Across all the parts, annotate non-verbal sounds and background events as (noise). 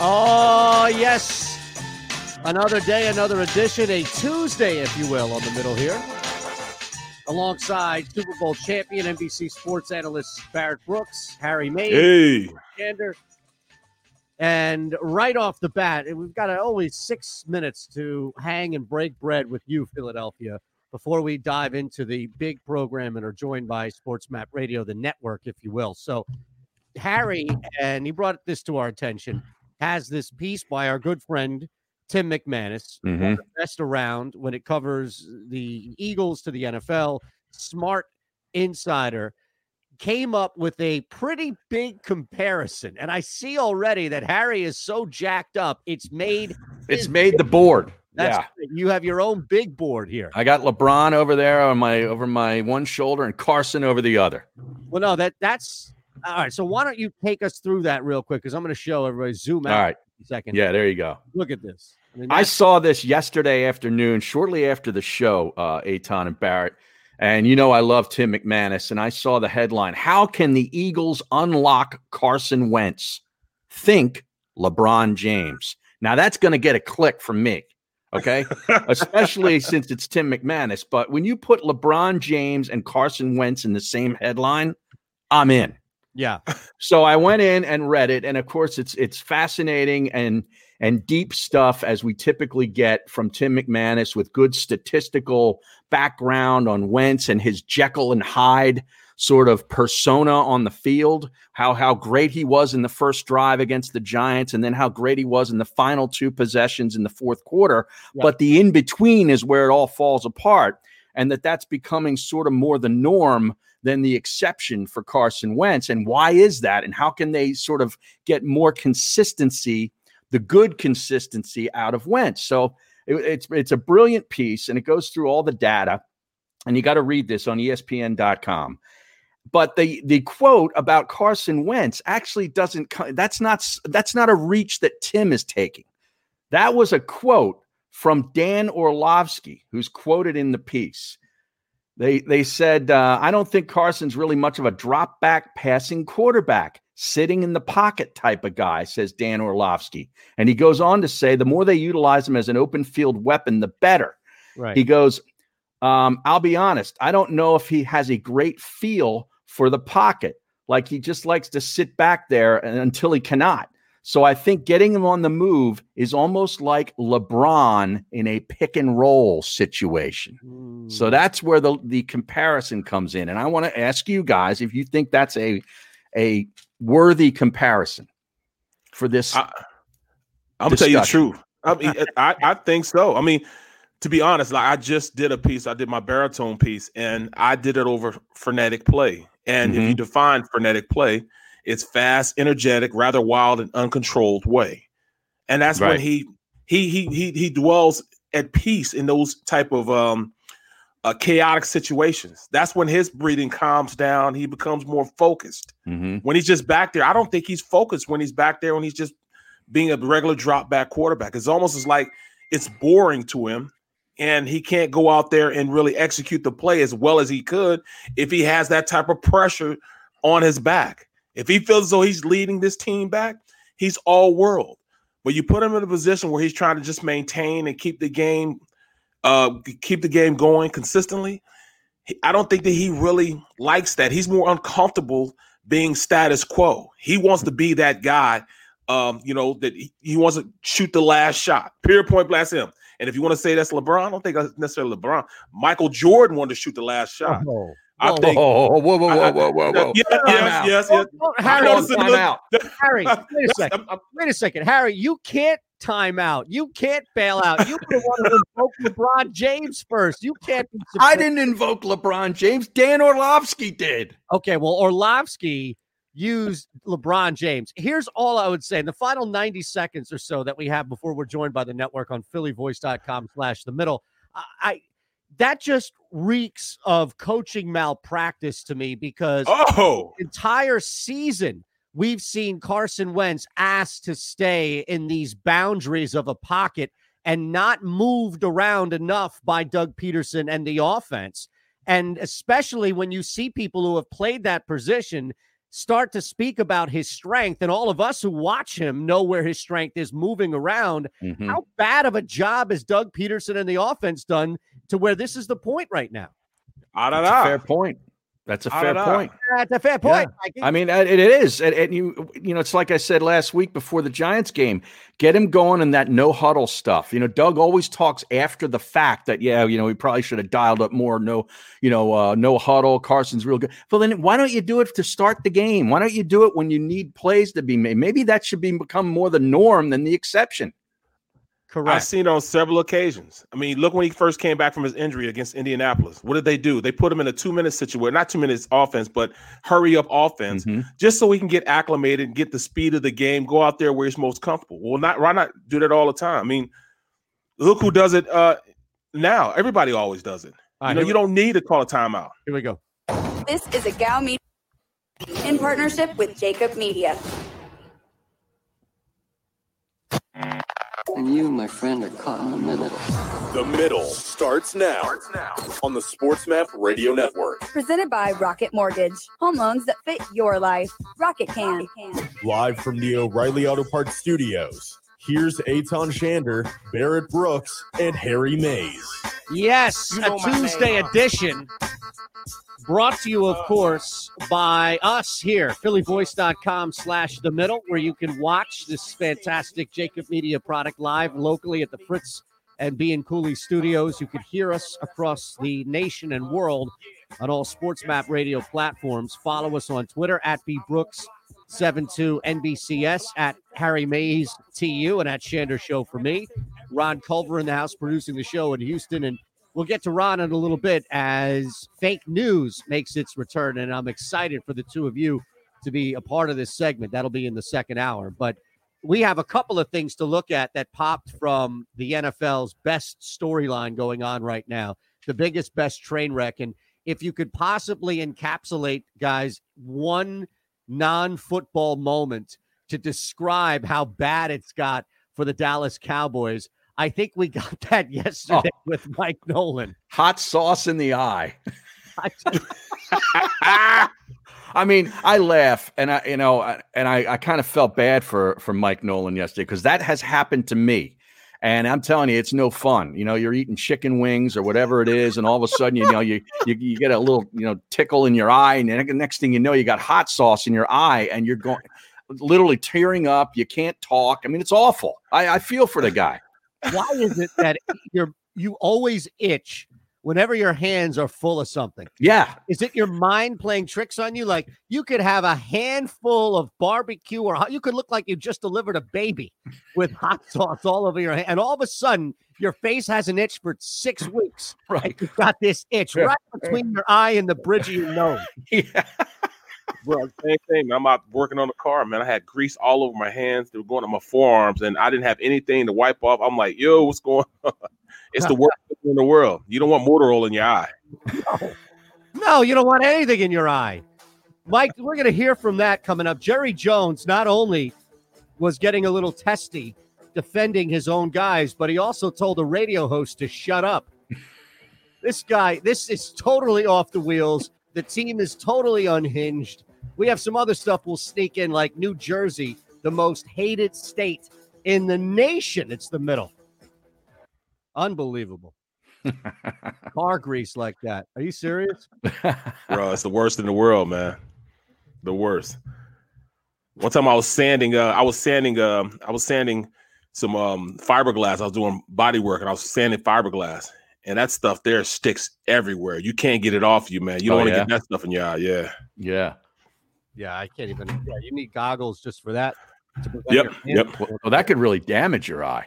Oh, yes. Another day, another edition, a Tuesday, if you will, on the middle here. Alongside Super Bowl champion NBC sports analyst Barrett Brooks, Harry May, Hey. Gander. And right off the bat, we've got always six minutes to hang and break bread with you, Philadelphia, before we dive into the big program and are joined by Sports Map Radio, the network, if you will. So, Harry, and he brought this to our attention, has this piece by our good friend Tim McManus, mm-hmm. the best around when it covers the Eagles to the NFL. Smart insider came up with a pretty big comparison, and I see already that Harry is so jacked up. It's made (sighs) It's made the board. That's yeah. great. you have your own big board here. I got LeBron over there on my over my one shoulder and Carson over the other. Well, no, that that's all right. So why don't you take us through that real quick? Because I'm going to show everybody. Zoom out. All right. a second. Yeah, there you go. Look at this. I mean, I saw this yesterday afternoon, shortly after the show, uh, Eytan and Barrett. And you know, I love Tim McManus, and I saw the headline How can the Eagles unlock Carson Wentz? Think LeBron James. Now, that's going to get a click from me, okay? (laughs) Especially since it's Tim McManus. But when you put LeBron James and Carson Wentz in the same headline, I'm in. Yeah. So I went in and read it, and of course, it's it's fascinating and and deep stuff as we typically get from Tim McManus with good statistical background on Wentz and his Jekyll and Hyde sort of persona on the field. How how great he was in the first drive against the Giants, and then how great he was in the final two possessions in the fourth quarter. Yeah. But the in between is where it all falls apart, and that that's becoming sort of more the norm than the exception for Carson Wentz. And why is that? And how can they sort of get more consistency, the good consistency out of Wentz? So it- it's it's a brilliant piece, and it goes through all the data. And you got to read this on ESPN.com. But the the quote about Carson Wentz actually doesn't. That's not that's not a reach that Tim is taking. That was a quote from Dan Orlovsky, who's quoted in the piece. They they said, uh, I don't think Carson's really much of a drop back passing quarterback, sitting in the pocket type of guy, says Dan Orlovsky. And he goes on to say, the more they utilize him as an open field weapon, the better. Right. He goes, um, I'll be honest, I don't know if he has a great feel for the pocket. Like he just likes to sit back there and- until he cannot. So I think getting him on the move is almost like LeBron in a pick and roll situation. Hmm. So that's where the the comparison comes in, and I want to ask you guys if you think that's a a worthy comparison for this. I, I'm gonna tell you the truth. I mean, I, I think so. I mean, to be honest, like I just did a piece. I did my baritone piece, and I did it over frenetic play. And if you define frenetic play, it's fast, energetic, rather wild, and uncontrolled way. And that's when he he he he he dwells at peace in those type of um uh, chaotic situations. That's when his breathing calms down. He becomes more focused Mhm. when he's just back there. I don't think he's focused when he's back there when he's just being a regular drop back quarterback. It's almost as like it's boring to him and he can't go out there and really execute the play as well as he could if he has that type of pressure on his back. If he feels as though he's leading this team back, he's all world. But you put him in a position where he's trying to just maintain and keep the game uh keep the game going consistently. I don't think that he really likes that. He's more uncomfortable being status quo. He wants to be that guy, um, you know, that he, wants to shoot the last shot. Period point blast him. And if you want to say that's LeBron, I don't think that's necessarily LeBron. Michael Jordan wanted to shoot the last shot. Oh, I whoa, think. whoa, whoa, whoa, whoa, I- I- whoa, whoa, whoa! Yeah, yes, out. yes, yes. oh, (laughs) Harry, Time out. Harry, wait a second. I'm- I'm- Wait a second, Harry. You can't timeout. You can't bail out. You would want to invoke LeBron James first. You can't. Be (laughs) I didn't invoke LeBron James. Dan Orlovsky did. Okay, well, Orlovsky used LeBron James. Here's all I would say in the final 90 seconds or so that we have before we're joined by the network on phillyvoice.com slash the middle. I, I that just reeks of coaching malpractice to me because oh entire season we've seen Carson Wentz asked to stay in these boundaries of a pocket and not moved around enough by Doug Pederson and the offense. And especially when you see people who have played that position start to speak about his strength, and all of us who watch him know where his strength is moving around. Mhm. How bad of a job has Doug Pederson and the offense done to where this is the point right now? Da, That's a fair point. That's a Ah, fair da, da. point. That's a fair point. Mikey. I mean, it it is, and, and you, you know, it's like I said last week before the Giants game. Get him going in that no huddle stuff. You know, Doug always talks after the fact that yeah, you know, he probably should have dialed up more. No, you know, uh, no huddle. Carson's real good. Well, then why don't you do it to start the game? Why don't you do it when you need plays to be made? Maybe that should be become more the norm than the exception. I've seen it on several occasions. I mean, look when he first came back from his injury against Indianapolis. What did they do? They put him in a two minute situation, not two minutes offense, but hurry up offense, Mhm. just so he can get acclimated and get the speed of the game, go out there where he's most comfortable. Well, not why not do that all the time? I mean, look who does it uh now. Everybody always does it. All right, you know, here, you don't need to call a timeout. here we go. This is a Gal Media in partnership with Jacob Media. And you, my friend, are caught in the middle. The middle starts now, on the SportsMap Radio Network. Presented by Rocket Mortgage. Home loans that fit your life. Rocket can. Live from the O'Reilly Auto Parts studios. Here's Eytan Shander, Barrett Brooks, and Harry Mayes. Yes, You a know my Tuesday name. edition brought to you, of course, by us here, phillyvoice.com slash the middle, where you can watch this fantastic Jacob Media product live locally at the Fritz and Bianculli studios. You can hear us across the nation and world on all Sports Map radio platforms. Follow us on Twitter at B Brooks. 72 NBCS at Harry Mayes TU and at Shander Show for me. Ron Culver in the house producing the show in Houston. And we'll get to Ron in a little bit as fake news makes its return. And I'm excited for the two of you to be a part of this segment. That'll be in the second hour. But we have a couple of things to look at that popped from the NFL's best storyline going on right now, the biggest, best train wreck. And if you could possibly encapsulate, guys, one non football moment to describe how bad it's got for the Dallas Cowboys, I think we got (laughs) that oh. yesterday with Mike Nolan. Hot sauce in the eye. (laughs) I mean, I laugh, and I, you know, and I, I kind of felt bad for for Mike Nolan yesterday because that has happened to me, and I'm telling you, it's no fun. You know, you're eating chicken wings or whatever it is, and all of a sudden, you know, you you, you get a little, you know, tickle in your eye, and then the next thing you know, you got hot sauce in your eye, and you're going literally tearing up. You can't talk. I mean, it's awful. I, I feel for the guy. Why is it that you're you always itch whenever your hands are full of something? Yeah, Is it your mind playing tricks on you? Like you could have a handful of barbecue, or you could look like you just delivered a baby with hot sauce all over your hand, and all of a sudden your face has an itch for six weeks. right. You've got this itch right between your eye and the bridge of your nose. (laughs) Yeah. Bro, same thing. I'm out working on the car, man. I had grease all over my hands. They were going on my forearms, and I didn't have anything to wipe off. I'm like, yo, what's going (laughs) on? it's the worst in the world. You don't want motor oil in your eye. No. No, you don't want anything in your eye. Mike, we're going to hear from that coming up. Jerry Jones not only was getting a little testy defending his own guys, but he also told a radio host to shut up. This guy, this is totally off the wheels. The team is totally unhinged. We have some other stuff we'll sneak in, like New Jersey, the most hated state in the nation. It's the middle. Unbelievable. (laughs) Car grease like that. Are you serious? (laughs) Bro, it's the worst in the world, man. The worst. One time I was sanding, uh, I was sanding, uh, I was sanding some um fiberglass. I was doing body work and I was sanding fiberglass. And that stuff there sticks everywhere. You can't get it off you, man. You don't Oh, want to yeah? get that stuff in your eye. Yeah. Yeah. Yeah, I can't even. Yeah, you need goggles just for that. to Yep, yep. Well, well, that could really damage your eye.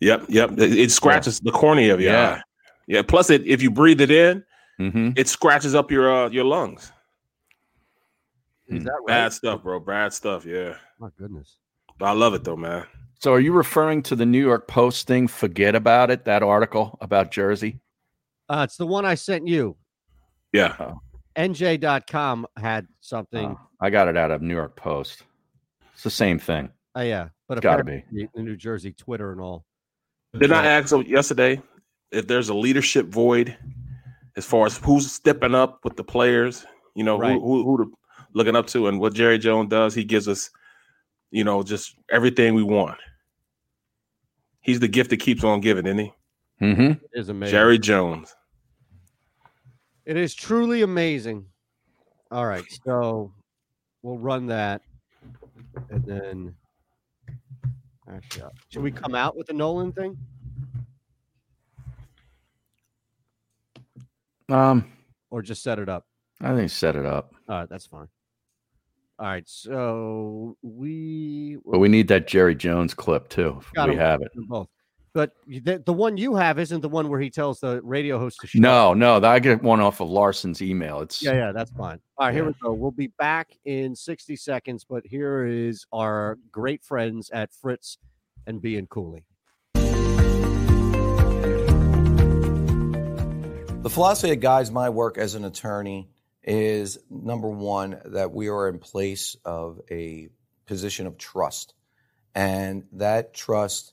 Yep, yep. It, it scratches the cornea of your Yeah. eye. Yeah. Plus, it if you breathe it in, Mm-hmm. it scratches up your uh, your lungs. Is that right? Bad stuff, bro. Bad stuff. Yeah. My goodness. But I love it though, man. So, are you referring to the New York Post thing? Forget about it. That article about Jersey. Uh, it's the one I sent you. Yeah. NJ.com had something. Oh, I got it out of New York Post. It's the same thing. Oh, yeah, but it Gotta be the New Jersey Twitter and all. Didn't I ask yesterday if there's a leadership void as far as who's stepping up with the players? You know, Right. who, who who to looking up to, and what Jerry Jones does, he gives us, you know, just everything we want. He's the gift that keeps on giving, isn't he? Mm-hmm. It is amazing. Jerry Jones. It is truly amazing. All right, so we'll run that, and then actually, uh, should we come out with the Nolan thing? Um, or just set it up? I think set it up, All right, that's fine. All right, so we but we need that Jerry Jones clip too. Got have it. both. But the, the one you have isn't the one where he tells the radio host to shut No, no, I get one off of Larson's email. It's Yeah, yeah, that's fine. All right, here we go. We'll be back in 60 seconds, but here is our great friends at Fritz and Bianculli. The philosophy that guides my work as an attorney is number one, that we are in place of a position of trust. And that trust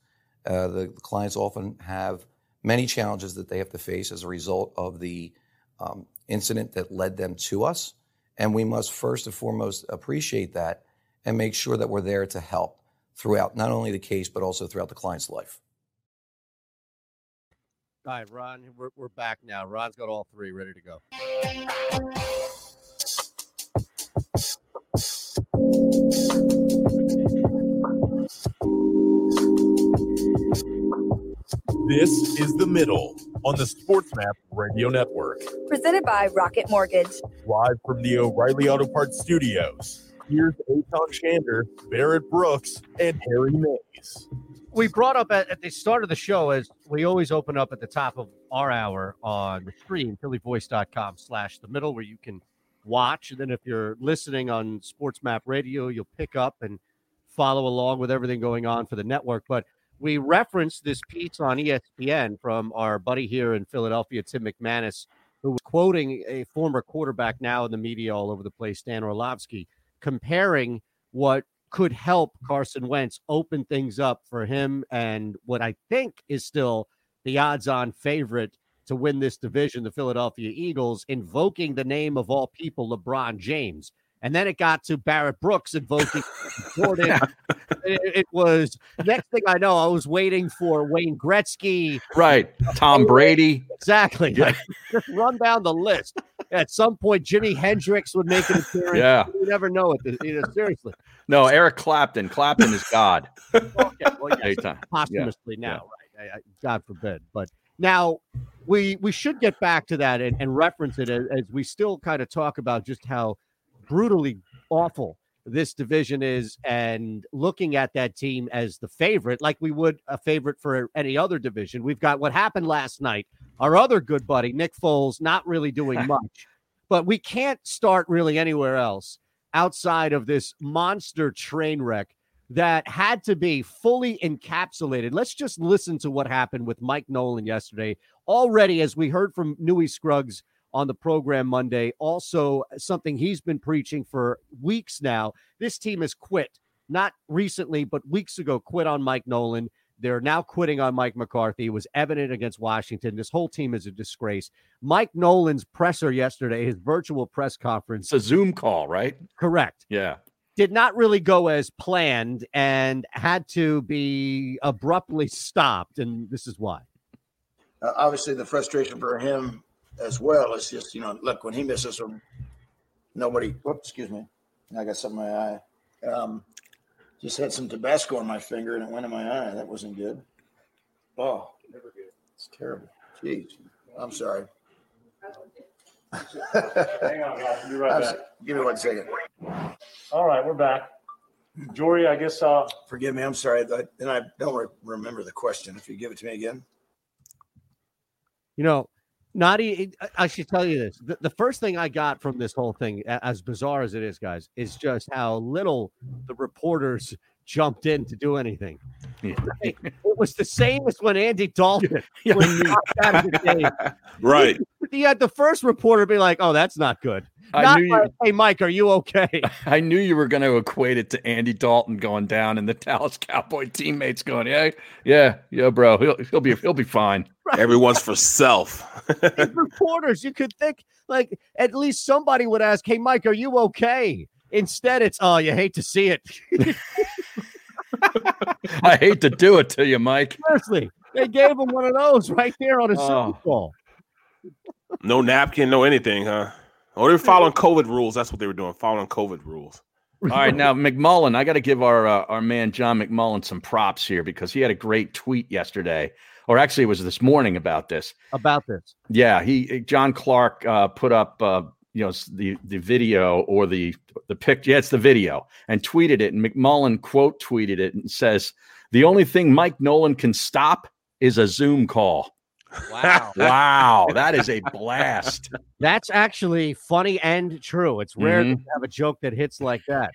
Uh, the clients often have many challenges that they have to face as a result of the um, incident that led them to us. And we must first and foremost appreciate that and make sure that we're there to help throughout not only the case, but also throughout the client's life. All right, Ron, we're, we're back now. Ron's got all three ready to go. This is The Middle on the SportsMap Radio Network. Presented by Rocket Mortgage. Live from the O'Reilly Auto Parts Studios. Here's Eytan Shander, Barrett Brooks, and Harry Mayes. We brought up at, at the start of the show, as we always open up at the top of our hour on the stream, phillyvoice.com slash the middle, where you can watch. And then if you're listening on SportsMap Radio, you'll pick up and follow along with everything going on for the network. But we referenced this piece on ESPN from our buddy here in Philadelphia, Tim McManus, who was quoting a former quarterback now in the media all over the place, Dan Orlovsky, comparing what could help Carson Wentz open things up for him and what I think is still the odds on favorite to win this division, the Philadelphia Eagles, invoking the name of all people, LeBron James. And then it got to Barrett Brooks invoking (laughs) Jordan. it, it was next thing I know, I was waiting for Wayne Gretzky. right. Tom Brady. Exactly. Yeah. Like, just run down the list. At some point, Jimi Hendrix would make an appearance. Yeah. You never know it. You know, seriously. No, Eric Clapton. Clapton is God. (laughs) Oh, okay, well, yes, posthumously now, right? I, I, God forbid. But now we we should get back to that and, and reference it as, as we still kind of talk about just how brutally awful this division is and looking at that team as the favorite like we would a favorite for any other division we've got what happened last night our other good buddy nick foles not really doing (laughs) much but we can't start really anywhere else outside of this monster train wreck that had to be fully encapsulated. Let's just listen to what happened with Mike Nolan yesterday. Already, as we heard from Newy Scruggs on the program Monday, also something he's been preaching for weeks now. This team has quit, not recently, but weeks ago, quit on Mike Nolan. They're now quitting on Mike McCarthy. It was evident against Washington. This whole team is a disgrace. Mike Nolan's presser yesterday, his virtual press conference. It's a Zoom call, right? Correct. Yeah. did not really go as planned and had to be abruptly stopped. And this is why. Uh, obviously, the frustration for him as well is just, you know, look, when he misses them, nobody, whoops, excuse me. I got something in my eye. Um, just had some Tabasco on my finger and it went in my eye. That wasn't good. Oh, never good. It's terrible. Jeez. I'm sorry. Hang on, guys. Be right I'm back. s- Give me one second. All right, we're back. Jory, I guess uh, Forgive me. I'm sorry. I- And I don't re- remember the question. If you give it to me again. You know, Nadi, I- I should tell you this. The, the first thing I got from this whole thing, as bizarre as it is, guys, is just how little the reporters jumped in to do anything. It, (laughs) it was the same as when Andy Dalton was knocked out of the game. (laughs) Right. You had the first reporter be like, "Oh, that's not good." I Not knew you- "Hey, Mike, are you okay?" (laughs) I knew you were going to equate it to Andy Dalton going down and the Dallas Cowboy teammates going, yeah, yeah, yeah, bro, he'll he'll be he'll be fine. Everyone's for self. (laughs) Reporters, you could think like at least somebody would ask, "Hey, Mike, are you okay?" Instead, it's, "Oh, you hate to see it." (laughs) I hate to do it to you, Mike. Seriously, they gave him one of those right there on a Oh. Super Bowl. No napkin, no anything, huh? Oh, they were following COVID rules. That's what they were doing, following COVID rules. (laughs) All right, now McMullen, I got to give our uh, our man John McMullen some props here because he had a great tweet yesterday, or actually it was this morning about this. About this, Yeah, he John Clark uh, put up uh, you know the the video or the the pic. Yeah, it's the video and tweeted it. And McMullen quote tweeted it and says, "The only thing Mike Nolan can stop is a Zoom call." Wow. (laughs) wow, that is a blast. That's actually funny and true. It's rare Mhm. to have a joke that hits like that.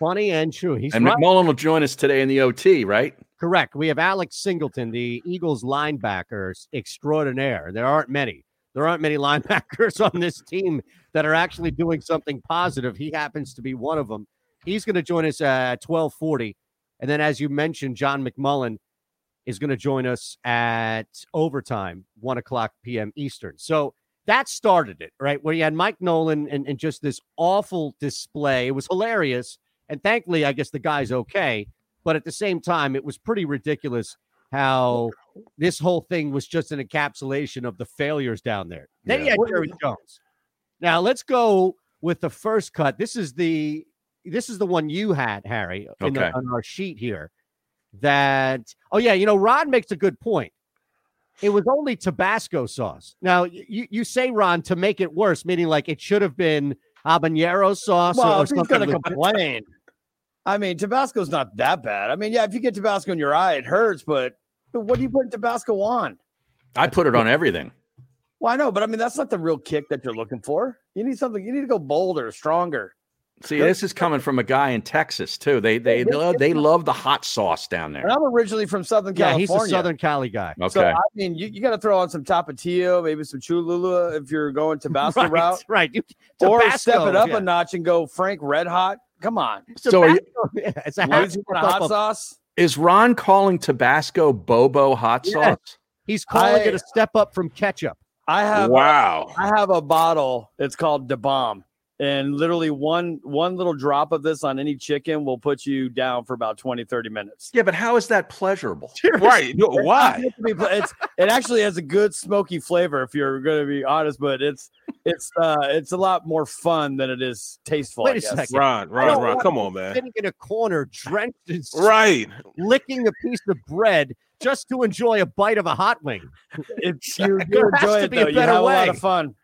Funny and true. He's and right. McMullen will join us today in the OT, right? Correct. We have Alex Singleton, the Eagles linebackers extraordinaire. There aren't many. There aren't many (laughs) linebackers on this team that are actually doing something positive. He happens to be one of them. He's going to join us at twelve forty, and then, as you mentioned, John McMullen is going to join us at overtime, one o'clock p.m. Eastern. So that started it, right? Where you had Mike Nolan and, and just this awful display. It was hilarious. And thankfully, I guess the guy's okay. But at the same time, it was pretty ridiculous how this whole thing was just an encapsulation of the failures down there. Then you Yeah. had Jerry Jones. Now let's go with the first cut. This is the this is the one you had, Harry, in the- on our sheet here. That oh yeah, you know, Ron makes a good point. It was only Tabasco sauce. Now you you say Ron to make it worse, meaning like it should have been habanero sauce Well, or, or he's gonna complain, I mean, Tabasco's not that bad. I mean, yeah, if you get Tabasco in your eye, it hurts. But, but what do you put Tabasco on? I put it on everything. Well, I know, but I mean, that's not the real kick that you're looking for. You need something. You need to go bolder, stronger. See, this is coming from a guy in Texas too. They they they love, they love the hot sauce down there. And I'm originally from Southern Yeah, California. he's a Southern Cali guy. Okay, So I mean, you, you got to throw on some Tapatio, maybe some Cholula if you're going (laughs) Tabasco Right, route, right. You, or step it up yeah. a notch and go Frank Red Hot. Come on, So are you- it's a Use half it in a cup hot of- sauce. Is Ron calling Tabasco Bobo hot Yes. sauce? He's calling I- it a step up from ketchup. I have Wow. I have a bottle. It's called Da Bomb, and literally one one little drop of this on any chicken will put you down for about 20, 30 minutes. Yeah, but how is that pleasurable? (laughs) Right. No, why? It's it actually has a good smoky flavor if you're going to be honest, but it's it's uh it's a lot more fun than it is tasteful. Wait I a guess. second. Ron, Ron, don't Ron, come on, man. Sitting in a corner, drenched in Right. licking a piece of bread just to enjoy a bite of a hot wing. It's you, (laughs) you There has enjoy to it be a though. You better have a lot of fun.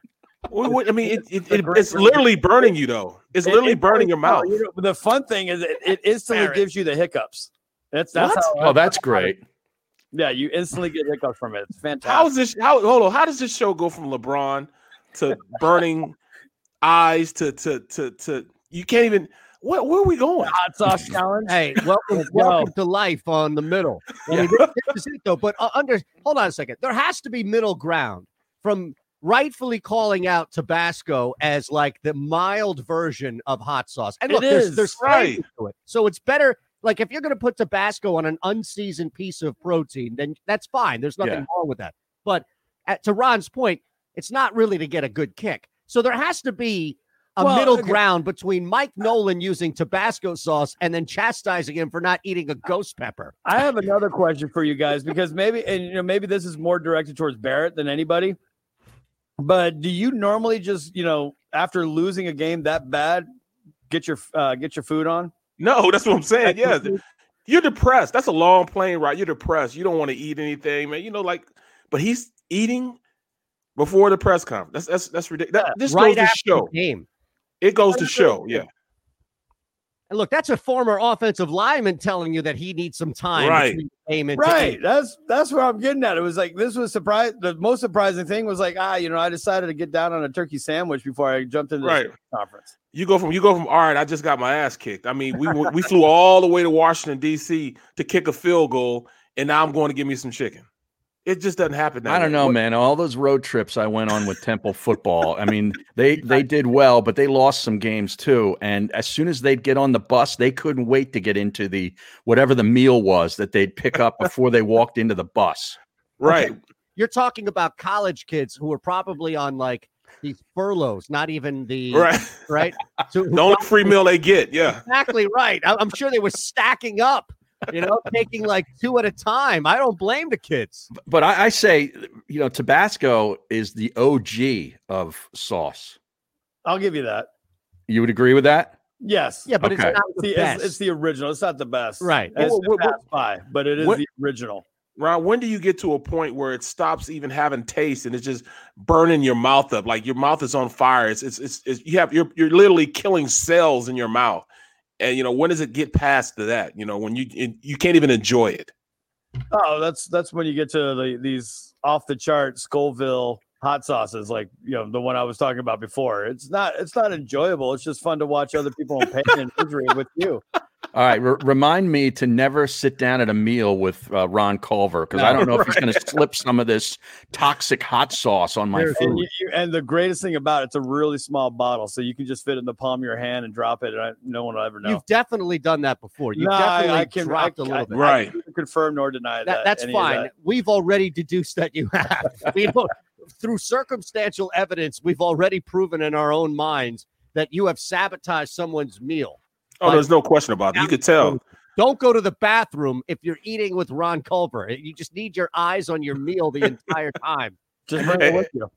What- what- I mean, it, it, it, it's literally burning you, though. It's literally it burning your mouth. you know, the fun thing is it, it instantly Barrett. gives you the hiccups. That's that's What? how Oh, that's great. yeah, you instantly get hiccups from it. It's fantastic. How is this? How hold on? How does this show go from LeBron to burning (laughs) eyes to to to to? You can't even. What? Where are we going? hot sauce challenge? Hey, welcome, welcome to life on the middle. I mean, this, this is it though. But uh, under, hold on a second. There has to be middle ground from rightfully calling out Tabasco as like the mild version of hot sauce. And It look, there's is, there's right. to it, so it's better. Like if you're going to put Tabasco on an unseasoned piece of protein, then that's fine. There's nothing Yeah. wrong with that. But at, to Ron's point, it's not really to get a good kick. So there has to be a Well, middle okay. ground between Mike Nolan using Tabasco sauce and then chastising him for not eating a ghost pepper. I have another question for you guys because maybe and you know maybe this is more directed towards Barrett than anybody. But do you normally just you know after losing a game that bad get your uh, get your food on? No, (laughs) that's what I'm saying. Yeah, you're depressed. That's a long plane ride. You're depressed. You don't want to eat anything, man. You know, like, but he's eating before the press conference. That's that's that's ridiculous. That, this right goes to show. game. It goes to show. Yeah, And look, that's a former offensive lineman telling you that he needs some time Right. game Right. game. That's that's where I'm getting at. It was like this was surprise. The most surprising thing was like ah, you know, I decided to get down on a turkey sandwich before I jumped into Right. the conference. you go from you go from all right. I just got my ass kicked. I mean, we we flew all the way to Washington D.C. to kick a field goal, and now I'm going to give me some chicken. It just doesn't happen. That I don't way. know, What- man. All those road trips I went on with Temple (laughs) football. I mean, they they did well, but they lost some games too. And as soon as they'd get on the bus, they couldn't wait to get into the whatever the meal was that they'd pick up (laughs) before they walked into the bus. Right. You're talking about college kids who are probably on like these furloughs, not even the Right. right. (laughs) So who The only free meal they get. Yeah. exactly right. I'm sure they were stacking up, you know, taking like two at a time. I don't blame the kids. But I, I say, you know, Tabasco is the OG of sauce. I'll give you that. You would agree with that? Yes. Yeah, but Okay. it's not the the, best. it's, it's the original. It's not the best. Right. It's What- what- been passed by, but it is what- the original. Ron, when do you get to a point where it stops even having taste and it's just burning your mouth up? Like your mouth is on fire. It's it's, it's, it's you have you're you're literally killing cells in your mouth. And you know when does it get past to that? You know when you you can't even enjoy it. Oh, that's that's when you get to the, these off the chart Scoville hot sauces, like you know the one I was talking about before. It's not it's not enjoyable. It's just fun to watch other people in pain and misery with you. All right. re- remind me to never sit down at a meal with uh, Ron Culver because I don't know if he's going (laughs) to slip some of this toxic hot sauce on my And, food. you, you- and the greatest thing about it, it's a really small bottle, so you can just fit it in the palm of your hand and drop it, and I, no one will ever know. You've definitely done that before. You've No, I- definitely I can- dropped I- a little I- bit. Right. I confirm nor deny that. That, that's fine. that. We've already deduced that you have. (laughs) we know, through circumstantial evidence, we've already proven in our own minds that you have sabotaged someone's meal. Oh, Like- there's no question about it. You could tell. Don't go to the bathroom if you're eating with Ron Culver. You just need your eyes on your meal the entire (laughs) time. Just bring it with you.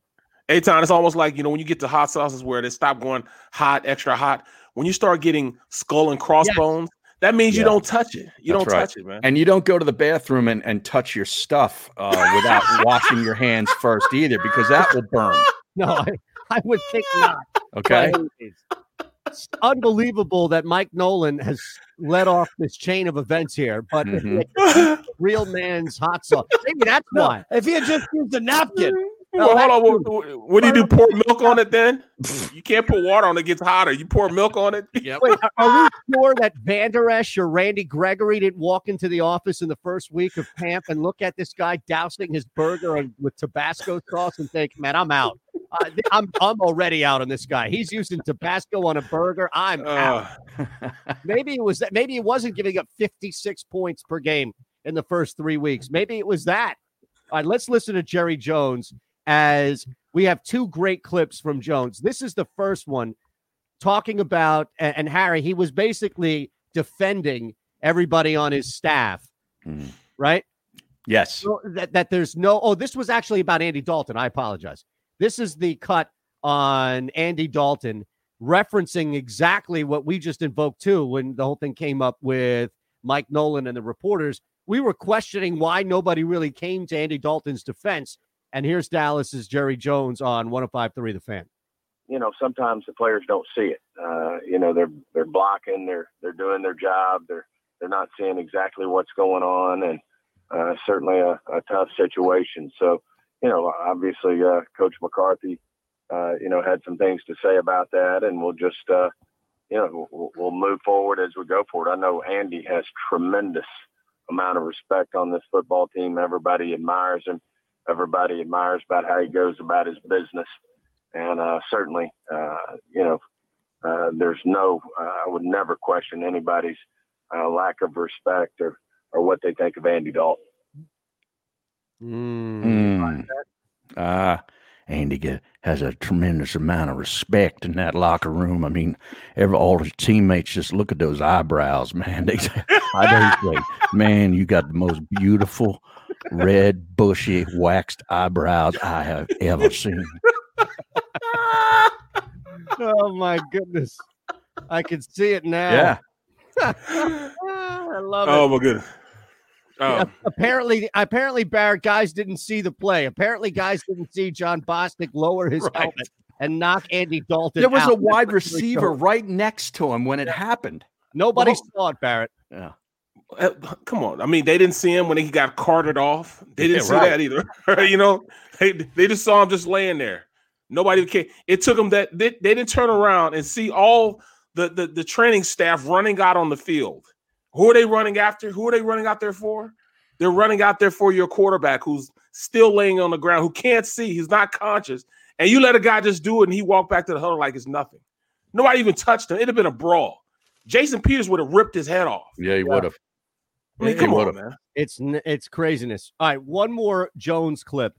Eytan, it's almost like you know when you get to hot sauces where they stop going hot, extra hot. When you start getting skull and crossbones, that means you don't touch it. You That's don't right. touch it, man. And you don't go to the bathroom and, and touch your stuff uh, without (laughs) washing your hands first either, because that will burn. (laughs) No, I, I would think not. Okay. It's unbelievable that Mike Nolan has led off this chain of events here, but Mhm. real man's hot sauce. Maybe that's No, why. if he had just used a napkin, (laughs) Well, hold on. What, what- what do you do? Pour milk on it then? you can't put water on it. It gets hotter. You pour milk on it. Wait, (laughs) are- are we sure that Vander Esch or Randy Gregory didn't walk into the office in the first week of camp and look at this guy dousing his burger and- with Tabasco sauce and think, "Man, I'm out. Uh, I'm I'm already out on this guy. He's using Tabasco on a burger. I'm out." Uh, Maybe it was that. Maybe he wasn't giving up 56 points per game in the first three weeks. Maybe it was that. All right, let's listen to Jerry Jones as we have two great clips from Jones. This is the first one talking about, and, and Harry, he was basically defending everybody on his staff, Mhm. right? Yes. So that, that there's no, oh, this was actually about Andy Dalton. I apologize. This is the cut on Andy Dalton referencing exactly what we just invoked too when the whole thing came up with Mike Nolan and the reporters. We were questioning why nobody really came to Andy Dalton's defense. And here's Dallas's Jerry Jones on 1053 The Fan. you know, sometimes the players don't see it. Uh, you know, they're they're blocking, they're they're doing their job, they're they're not seeing exactly what's going on, and uh, certainly a, a tough situation. So, you know, obviously, uh, Coach McCarthy, uh, you know, had some things to say about that, and we'll just, uh, you know, we'll, we'll move forward as we go forward. I know Andy has tremendous amount of respect on this football team. Everybody admires him. Everybody admires about how he goes about his business and uh, certainly, uh, you know, uh, there's no, uh, I would never question anybody's uh, lack of respect or, or what they think of Andy Dalton. Mm. Ah, Andy get, has a tremendous amount of respect in that locker room. I mean, every all his teammates just look at those eyebrows, man. (laughs) They, I don't say, man, you got the most beautiful red, bushy, waxed eyebrows I have ever seen. oh my goodness. I can see it now. Yeah. (laughs) I love it. Oh my goodness. Oh, apparently, apparently, Barrett guys didn't see the play. Apparently, guys didn't see Jon Bostic lower his Right. helmet and knock Andy Dalton. There was a (laughs) wide That's what we receiver right next to him when it happened. Nobody Well- saw it, Barrett. Yeah. Uh, come on. I mean, they didn't see him when he got carted off. They didn't Yeah, see right. that either. (laughs) you know, they, they just saw him just laying there. Nobody came. It took them that they, they didn't turn around and see all the, the the training staff running out on the field. Who are they running after? Who are they running out there for? They're running out there for your quarterback who's still laying on the ground, who can't see, he's not conscious, and you let a guy just do it, and he walked back to the huddle like it's nothing. Nobody even touched him. It'd have been a brawl. Jason Peters would have ripped his head off. Yeah, he would have. I mean, He come on, man. It's it's craziness. All right, one more Jones clip,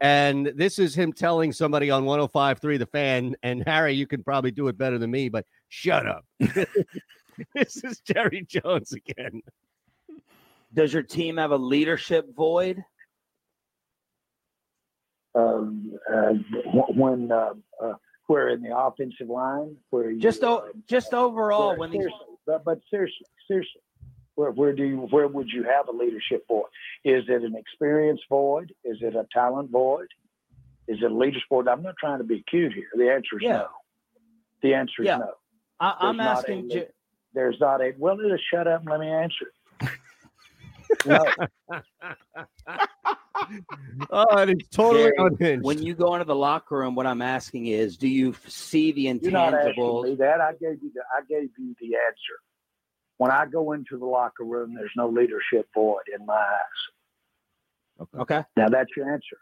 and this is him telling somebody on 105.3 The Fan. And Harry, you can probably do it better than me, but shut up. (laughs) (laughs) this is Jerry Jones again. Does your team have a leadership void? um, uh, when uh, uh, we're in the offensive line, where you, Just o- just overall where- when these but, but seriously, seriously, where, where do you where would you have a leadership void? Is it an experience void? Is it a talent void? Is it a leadership void? I'm not trying to be cute here. The answer is Yeah. no. The answer is Yeah. no. I, I'm There's not asking. a- Ju- There's not a well. Just shut up and let me answer. (laughs) no. (laughs) Oh, it's totally Jerry, unhinged. When you go into the locker room, what I'm asking is, do you see the You're not asking me that. I gave you the I gave you the answer. When I go into the locker room, there's no leadership void in my eyes. Okay. Now that's your answer.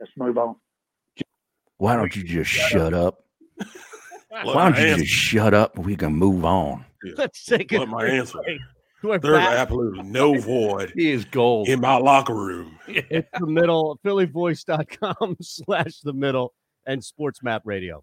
Let's move on. Why don't you just shut up? Let Why don't you answer. just shut up and we can move on? Let's take it. My answer. There's back. absolutely no void He is gold. in my locker room. (laughs) It's the middle, phillyvoice.com (laughs) slash the middle and sports map radio.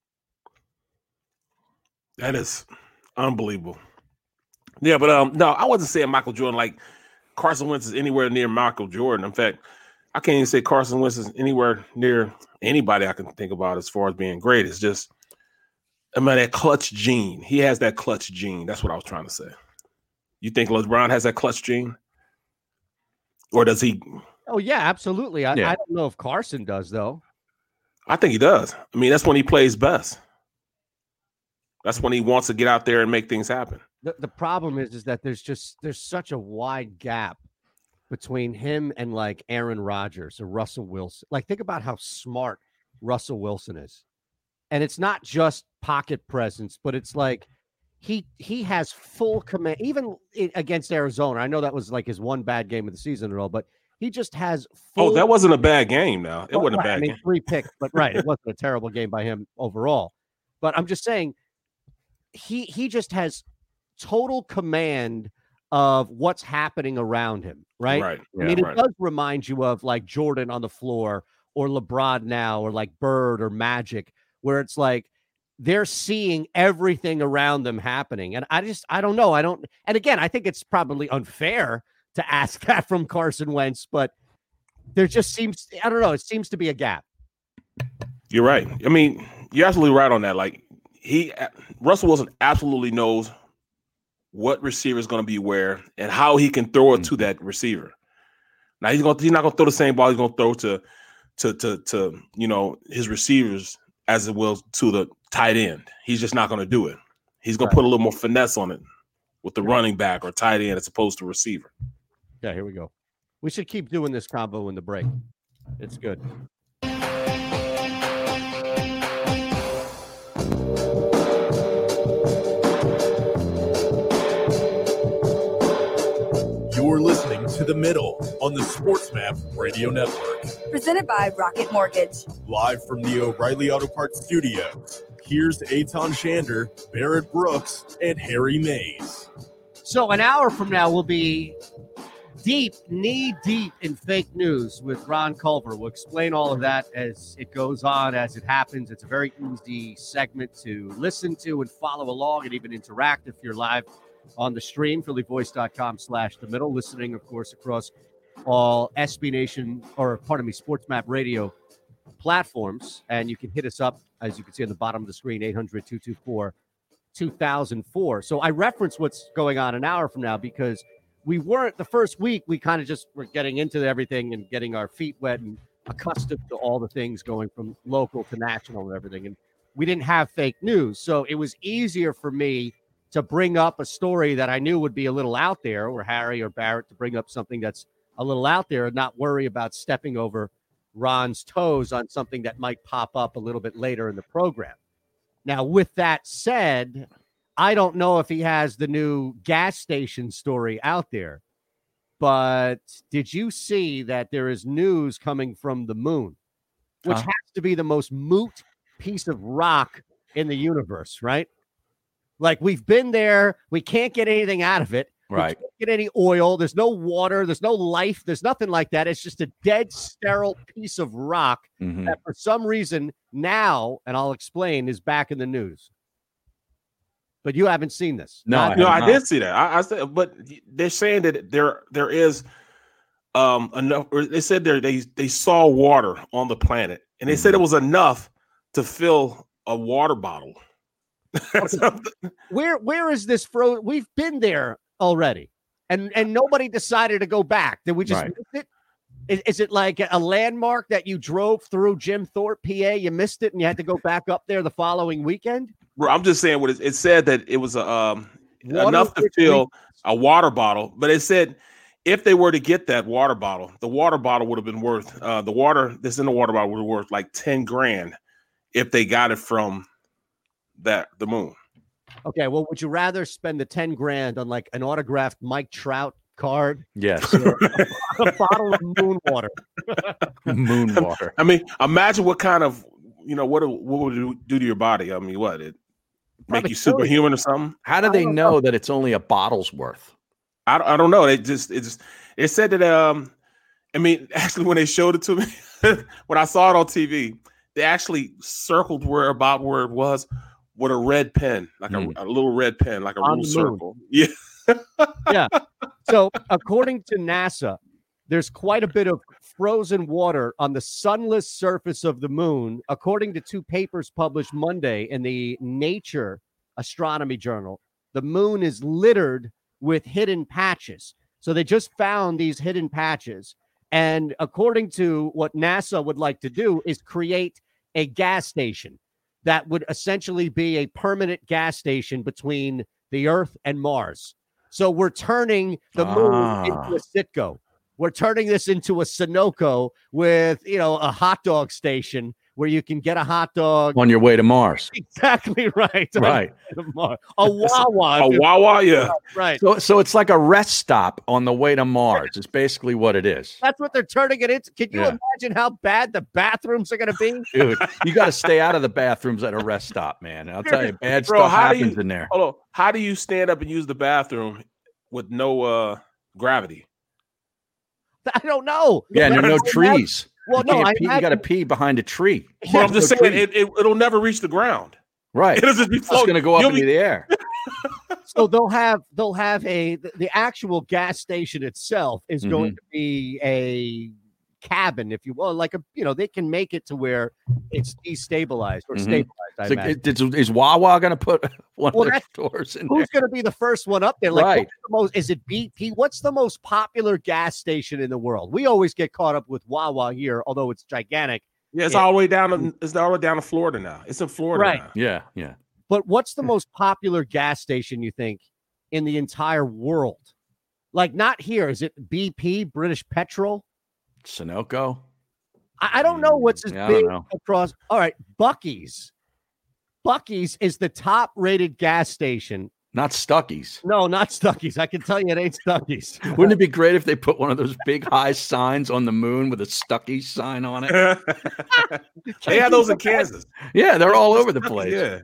That is unbelievable. Yeah, but um, no, I wasn't saying Michael Jordan like Carson Wentz is anywhere near Michael Jordan. In fact, I can't even say Carson Wentz is anywhere near anybody I can think about as far as being great. It's just, I mean, that clutch gene. He has that clutch gene. That's what I was trying to say. You think LeBron has that clutch gene, or does he? Oh yeah, absolutely. I, Yeah. I don't know if Carson does though. I think he does. I mean, that's when he plays best. That's when he wants to get out there and make things happen. The, the problem is is that there's just there's such a wide gap between him and like Aaron Rodgers or Russell Wilson. Like think about how smart Russell Wilson is. And it's not just pocket presence, but it's like he he has full command even against Arizona. I know that was like his one bad game of the season and all, but he just has full Oh, that wasn't a bad game. Now it well, wasn't a bad I mean, game. three picks, but right, it (laughs) wasn't a terrible game by him overall. But I'm just saying, he he just has total command of what's happening around him. Right. Right, I mean, yeah, it right. does remind you of like Jordan on the floor or LeBron now or like Bird or Magic, where it's like they're seeing everything around them happening. And I just I don't know. I don't. And again, I think it's probably unfair to ask (laughs) that from Carson Wentz, but there just seems I don't know, it seems to be a gap. You're right. I mean, you're absolutely right on that. Like he, Russell Wilson absolutely knows what receiver is going to be where and how he can throw it to mm-hmm. that receiver. Now he's going. He's not going to throw the same ball. He's going to throw to, to, to, to you know his receivers as it will to the tight end. He's just not going to do it. He's going Right. to put a little more finesse on it with the running back or tight end as opposed to receiver. Yeah, here we go. We should keep doing this combo in the break. It's good. You're listening to The Middle on the SportsMap Radio Network. Presented by Rocket Mortgage. Live from the O'Reilly Auto Parts Studios. Here's Eytan Shander, Barrett Brooks, and Harry Mayes. So an hour from now, we'll be deep, knee deep in fake news with Ron Culver. We'll explain all of that as it goes on, as it happens. It's a very easy segment to listen to and follow along and even interact if you're live on the stream, phillyvoice.com slash the middle, listening, of course, across all SB Nation or pardon me, Sports Map Radio platforms. And you can hit us up, as you can see on the bottom of the screen, 800 224 2004. So I reference what's going on an hour from now because we weren't the first week. We kind of just were getting into everything and getting our feet wet and accustomed to all the things going from local to national and everything. And we didn't have fake news. So it was easier for me to bring up a story that I knew would be a little out there, or Harry or Barrett to bring up something that's a little out there and not worry about stepping over Ron's toes on something that might pop up a little bit later in the program. Now, with that said, I don't know if he has the new gas station story out there, but did you see that there is news coming from the moon, which Huh? has to be the most moot piece of rock in the universe, right? Like we've been there, we can't get anything out of it. We Right. can't get any oil. There's no water. There's no life. There's nothing like that. It's just a dead, sterile piece of rock Mhm. that, for some reason, now, and I'll explain, is back in the news. But you haven't seen this. Not- no, I did see that. I, I said, but they're saying that there there is um enough. Or they said there they they saw water on the planet, and they said it was enough to fill a water bottle. (laughs) Where where is this fro? We've been there already, and and nobody decided to go back. Did we just Right. miss it? Is, is it like a landmark that you drove through Jim Thorpe, PA? You missed it, and you had to go back up there the following weekend. Bro, I'm just saying what it, it said that it was a, um enough to fill a water bottle, but it said if they were to get that water bottle, the water bottle would have been worth uh the water that's in the water bottle would have worth like 10 grand if they got it from that the moon. Okay, well, would you rather spend the ten grand on like an autographed Mike Trout card, Yes. or a bottle of moon water? (laughs) Moon water. I mean, imagine what kind of you know what what would it do to your body? I mean, what it make you kill you. superhuman or something? How do they know that it's only a bottle's worth? I, don't- I don't know. They just it just it said that um I mean (laughs) actually when they showed it to me (laughs) when I saw it on TV they actually circled where about where it was with a red pen like a, mm. a little red pen like a On rule circle. (laughs) Yeah. yeah. So, according to NASA, there's quite a bit of frozen water on the sunless surface of the moon, according to two papers published Monday in the Nature Astronomy Journal. The moon is littered with hidden patches. So, they just found these hidden patches. And according to what NASA would like to do, is create a gas station that would essentially be a permanent gas station between the Earth and Mars. So we're turning the moon Ah. into a Citgo. We're turning this into a Sunoco with you know a hot dog station where you can get a hot dog. On your way to Mars. (laughs) Exactly right. Right. A Wawa. A Wawa, yeah. Right. So, so it's like a rest stop on the way to Mars. It's basically what it is. That's what they're turning it into. Can you Yeah. imagine how bad the bathrooms are going to be? (laughs) Dude, you got to stay out of the bathrooms at a rest stop, man. I'll tell you, bad Bro, stuff happens you, in there. Hold on. How do you stand up and use the bathroom with no uh gravity? (laughs) I don't know. Yeah, there are no Well, trees. Well, you no, can't I pee, you got to pee behind a tree. Well, I'm just No saying it, it it'll never reach the ground. Right. It'll just be It's going to go up You'll into be- the air. (laughs) so they'll have they'll have a the, the actual gas station itself is going Mhm. to be a cabin, if you will, like a you know they can make it to where it's destabilized or Mhm. stabilized. I It's like, it- is, is Wawa going to put (laughs) one Well, of their that's- stores in? Who's going to be the first one up there? Like, Right. what's the most, is it BP? What's the most popular gas station in the world? We always get caught up with Wawa here, although it's gigantic. Yeah, it's Yeah. all the way down to it's all the way down to Florida now. It's in Florida Right. now. Yeah, yeah. But what's the most popular gas station you think in the entire world? Like, not here. Is it BP, British Petrol? Sunoco. I, I don't know what's as Yeah, big across. All right, Buc-ee's. Buc-ee's is the top rated gas station. Not Stuckey's. No, not Stuckey's. I can tell you it ain't Stuckey's. (laughs) Wouldn't it be great if they put one of those big high signs on the moon with a Stuckey's sign on it? (laughs) they have those in Kansas. Yeah, they're all over the place. Yeah.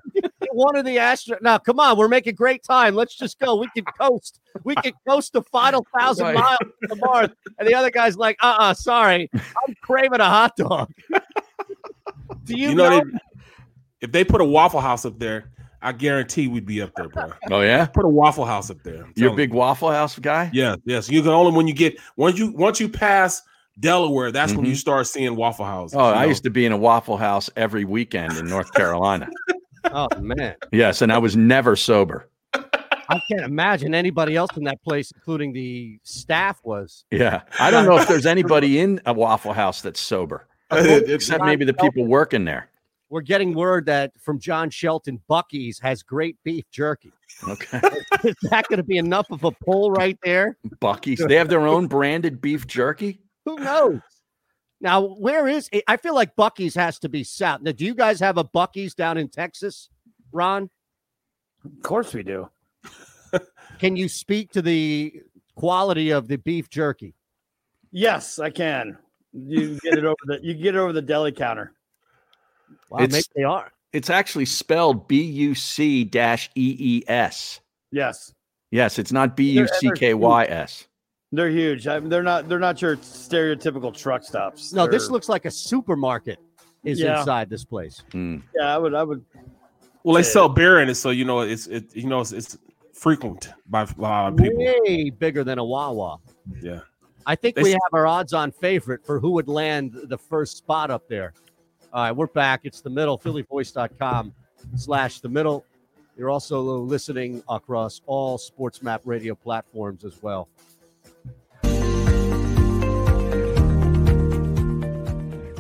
One of the astro. Now, come on, we're making great time. Let's just go. We can coast. We can coast the final (laughs) thousand Right. miles to Mars. And the other guy's like, uh, uh sorry, I'm craving a hot dog. (laughs) Do you, You know, know? they, if they put a Waffle House up there, I guarantee we'd be up there, bro. Oh yeah, Put a Waffle House up there. I'm you're a telling big Waffle House guy. you. Yeah, yes. You can only when you get once you once you pass Delaware, that's when Mhm. you start seeing Waffle Houses. Oh, I know? used to be in a Waffle House every weekend in North (laughs) Carolina. Oh man, yes, and I was never sober. I can't imagine anybody else in that place, including the staff, was. Yeah, I don't know if there's anybody in a Waffle House that's sober, (laughs) except maybe the people working there. We're getting word that from John Shelton, Buc-ee's has great beef jerky. Okay, (laughs) Is that going to be enough of a pull right there? Buc-ee's. They have their own branded beef jerky. Who knows? Now, where is it? I feel like Buc-ee's has to be south. Now, do you guys have a Buc-ee's down in Texas, Ron? Of course we do. (laughs) Can you speak to the quality of the beef jerky? Yes, I can. You get it over the you get it over the deli counter. Wow, maybe they are. It's actually spelled B U C dash E E S. Yes, Yes, it's not B U C K Y S. they're huge. I mean, they're not they're not your stereotypical truck stops. No, this They're- looks like a supermarket is Yeah. inside this place. Hmm. Yeah, I would I would. Well, they say sell beer in it, so you know it's it you know it's, it's frequent by a lot of people. Way bigger than a Wawa. Yeah. I think They we s- have our odds on favorite for who would land the first spot up there. All right, we're back. It's the middle, phillyvoice.com slash the middle. You're also listening across all Sports Map radio platforms as well.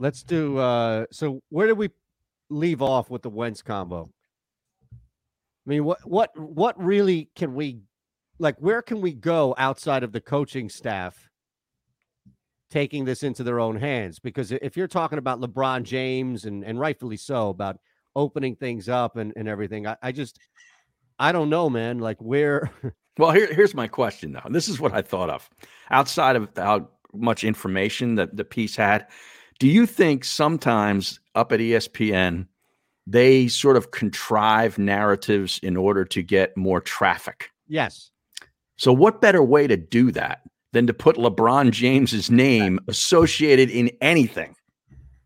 Let's do uh so where did we leave off with the Wentz combo? I mean, what what what really can we like where can we go outside of the coaching staff taking this into their own hands? Because if you're talking about LeBron James and, and rightfully so about opening things up and, and everything, I, I just I don't know, man. Like where (laughs) Well, here, here's my question, though. This is what I thought of. Outside of how much information that the piece had, do you think sometimes up at ESPN they sort of contrive narratives in order to get more traffic? Yes. So, what better way to do that than to put LeBron James's name associated in anything?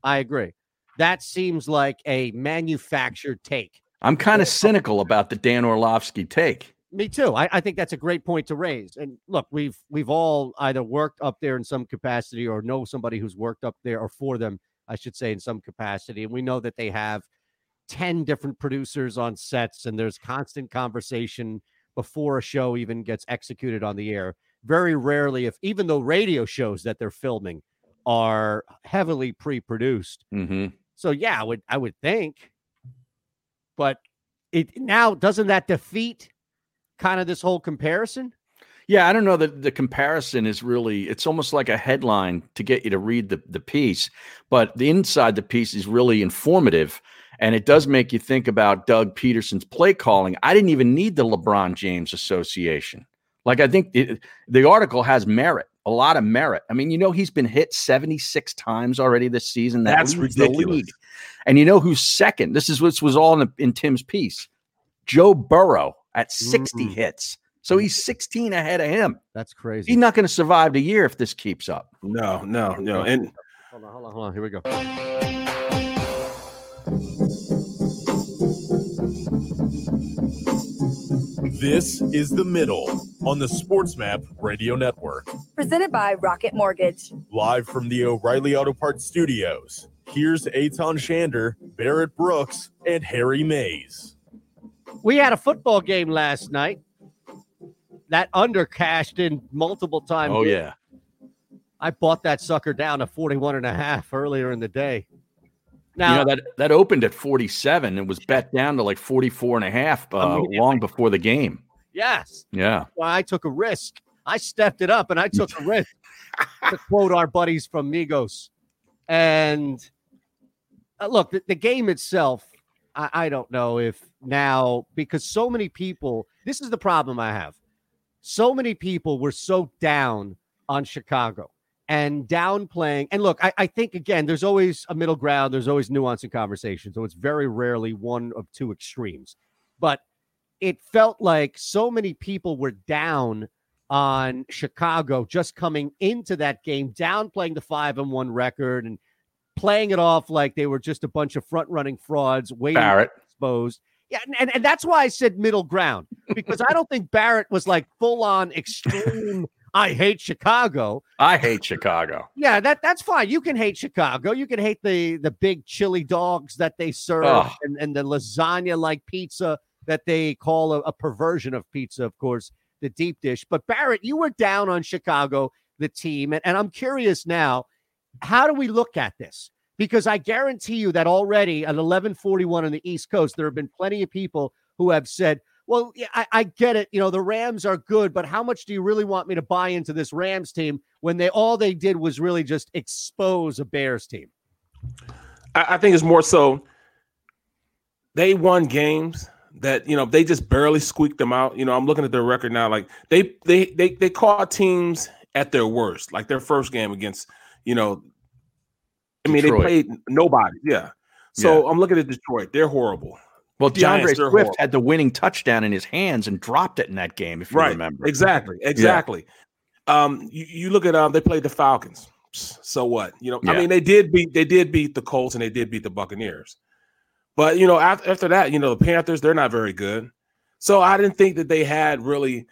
I agree. That seems like a manufactured take. I'm kind of cynical about the Dan Orlovsky take. Me too. I, I think that's a great point to raise. And look, we've we've all either worked up there in some capacity or know somebody who's worked up there or for them, I should say, in some capacity. And we know that they have 10 different producers on sets and there's constant conversation before a show even gets executed on the air. Very rarely, if even though radio shows that they're filming are heavily pre-produced. Mm-hmm. So yeah, I would I would think. But it now doesn't that defeat kind of this whole comparison? Yeah, I don't know that the comparison is really it's almost like a headline to get you to read the, the piece, but the inside the piece is really informative and it does make you think about Doug Pederson's play calling. I didn't even need the LeBron James Association. Like I think it, the article has merit, a lot of merit. I mean, you know he's been hit 76 times already this season. That That's ridiculous. And you know who's second? This is what was all in, the, in Tim's piece. Joe Burrow at 60 mm. hits. So he's 16 ahead of him. That's crazy. He's not going to survive the year if this keeps up. No, no, no. And Hold on, hold on, hold on. Here we go. This is The Middle on the SportsMap Radio Network. Presented by Rocket Mortgage. Live from the O'Reilly Auto Parts Studios. Here's Eytan Shander, Barrett Brooks, and Harry Mayes. We had a football game last night that under cashed in multiple times. Oh, yeah. I bought that sucker down to 41 and a half earlier in the day. Now, you know that that opened at 47 and was bet down to like 44 and a half uh, long before the game. yes. Yeah. Well, I took a risk. I stepped it up and I took a (laughs) risk to quote our buddies from Migos. And uh, look, the, the game itself, I, I don't know if now, because so many people, this is the problem I have. So many people were so down on Chicago and downplaying. And look, I, I think, again, there's always a middle ground, there's always nuance in conversation. So it's very rarely one of two extremes. But it felt like so many people were down on Chicago just coming into that game, downplaying the five and one record and playing it off like they were just a bunch of front running frauds waiting to Barrett. be exposed. Yeah, and- and, that's why I said middle ground because I don't think Barrett was like full on extreme. I hate Chicago. I hate Chicago. Yeah, that that's fine. You can hate Chicago. You can hate the the big chili dogs that they serve and, and the lasagna like pizza that they call a, a perversion of pizza, of course, the deep dish. But Barrett, you were down on Chicago, the team, and, and I'm curious now, how do we look at this? Because I guarantee you that already at 1141 on the East Coast, there have been plenty of people who have said, well, yeah, I, I get it. You know, the Rams are good, but how much do you really want me to buy into this Rams team when they all they did was really just expose a Bears team? I, I think it's more so they won games that you know they just barely squeaked them out. You know, I'm looking at their record now. Like they they they they caught teams at their worst. Like their first game against you know, I mean Detroit. they played nobody. Yeah. So I'm looking at Detroit. They're horrible. Well, DeAndre they're Swift had the winning touchdown in his hands and dropped it in that game, if you right. remember. Exactly. Exactly. Um, you, you look at um, they played the Falcons. So what? You know, I mean, they did beat they did beat the Colts and they did beat the Buccaneers. But you know, after, after that, you know, the Panthers they're not very good. So I didn't think that they had really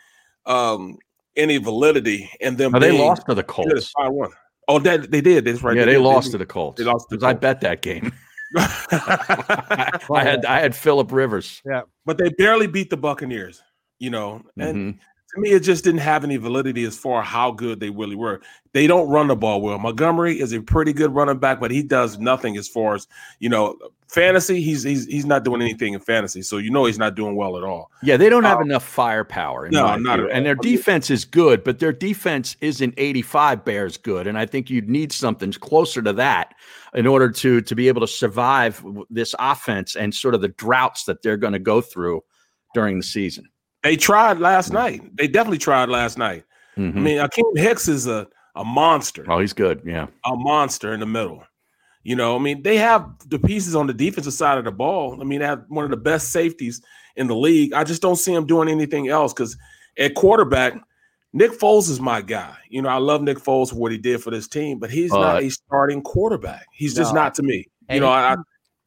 um any validity in them. No, they lost to the Colts. 5-1. Oh, that they did. That's right. yeah, they did. lost did. to the Colts. They lost to the 'Cause I bet that game. (laughs) I had I had Philip Rivers. Yeah. but they barely beat the Buccaneers, you know. And Mhm. To me, it just didn't have any validity as far how good they really were. They don't run the ball well. Montgomery is a pretty good running back, but he does nothing as far as you know fantasy. He's he's he's not doing anything in fantasy, so you know he's not doing well at all. Yeah, they don't have Um, enough firepower. No, not And their defense is good, but their defense isn't 85 Bears good. And I think you'd need something closer to that in order to to be able to survive this offense and sort of the droughts that they're going to go through during the season. They tried last night. They definitely tried last night. Mhm. I mean, Akiem Hicks is a a monster. oh, he's good. Yeah. a monster in the middle. You know, I mean, they have the pieces on the defensive side of the ball. I mean, they have one of the best safeties in the league. I just don't see him doing anything else because at quarterback, Nick Foles is my guy. You know, I love Nick Foles for what he did for this team, but he's not a starting quarterback. He's just not to me. And You know, he, I, I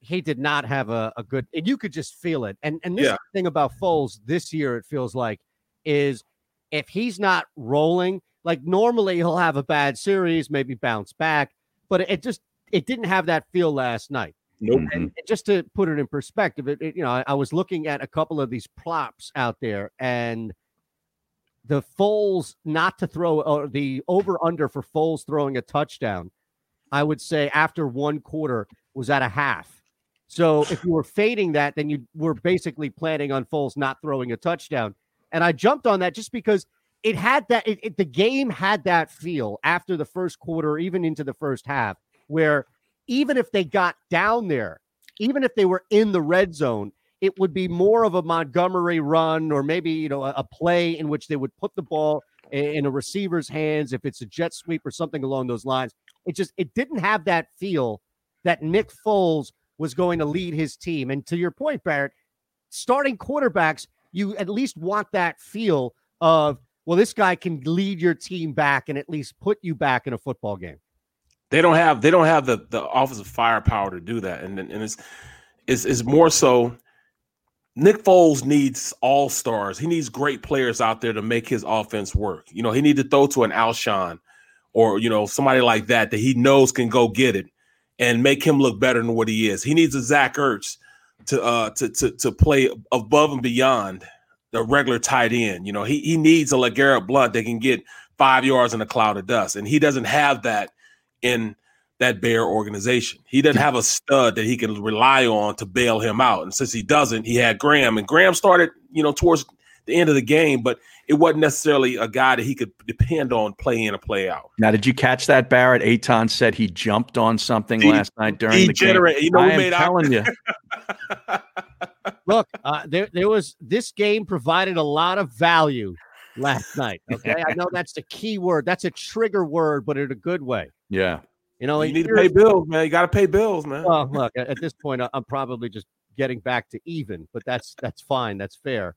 he did not have a, a good, and you could just feel it. And and this Yeah. the thing about Foles this year, it feels like, is if he's not rolling, like normally he'll have a bad series, maybe bounce back, but it just it didn't have that feel last night. Nope. And mm-hmm. just to put it in perspective, it, it- you know, I, I was looking at a couple of these props out there, and the Foles not to throw or the over under for Foles throwing a touchdown, I would say after one quarter was at a half. So (sighs) if you were fading that, then you were basically planning on Foles not throwing a touchdown. And I jumped on that just because it had that it, it- the game had that feel after the first quarter, even into the first half, where even if they got down there, even if they were in the red zone, it would be more of a Montgomery run or maybe you know a, a play in which they would put the ball i- in a receiver's hands if it's a jet sweep or something along those lines. It just it didn't have that feel that Nick Foles was going to lead his team. And to your point, Barrett, starting quarterbacks, you at least want that feel of well, this guy can lead your team back and at least put you back in a football game. They don't have they don't have the the offensive firepower to do that, and and it's it's, it's more so. Nick Foles needs all stars. He needs great players out there to make his offense work. You know, he need to throw to an Alshon or you know somebody like that that he knows can go get it and make him look better than what he is. He needs a Zach Ertz to uh to to to play above and beyond the regular tight end. You know, he he needs a LeGarrette Blunt that can get five yards in a cloud of dust, and he doesn't have that in that Bear organization. He doesn't have a stud that he can rely on to bail him out. And since he doesn't, he had Graham, and Graham started, you know, towards the end of the game, but it wasn't necessarily a guy that he could depend on play in and play out. Now, did you catch that, Barrett? Eytan said he jumped on something De- last night during the game. You know, we I am made out- telling you. (laughs) Look, uh, there there was this game provided a lot of value last night. (laughs) Okay, I know that's the key word. That's a trigger word, but in a good way. Yeah. You know, You need to pay bills, man. You got to pay bills, man. Well, look, at at this point, I- I'm probably just getting back to even, but that's that's fine. That's fair.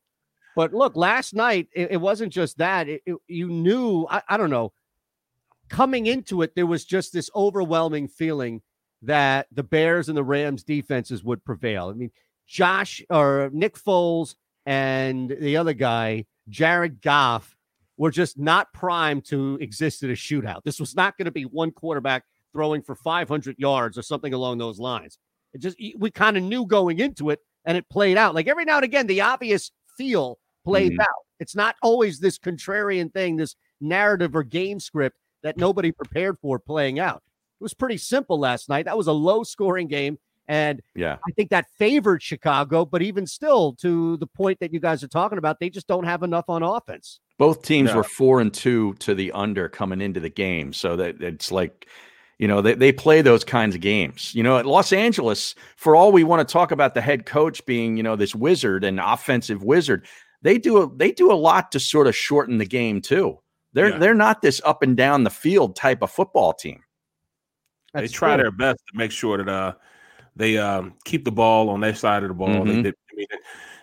But look, last night it, it wasn't just that. It, it- you knew, I, I don't know, coming into it, there was just this overwhelming feeling that the Bears and the Rams defenses would prevail. I mean, Josh or Nick Foles and the other guy, Jared Goff, were just not primed to exist in a shootout. This was not going to be one quarterback throwing for 500 yards or something along those lines. It just we kind of knew going into it, and it played out. Like every now and again, the obvious feel plays Mhm. out. It's not always this contrarian thing, this narrative or game script that nobody prepared for playing out. It was pretty simple last night. That was a low scoring game. And Yeah. I think that favored Chicago, but even still, to the point that you guys are talking about, they just don't have enough on offense. Both teams No. were four and two to the under coming into the game. So that it's like, you know, they, they play those kinds of games. You know, at Los Angeles, for all we want to talk about the head coach being, you know, this wizard and offensive wizard, they do a they do a lot to sort of shorten the game too. They're Yeah. they're not this up and down the field type of football team. they try true. their best to make sure that uh they um keep the ball on their side of the ball. They- Mhm. they- I, mean,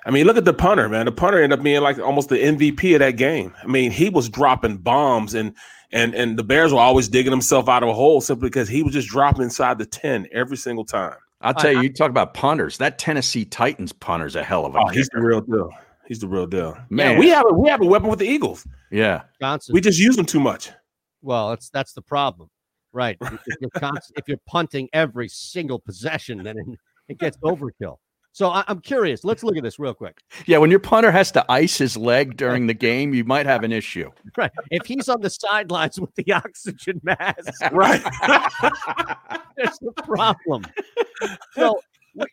I mean, look at the punter, man. The punter ended up being like almost the MVP of that game. I mean, he was dropping bombs and and and the Bears were always digging himself out of a hole simply because he was just dropping inside the 10 every single time. I'll tell you, you talk about punters. That Tennessee Titans punter's a hell of a Oh, he's the real deal. He's the real deal. Man. Man, we have a we have a weapon with the Eagles. Yeah. Johnston. We just use them too much. Well, that's that's the problem, right? (laughs) If if you're, const- if you're punting every single possession, then it, it gets overkill. So I, I'm curious. Let's look at this real quick. Yeah, when your punter has to ice his leg during the game, you might have an issue. (laughs) Right? If he's on the sidelines with the (laughs) oxygen mask, right? There's the problem. So w-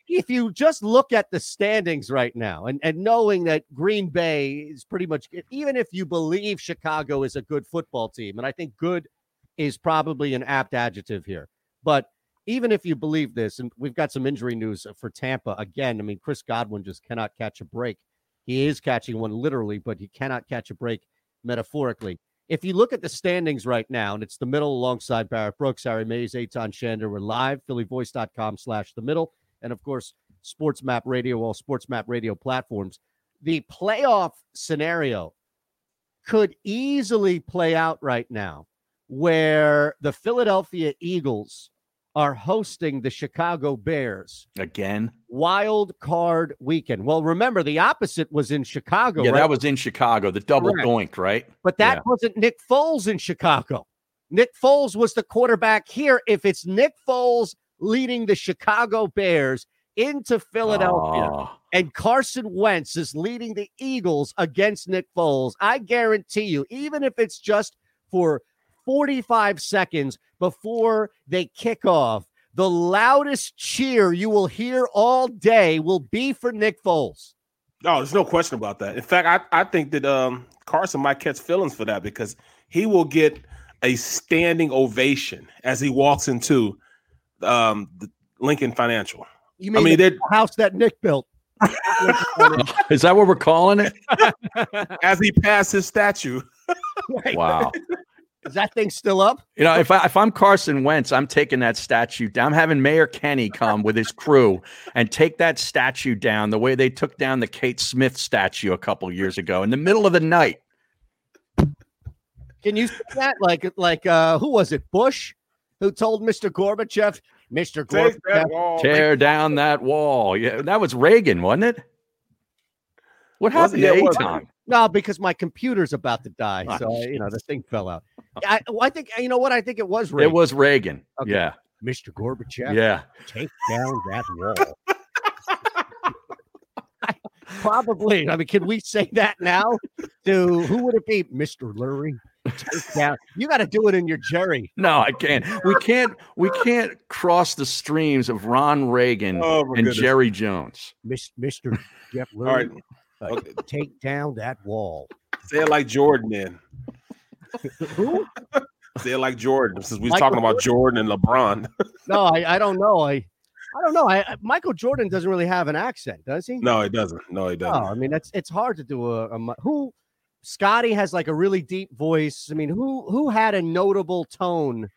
if you just look at the standings right now, and and knowing that Green Bay is pretty much, even if you believe Chicago is a good football team, and I think good is probably an apt adjective here, but even if you believe this, and we've got some injury news for Tampa again. I mean, Chris Godwin just cannot catch a break. He is catching one literally, but he cannot catch a break metaphorically. If you look at the standings right now, and it's the middle alongside Barrett Brooks, Harry Mayes, Eytan Shander, we're live, phillyvoice.com slash the middle, and of course, Sports Map Radio, all Sports Map Radio platforms. The playoff scenario could easily play out right now where the Philadelphia Eagles are hosting the Chicago Bears Again. wild card weekend. Well, remember the opposite was in Chicago. Yeah, right? that was in Chicago, the double Correct. doink, right? But that Yeah. wasn't Nick Foles in Chicago. Nick Foles was the quarterback here. If it's Nick Foles leading the Chicago Bears into Philadelphia. Oh. And Carson Wentz is leading the Eagles against Nick Foles. I guarantee you, even if it's just for 45 seconds before they kick off, the loudest cheer you will hear all day will be for Nick Foles. No, there's no question about that. In fact, I, I think that um, Carson might catch feelings for that because he will get a standing ovation as he walks into um, the Lincoln Financial. You mean, I mean, the house that Nick built? (laughs) Is that what we're calling it? (laughs) as he passed his statue. Wow. (laughs) Is that thing still up? You know, if I if I'm Carson Wentz, I'm taking that statue down. I'm having Mayor Kenney come with his crew and take that statue down the way they took down the Kate Smith statue a couple years ago in the middle of the night. Can you see that? Like, like uh, who was it? Bush, who told Mr. Gorbachev, Mr. Take Gorbachev. Tear down that wall. Yeah, that was Reagan, wasn't it? What Was happened to Yeah. Eytan? No, because my computer's about to die. Ah, So, I- you know, the thing fell out. I, well, I think, you know what? I think it was Reagan. It was Reagan. Okay. Yeah. Mr. Gorbachev. Yeah. Take down that wall. (laughs) Probably. I mean, can we say that now? To who would it be? Mr. Lurie. Take down. You got to do it in your Jerry. No, I can't. We can't. We can't cross the streams of Ron Reagan Oh, and goodness. Jerry Jones. Miss, Mr. Jeff (laughs) All right. Lurie. uh, Take down that wall. Say it like Jordan then. (laughs) Who? Say it like Jordan, since we was Michael talking about Jordan and LeBron. (laughs) No, I, I don't know. I I don't know. I, I- Michael Jordan doesn't really have an accent, does he? no, he doesn't. No, he doesn't. No, I mean that's it's hard to do a, a who Scottie has like a really deep voice. I mean, who who had a notable tone?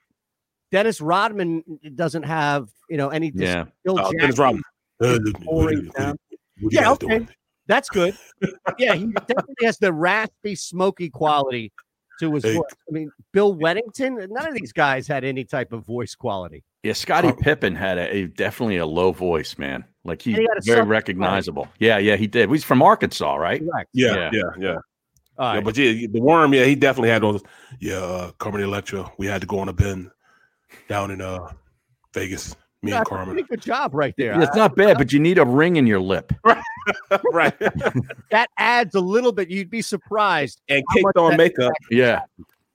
Dennis Rodman doesn't have, you know, any dis- Yeah. Bill Oh, Dennis Rodman. boring sound. What are you Yeah, okay. doing? That's good. (laughs) Yeah, he definitely has the raspy, smoky quality to his Hey. voice. I mean, Bill Wennington, none of these guys had any type of voice quality. Yeah, Scottie Pippen had a, a- definitely a low voice, man. Like he, And he very southern recognizable. Yeah, yeah, he did. He's from Arkansas, right? Correct. Yeah, yeah, yeah. Yeah, right. but yeah, the worm, yeah, he definitely had those. Yeah, uh, Carmen Electra, we had to go on a bend down in uh Vegas. Me and That's a Carmen. good job right there. Yeah, it's not bad, but you need a ring in your lip. (laughs) right. (laughs) that adds a little bit. You'd be surprised. and caked on that- makeup. Yeah.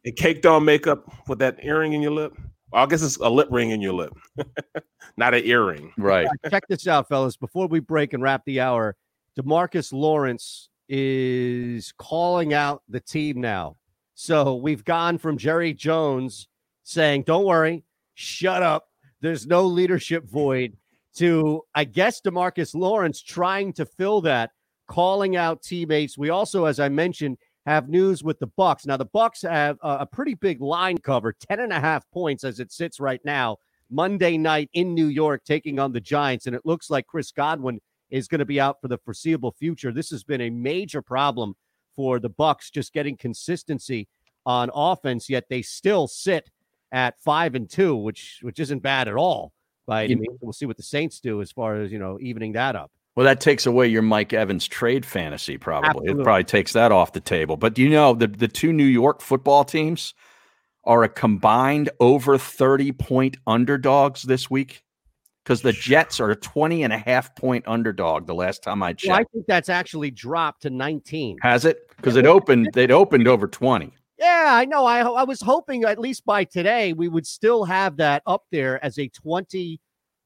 And caked on makeup with that earring in your lip. Well, I guess it's a lip ring in your lip, (laughs) not an earring. Right. Check this out, fellas. Before we break and wrap the hour, Demarcus Lawrence is calling out the team now. So we've gone from Jerry Jones saying, "Don't worry, shut up. There's no leadership void." To I guess Demarcus Lawrence trying to fill that, calling out teammates. We also, as I mentioned, have news with the Bucks. Now the Bucks have a, a pretty big line cover, 10 and a half points as it sits right now. Monday night in New York taking on the Giants and it looks like Chris Godwin is going to be out for the foreseeable future. This has been a major problem for the Bucks just getting consistency on offense yet they still sit at 5 and 2 which which isn't bad at all by any means. We'll see what the Saints do as far as, you know, evening that up. Well, that takes away your Mike Evans trade fantasy, probably. Absolutely. It probably takes that off the table. But you know, the, the two New York football teams are a combined over 30 point underdogs this week because the Jets are a 20 and a half point underdog the last time I Well, I think that's actually dropped to 19. Has it? Because it opened, (laughs) it opened over 20. Yeah, I know. I I was hoping at least by today we would still have that up there as a 20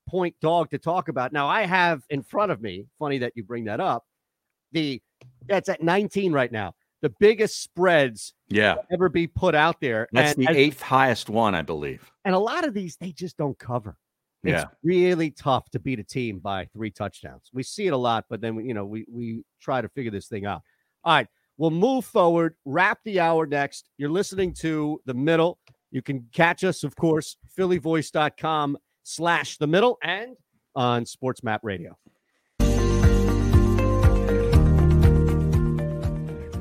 point dog to talk about. Now I have in front of me, funny that you bring that up. The that's at 19 right now. The biggest spreads Yeah. ever be put out there. That's and, the eighth highest one, I believe. and a lot of these they just don't cover. It's really tough to beat a team by three touchdowns. We see it a lot, but then you know we we try to figure this thing out. All right, we'll move forward. Wrap the hour next. You're listening to the middle. You can catch us, of course, phillyvoice.com slash the middle and on Sports Map Radio.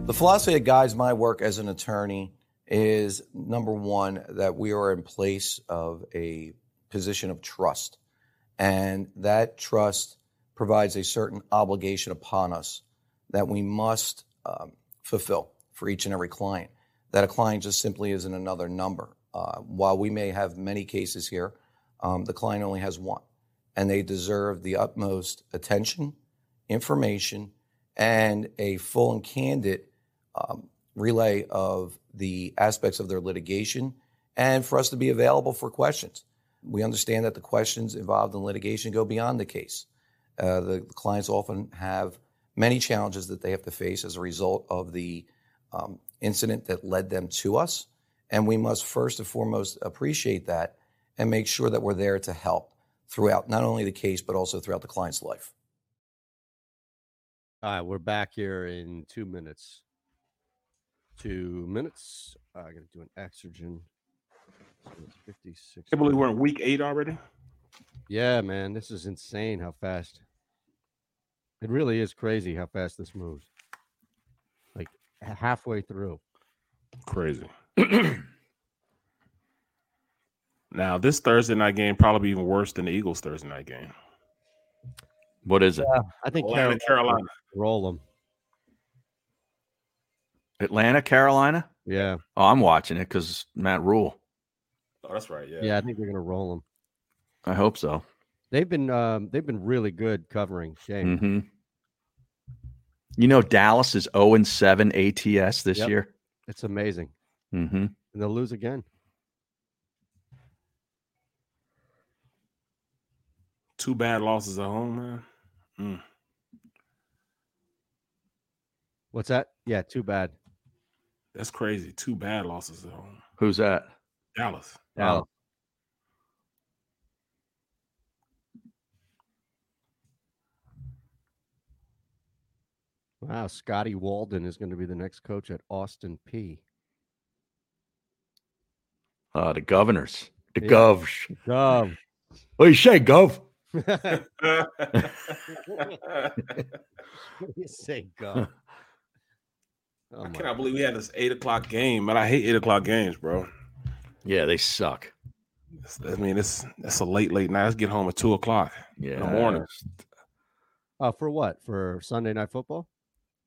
The philosophy that guides my work as an attorney is number one, that we are in place of a position of trust. And that trust provides a certain obligation upon us that we must um, fulfill for each and every client. That a client just simply isn't another number. Uh, while we may have many cases here, Um, the client only has one, and they deserve the utmost attention, information, and a full and candid um, relay of the aspects of their litigation, and for us to be available for questions. We understand that the questions involved in litigation go beyond the case. Uh, the clients often have many challenges that they have to face as a result of the um, incident that led them to us. And we must first and foremost appreciate that and make sure that we're there to help throughout not only the case, but also throughout the client's life. All right, we're back here in two minutes. Two minutes. Uh, I got to do an exergen. So it's 56. I believe we're in week eight already. Yeah, man, this is insane how fast. It really is crazy how fast this moves. Like halfway through. Crazy. (clears throat) now this Thursday night game probably even worse than the Eagles Thursday night game. What is it? Yeah, I think Atlanta, Carolina, Carolina. roll them. Atlanta, Carolina. Yeah, Oh, I'm watching it because Matt Rhule. Oh, that's right. Yeah. yeah, I think they're gonna roll them. I hope so. They've been um, they've been really good covering Shane. hmm You know, Dallas is 0 and 7 ATS this Yep. year. It's amazing, hmm and they'll lose again. Two bad losses at home, man. Mm. What's that? Yeah, too bad. That's crazy. Two bad losses at home. Who's that? Dallas. Dallas. Wow, Scotty Walden is going to be the next coach at Austin Peay Uh, the governors. The Yeah. govs. Gov. What do you say, gov? (laughs) (laughs) you say Gov. (laughs) Oh I my cannot believe we had this eight o'clock game, man. I hate eight o'clock games, bro. Yeah, they suck. It's- I mean, it's it's a late, late night. Let's get home at two o'clock Yeah. in the morning. Uh, for what? For Sunday night football?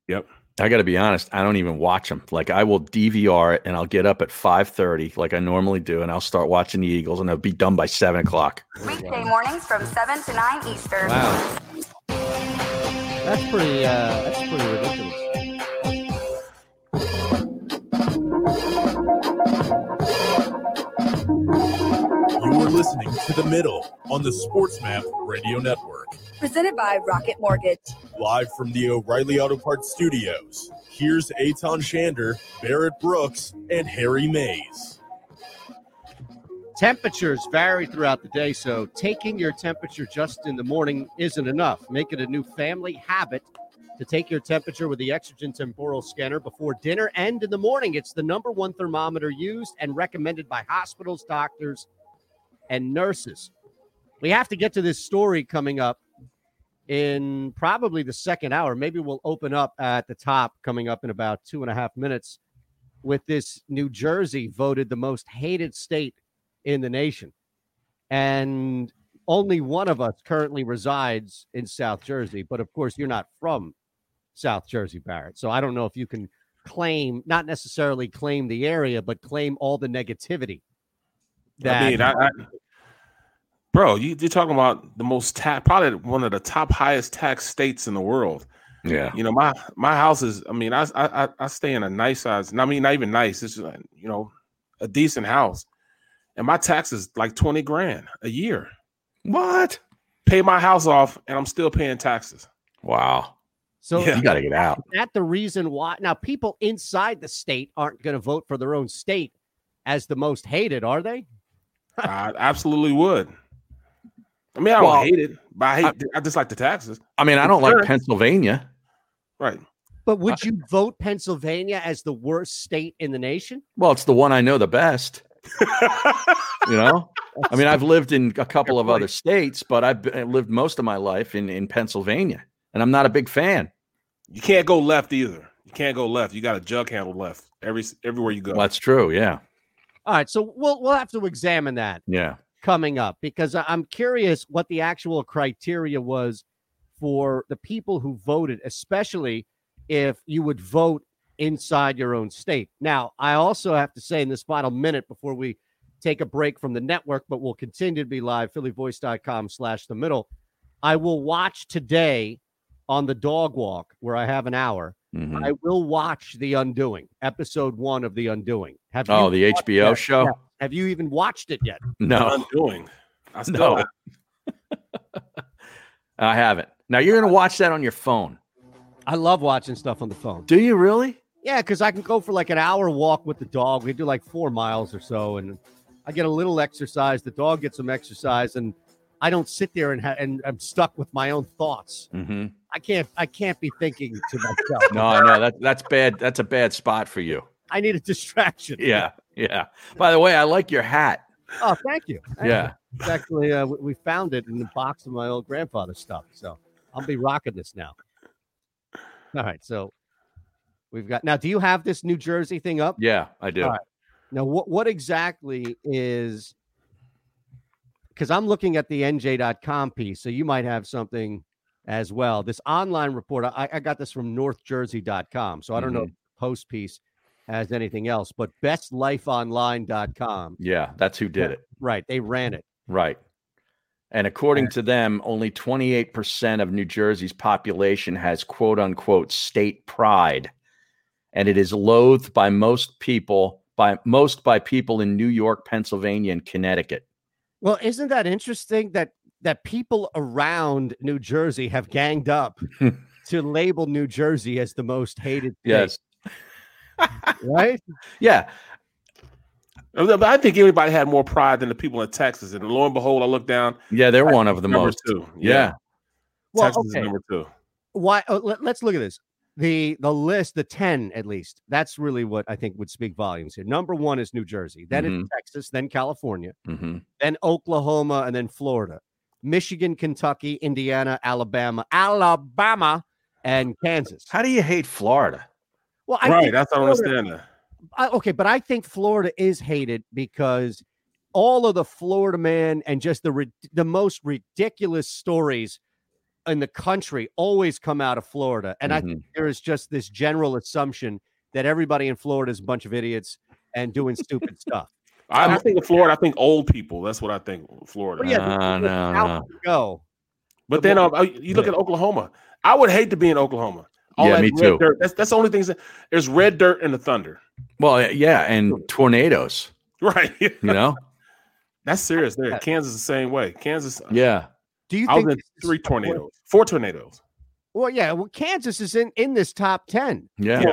Yep. I got to be honest. I don't even watch them. Like I will DVR it, and I'll get up at five thirty, like I normally do, and I'll start watching the Eagles, and I'll be done by seven o'clock. Weekday mornings from 7 to 9 Eastern. Wow. That's pretty. Uh, that's pretty ridiculous. Listening to The Middle on the SportsMap Radio Network. Presented by Rocket Mortgage. Live from the O'Reilly Auto Parts Studios, here's Eytan Shander, Barrett Brooks, and Harry Mayes. Temperatures vary throughout the day, so taking your temperature just in the morning isn't enough. Make it a new family habit to take your temperature with the Exergen temporal scanner before dinner and in the morning. It's the number one thermometer used and recommended by hospitals, doctors, and nurses. We have to get to this story coming up in probably the second hour. Maybe we'll open up at the top coming up in about two and a half minutes with this New Jersey voted the most hated state in the nation. And only one of us currently resides in South Jersey. But of course, you're not from South Jersey, Barrett. So I don't know if you can claim, not necessarily claim the area, but claim all the negativity. I mean, I, I, bro, you, you're talking about the most tax, probably one of the top highest tax states in the world. Yeah. You know, my my house is. I mean, I I I stay in a nice size. I mean, not even nice. It's just, you know, a decent house, and my taxes like twenty grand a year. What? Pay my house off, and I'm still paying taxes. Wow. So you got to get out. Is that the reason why now people inside the state aren't going to vote for their own state as the most hated, are they? I absolutely would. I mean, I don't hate it, but I hate. I, just like the taxes. I mean, I don't like Pennsylvania. Right. But would you vote Pennsylvania as the worst state in the nation? Well, it's the one I know the best. you know, I mean, I've lived in a couple of other states, but I've been, lived most of my life in in Pennsylvania, and I'm not a big fan. You can't go left either. You can't go left. You got a jug handle left every everywhere you go. Well, that's true. Yeah. All right, so we'll we'll have to examine that Yeah. coming up because I'm curious what the actual criteria was for the people who voted, especially if you would vote inside your own state. Now, I also have to say in this final minute before we take a break from the network, but we'll continue to be live. PhillyVoice.com slash the middle. I will watch today on the dog walk where I have an hour. Mhm. I will watch The Undoing, episode one of The Undoing. Have Oh, the HBO that? show? Yeah. Have you even watched it yet? (laughs) No. Undoing. I (laughs) still No. have- (laughs) I haven't. Now you're going to watch that on your phone. I love watching stuff on the phone. Do you really? Yeah, because I can go for like an hour walk with the dog. We do like four miles or so, and I get a little exercise. The dog gets some exercise, and I don't sit there and ha- and I'm stuck with my own thoughts. Mm-hmm. I can't. I can't be thinking to myself. No, no, that that's bad. That's a bad spot for you. I need a distraction. Yeah, yeah. By the way, I like your hat. Oh, thank you. Thank Yeah. you. Actually, uh, we- found it in the box of my old grandfather's stuff. So I'll be rocking this now. All right. So we've got now. Do you have this New Jersey thing up? Yeah, I do. All right. Now, what what exactly is? Because I'm looking at the NJ.com piece, so you might have something as well. This online report, I, I got this from NorthJersey.com, so I don't know if Mhm. the post piece has anything else, but BestLifeOnline.com. Yeah, that's who did it. Right, they ran it. Right. And according to them, only 28% of New Jersey's population has quote unquote state pride. And it is loathed by most people, by most by people in New York, Pennsylvania, and Connecticut. Well, isn't that interesting that that people around New Jersey have ganged up (laughs) to label New Jersey as the most hated state, Yes. right? (laughs) Yeah. But I think everybody had more pride than the people in Texas. And lo and behold, I look down. Yeah, they're one of the number most. two. Yeah. Well, Texas okay. is number two. Why? Oh, let, us look at this. The the list, the ten at least. That's really what I think would speak volumes here. Number one is New Jersey, then Mhm. it's Texas, then California, Mhm. then Oklahoma, and then Florida, Michigan, Kentucky, Indiana, Alabama, Alabama, and Kansas. How do you hate Florida? Well, I right, that's I don't Florida- understand that. I, okay, but I think Florida is hated because all of the Florida man and just the the most ridiculous stories in the country always come out of Florida, and I think mm-hmm. there is just this general assumption that everybody in Florida is a bunch of idiots and doing stupid (laughs) stuff. I don't think of Florida. I think old people. That's what I think. Florida. Well, yeah, the- No, no, no. Go. But then um, you look at Oklahoma. I would hate to be in Oklahoma. All Yeah, that me red too. Dirt, that's that's the only things. That, there's red dirt and the thunder. Well, yeah, and tornadoes, Right. (laughs) you know? That's serious. There, Kansas the same way. Kansas. Yeah. Do you I was think in three tornadoes, four tornadoes. Well, yeah. Well, Kansas is in in this top ten. Yeah.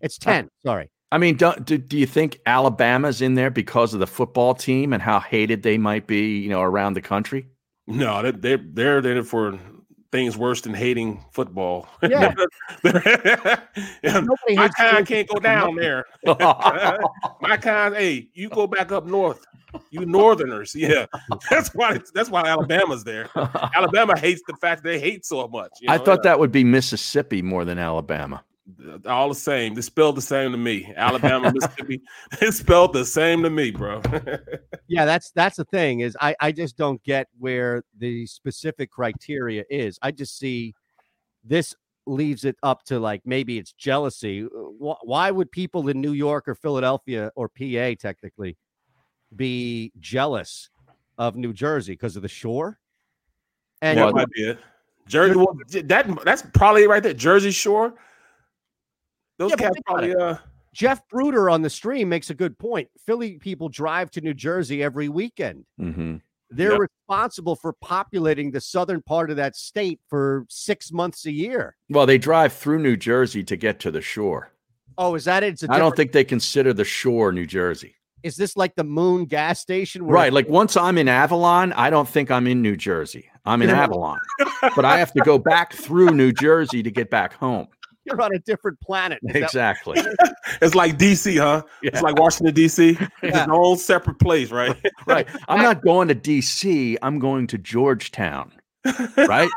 It's ten. Sorry. I mean, do, do, do you think Alabama's in there because of the football team and how hated they might be, you know, around the country? No, they they're they're there for things worse than hating football. (laughs) Yeah. Yeah, my kind can't go down there. (laughs) my kind, hey, you go back up north. You Northerners, yeah. (laughs) That's why. That's why Alabama's there. Alabama hates the fact they hate so much. you I know, thought that would be Mississippi more than Alabama. Uh, all the same. They spelled the same to me. Alabama, Mississippi. (laughs) It's spelled the same to me, bro. (laughs) Yeah, that's that's the thing is I I just don't get where the specific criteria is. I just see this leaves it up to like maybe it's jealousy. Why, would people in New York or Philadelphia or PA technically be jealous of New Jersey because of the shore? And that might be it. Jersey, well, that that's probably right there. Jersey Shore. Those Yeah, cats probably. Uh, Jeff Bruder on the stream makes a good point. Philly people drive to New Jersey every weekend. Mm-hmm. They're Yep. responsible for populating the southern part of that state for six months a year. Well, they drive through New Jersey to get to the shore. Oh, is that it? It's a I don't think they consider the shore New Jersey. Is this like the Moon gas station? where- Right. Like once I'm in Avalon, I don't think I'm in New Jersey. I'm in Avalon, but I have to go back through New Jersey to get back home. You're on a different planet. Is that- Exactly. (laughs) it's like DC, huh? It's like Washington D.C. (laughs) It's its own separate place, right? (laughs) right. I'm not going to DC. I'm going to Georgetown. Right.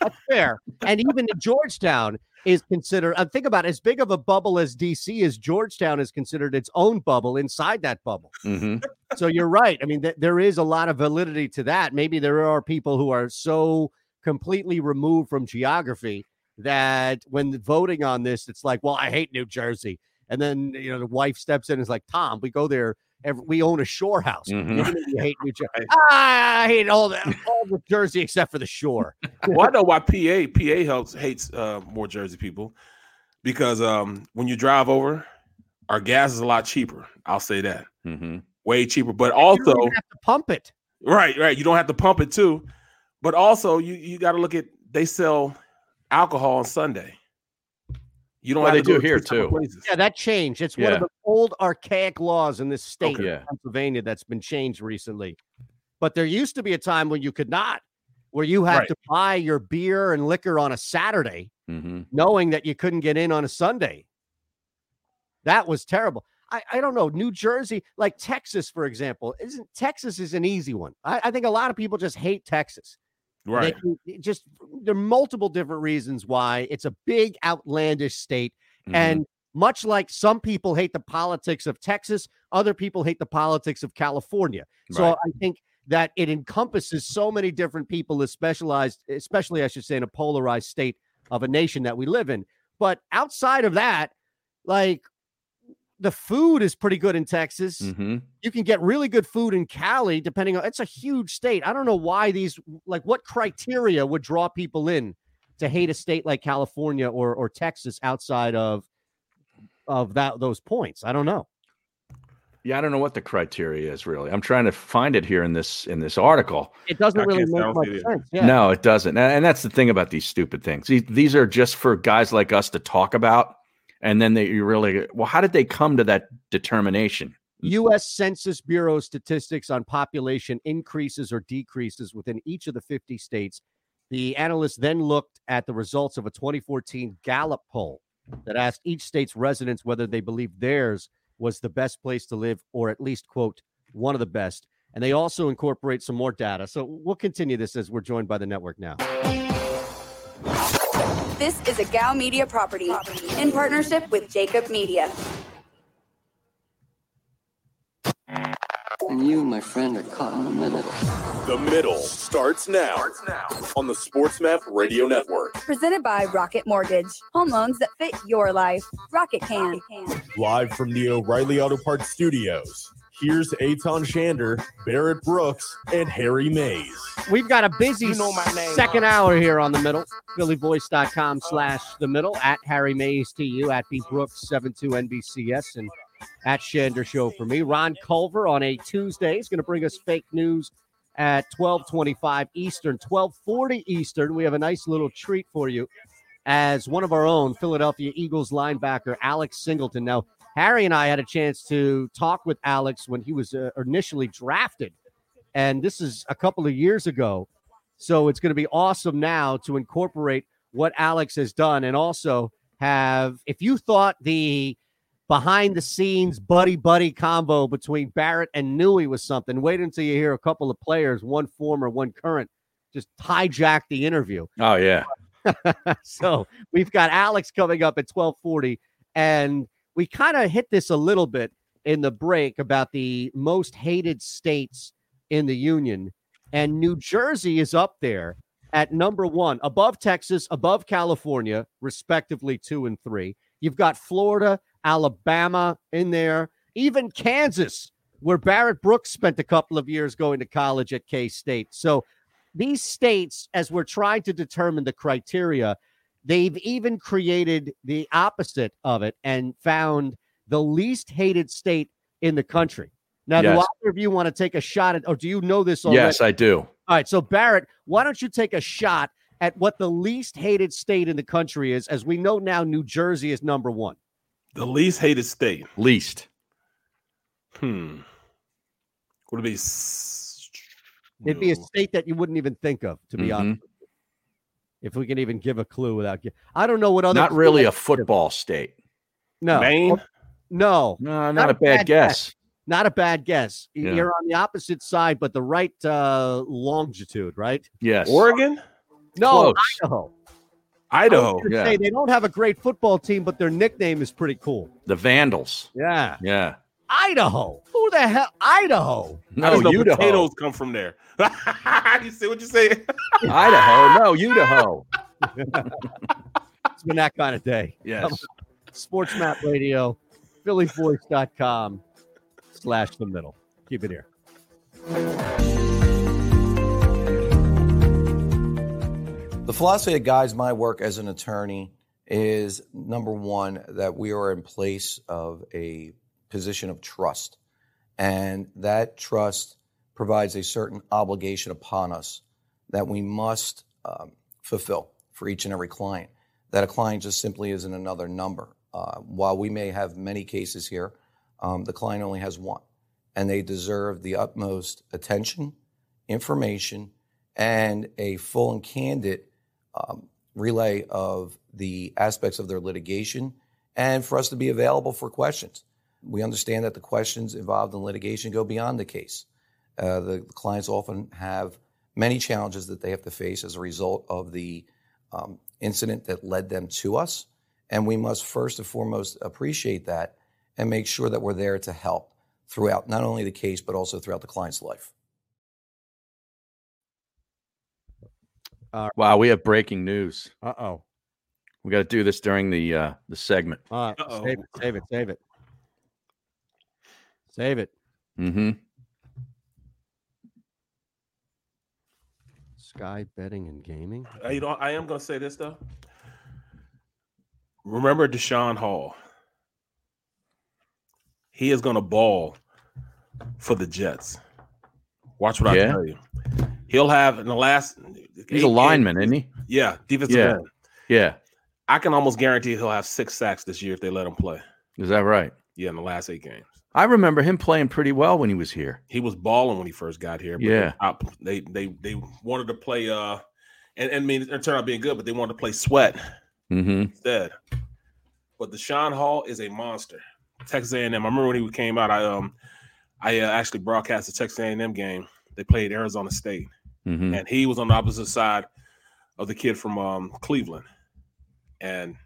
That's fair. And even in Georgetown is considered. Uh, think about it, as big of a bubble as DC is. Georgetown is considered its own bubble inside that bubble. hmm so you're right. I mean, th- there is a lot of validity to that. Maybe there are people who are so completely removed from geography that when voting on this, it's like, well, I hate New Jersey. And then, you know, the wife steps in and is like, Tom, we go there every, we own a shore house. Mhm. You hate New Jersey. (laughs) Ah, I hate all the all the Jersey except for the shore. (laughs) well, I know why PA PA helps hates uh, more Jersey people because um, when you drive over, our gas is a lot cheaper. I'll say that Mhm. way cheaper. But You also, don't have to pump it. right, right, you don't have to pump it too. But also, you you got to look at they sell alcohol on Sunday. You don't Well, have they to do to here, too. places. Yeah, that changed. It's one of the old archaic laws in this state, Okay. of Pennsylvania, that's been changed recently. But there used to be a time when you could not, where you had Right. to buy your beer and liquor on a Saturday, Mhm. knowing that you couldn't get in on a Sunday. That was terrible. I, I don't know. New Jersey, like Texas, for example, isn't Texas is an easy one. I, I think a lot of people just hate Texas. They Right. can- just there are multiple different reasons why it's a big outlandish state Mhm. and much like some people hate the politics of Texas other people hate the politics of California so Right. i think that it encompasses so many different people as specialized especially i should say in a polarized state of a nation that we live in but outside of that like the food is pretty good in Texas Mhm. you can get really good food in Cali, depending on it's a huge state. I don't know why these like what criteria would draw people in to hate a state like California or or Texas outside of of that those points. I don't know. Yeah, I don't know what the criteria is really. I'm trying to find it here in this in this article. It doesn't I really make much it. sense. Yeah. No, it doesn't. And and that's the thing about these stupid things. These, these are just for guys like us to talk about. And then they you really well, how did they come to that determination? U.S. Census Bureau statistics on population increases or decreases within each of the 50 states. The analysts then looked at the results of a 2014 Gallup poll that asked each state's residents whether they believed theirs was the best place to live or at least, quote, one of the best. And they also incorporate some more data. So we'll continue this as we're joined by the network now. This is a Gal Media property in partnership with Jacob Media. And you, my friend, are caught in the middle. The middle starts now on the SportsMap Radio Network. Presented by Rocket Mortgage. Home loans that fit your life. Rocket can. Live from the O'Reilly Auto Parts studios, here's Eytan Shander, Barrett Brooks, and Harry Mayes. We've got a busy You know my name, second hour here on the middle. PhillyVoice.com slash the middle at Harry Mayes to you at B Brooks 72 NBCS and at Shander Show for me. Ron Culver on a Tuesday is going to bring us fake news at 1225 Eastern, 1240 Eastern. We have a nice little treat for you as one of our own Philadelphia Eagles linebacker, Alex Singleton. Now, Harry and I had a chance to talk with Alex when he was uh, initially drafted and this is a couple of years ago. So it's going to be awesome now to incorporate what Alex has done and also have, if you thought the behind the scenes buddy buddy combo between Barrett and Newy was something, wait until you hear a couple of players, one former, one current, just hijack the interview. Oh yeah. (laughs) so we've got Alex coming up at 1240. And we kind of hit this a little bit in the break about the most hated states in the union. And New Jersey is up there at number one, above Texas, above California, respectively, two and three. You've got Florida, Alabama in there, even Kansas, where Barrett Brooks spent a couple of years going to college at K State. So these states, as we're trying to determine the criteria, they've even created the opposite of it and found the least hated state in the country. Now, do either of you want to take a shot at, or do you know this already? Yes, I do. All right, so Barrett, why don't you take a shot at what the least hated state in the country is? As we know now, New Jersey is number one. The least hated state. Least. Hmm. Would it be? It'd be a state that you wouldn't even think of, to be Mhm. honest. With you. If we can even give a clue without, gi- I don't know what other. Not really a clue- football state. No, Maine? no, No, not, a bad, guess. Not a bad guess. Yeah. You're on the opposite side, but the right uh, longitude, right? Yes. Oregon? No, Close. Idaho. Idaho. I Yeah. say they don't have a great football team, but their nickname is pretty cool. The Vandals. Yeah, Yeah. Idaho. Who the hell? Idaho. No, How does the Idaho. potatoes come from there? (laughs) you see what you say? Idaho. No, Idaho. (laughs) It's been that kind of day. Yes. (laughs) Sports Map Radio, PhillyVoice.com slash the middle. Keep it here. The philosophy that guides my work as an attorney is number one, that we are in place of a position of trust. And that trust provides a certain obligation upon us that we must um, fulfill for each and every client. That a client just simply isn't another number. Uh, while we may have many cases here, um, the client only has one, and they deserve the utmost attention, information, and a full and candid um, relay of the aspects of their litigation, and for us to be available for questions. We understand that the questions involved in litigation go beyond the case. Uh, the clients often have many challenges that they have to face as a result of the um, incident that led them to us. And we must first and foremost appreciate that and make sure that we're there to help throughout not only the case, but also throughout the client's life. wow, we have breaking news. Uh oh. We got to do this during the uh, the segment. Uh, save it, save it, save it. Save it. Mm-hmm. Sky betting and gaming. Uh, you know, I am going to say this though. Remember Daeshon Hall. He is going to ball for the Jets. Watch what I tell you. He'll have in the last. He's a lineman, isn't he? Yeah, defensive Yeah. end. Yeah. I can almost guarantee he'll have six sacks this year if they let him play. Is that right? Yeah, in the last eight games. I remember him playing pretty well when he was here. He was balling when he first got here. But Yeah. they, they they wanted to play. Uh, and, and I mean, it turned out being good, but they wanted to play sweat Mm-hmm. instead. But Daeshon Hall is a monster. Texas A&M. I remember when he came out. I um, I uh, actually broadcast the Texas A&M game. They played Arizona State, Mm-hmm. and he was on the opposite side of the kid from um, Cleveland, and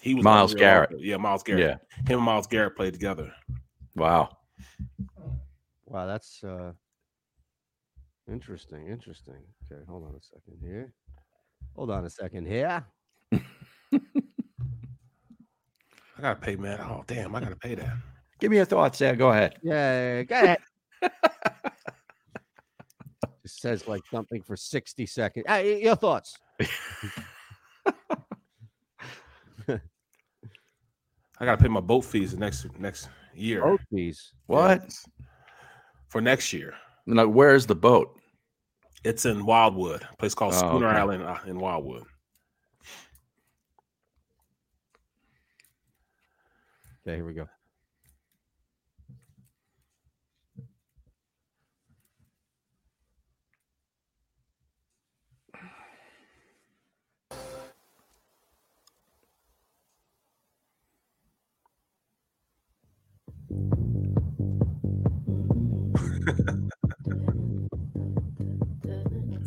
he was Myles. Garrett. Yeah, Myles Garrett. Yeah, Him and Myles Garrett played together. Wow. Wow, that's uh interesting. Interesting. Okay, hold on a second here. Hold on a second here. I gotta pay, man. Oh damn, I gotta pay that. (laughs) Give me your thoughts there. Go ahead. Yeah, go ahead. (laughs) Just says like something for 60 seconds. Uh, y- your thoughts. (laughs) I gotta pay my boat fees the next next year. Boat fees. What? For next year. Like, where's the boat? It's in Wildwood, a place called Oh, Schooner okay. Island uh, in Wildwood. Okay, here we go.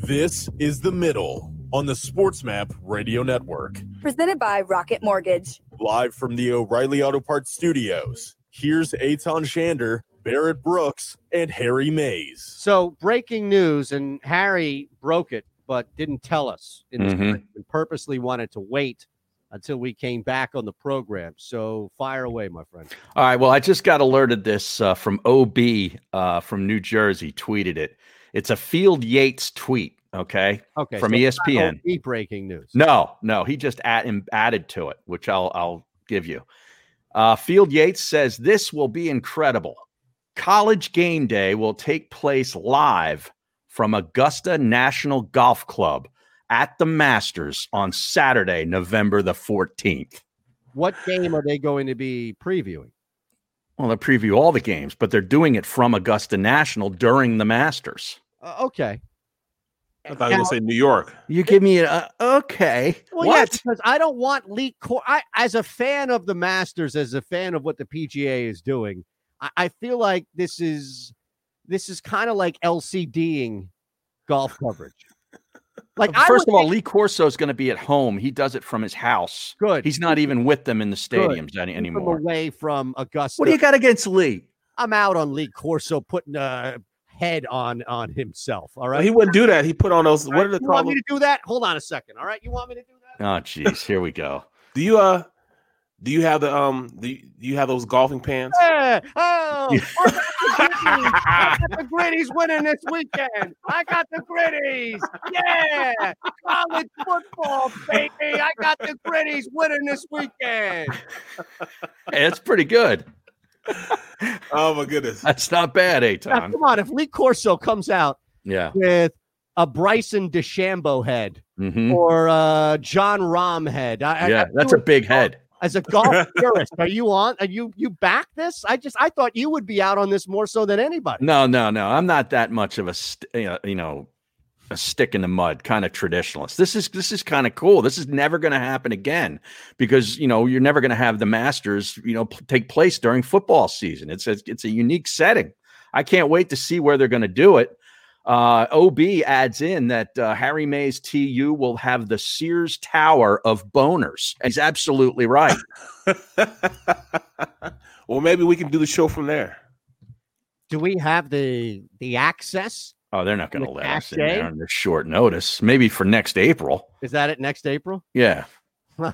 This is The Middle on the SportsMap Radio Network. Presented by Rocket Mortgage. Live from the O'Reilly Auto Parts studios. Here's Eytan Shander, Barrett Brooks, and Harry Mayes. So, breaking news, and Harry broke it, but didn't tell us in this Mhm. and purposely wanted to wait until we came back on the program. So, fire away, my friend. All right. Well, I just got alerted this uh, from OB uh, from New Jersey. Tweeted it. It's a Field Yates tweet. Okay. Okay, From so not ESPN. OB breaking news. No, no, he just add, added to it, which I'll I'll give you. Uh, Field Yates says this will be incredible. College game day will take place live from Augusta National Golf Club at the Masters on Saturday, November the 14th. What game are they going to be previewing? Well, they preview all the games, but they're doing it from Augusta National during the Masters. Uh, okay. I thought you were gonna say New York. You give me a okay. Well, what? yes, because I don't want leak. Cor- I, as a fan of the Masters, as a fan of what the PGA is doing, I, I feel like this is this is kind of like LCDing golf coverage. Like, first of all, think- Lee Corso is going to be at home. He does it from his house. Good. He's not even with them in the Good. stadiums any, Keep him anymore. away from Augusta. What do you got against Lee? I'm out on Lee Corso putting a head on on himself. All right. He wouldn't do that. He put on those. What are the problems? you want me to do that? Hold on a second. All right. You want me to do that? Oh, jeez. Here we go. (laughs) Do you uh? Do you have the um? Do you, do you have those golfing pants? (laughs) Eh, eh, I got the (laughs) Gritties winning this weekend. I got the Gritties. Yeah. College football, baby. I got the Gritties winning this weekend. Hey, that's pretty good. oh my goodness. That's not bad, Now, Eytan. come on. If Lee Corso comes out Yeah. with a Bryson DeChambeau head Mhm. or a Jon Rahm head, I, I- Yeah, I that's a big head. As a golf (laughs) purist, are you on? Are you you back this? I just I thought you would be out on this more so than anybody. No, no, no. I'm not that much of a st- you know, you know a stick in the mud kind of traditionalist. This is this is kind of cool. This is never going to happen again because you know you're never going to have the Masters you know p- take place during football season. It's a, it's a unique setting. I can't wait to see where they're going to do it. Uh, OB adds in that uh, Harry Mayes TU will have the Sears Tower of boners. He's absolutely right. (laughs) well, maybe we can do the show from there. Do we have the the access? Oh, they're not going to let us in there on this short notice. Maybe for next April. Is that it next April? Yeah. (laughs)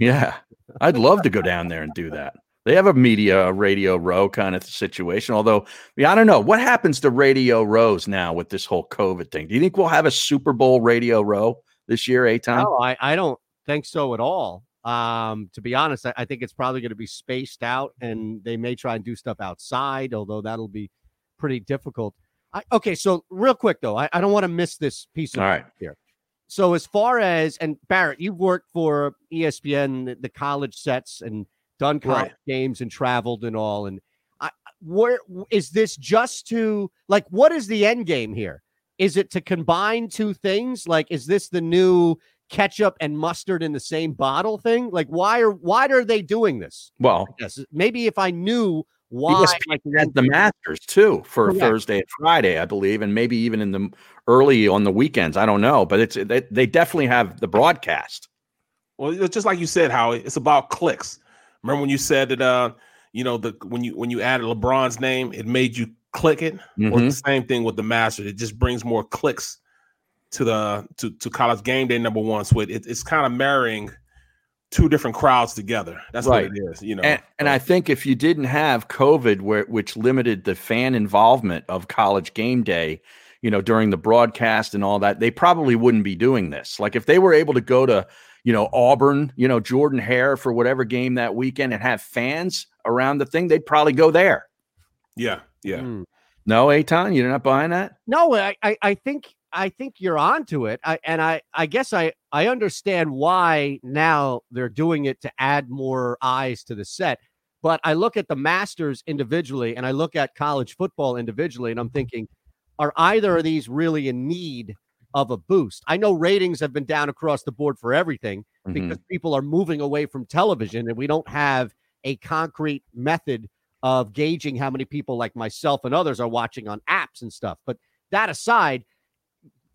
Yeah. I'd love to go down there and do that. They have a media radio row kind of situation. Although, yeah, I don't know. What happens to radio rows now with this whole COVID thing? Do you think we'll have a Super Bowl radio row this year, Eytan? No, I, I don't think so at all. Um, to be honest, I, I think it's probably going to be spaced out, and they may try and do stuff outside, although that'll be pretty difficult. I, okay, so real quick though, I, I don't want to miss this piece of All right. here. So as far as and Barrett, you've worked for ESPN, the college sets, and done college Right. games and traveled and all. And I, where is this just to like? What is the end game here? Is it to combine two things? Like, is this the new ketchup and mustard in the same bottle thing? Like, why are why are they doing this? Well, Yes, maybe if I knew why, ESPN like, has the Masters too for Correct. Thursday and Friday, I believe, and maybe even in the early on the weekends. I don't know, but it's they, they definitely have the broadcast. Well, it's just like you said, Howie. It's about clicks. Remember when you said that? Uh, you know, the when you when you added LeBron's name, it made you click it. Or Mhm. the same thing with the Masters. It just brings more clicks to the to to college game day number one. So it, it it's kind of marrying two different crowds together. That's Right. what it is. You know, And, and I think if you didn't have COVID, where which limited the fan involvement of college game day, you know, during the broadcast and all that, they probably wouldn't be doing this. Like if they were able to go to, you know, Auburn, you know, Jordan Hare for whatever game that weekend and have fans around the thing, they'd probably go there. yeah, yeah. Hmm. No, Eytan, you're not buying that? No, I, I, I think I think you're onto it. I and I I guess I I understand why now they're doing it to add more eyes to the set. But I look at the Masters individually and I look at college football individually, and I'm thinking, are either of these really in need of a boost? I know ratings have been down across the board for everything because people are moving away from television and we don't have a concrete method of gauging how many people like myself and others are watching on apps and stuff. But that aside,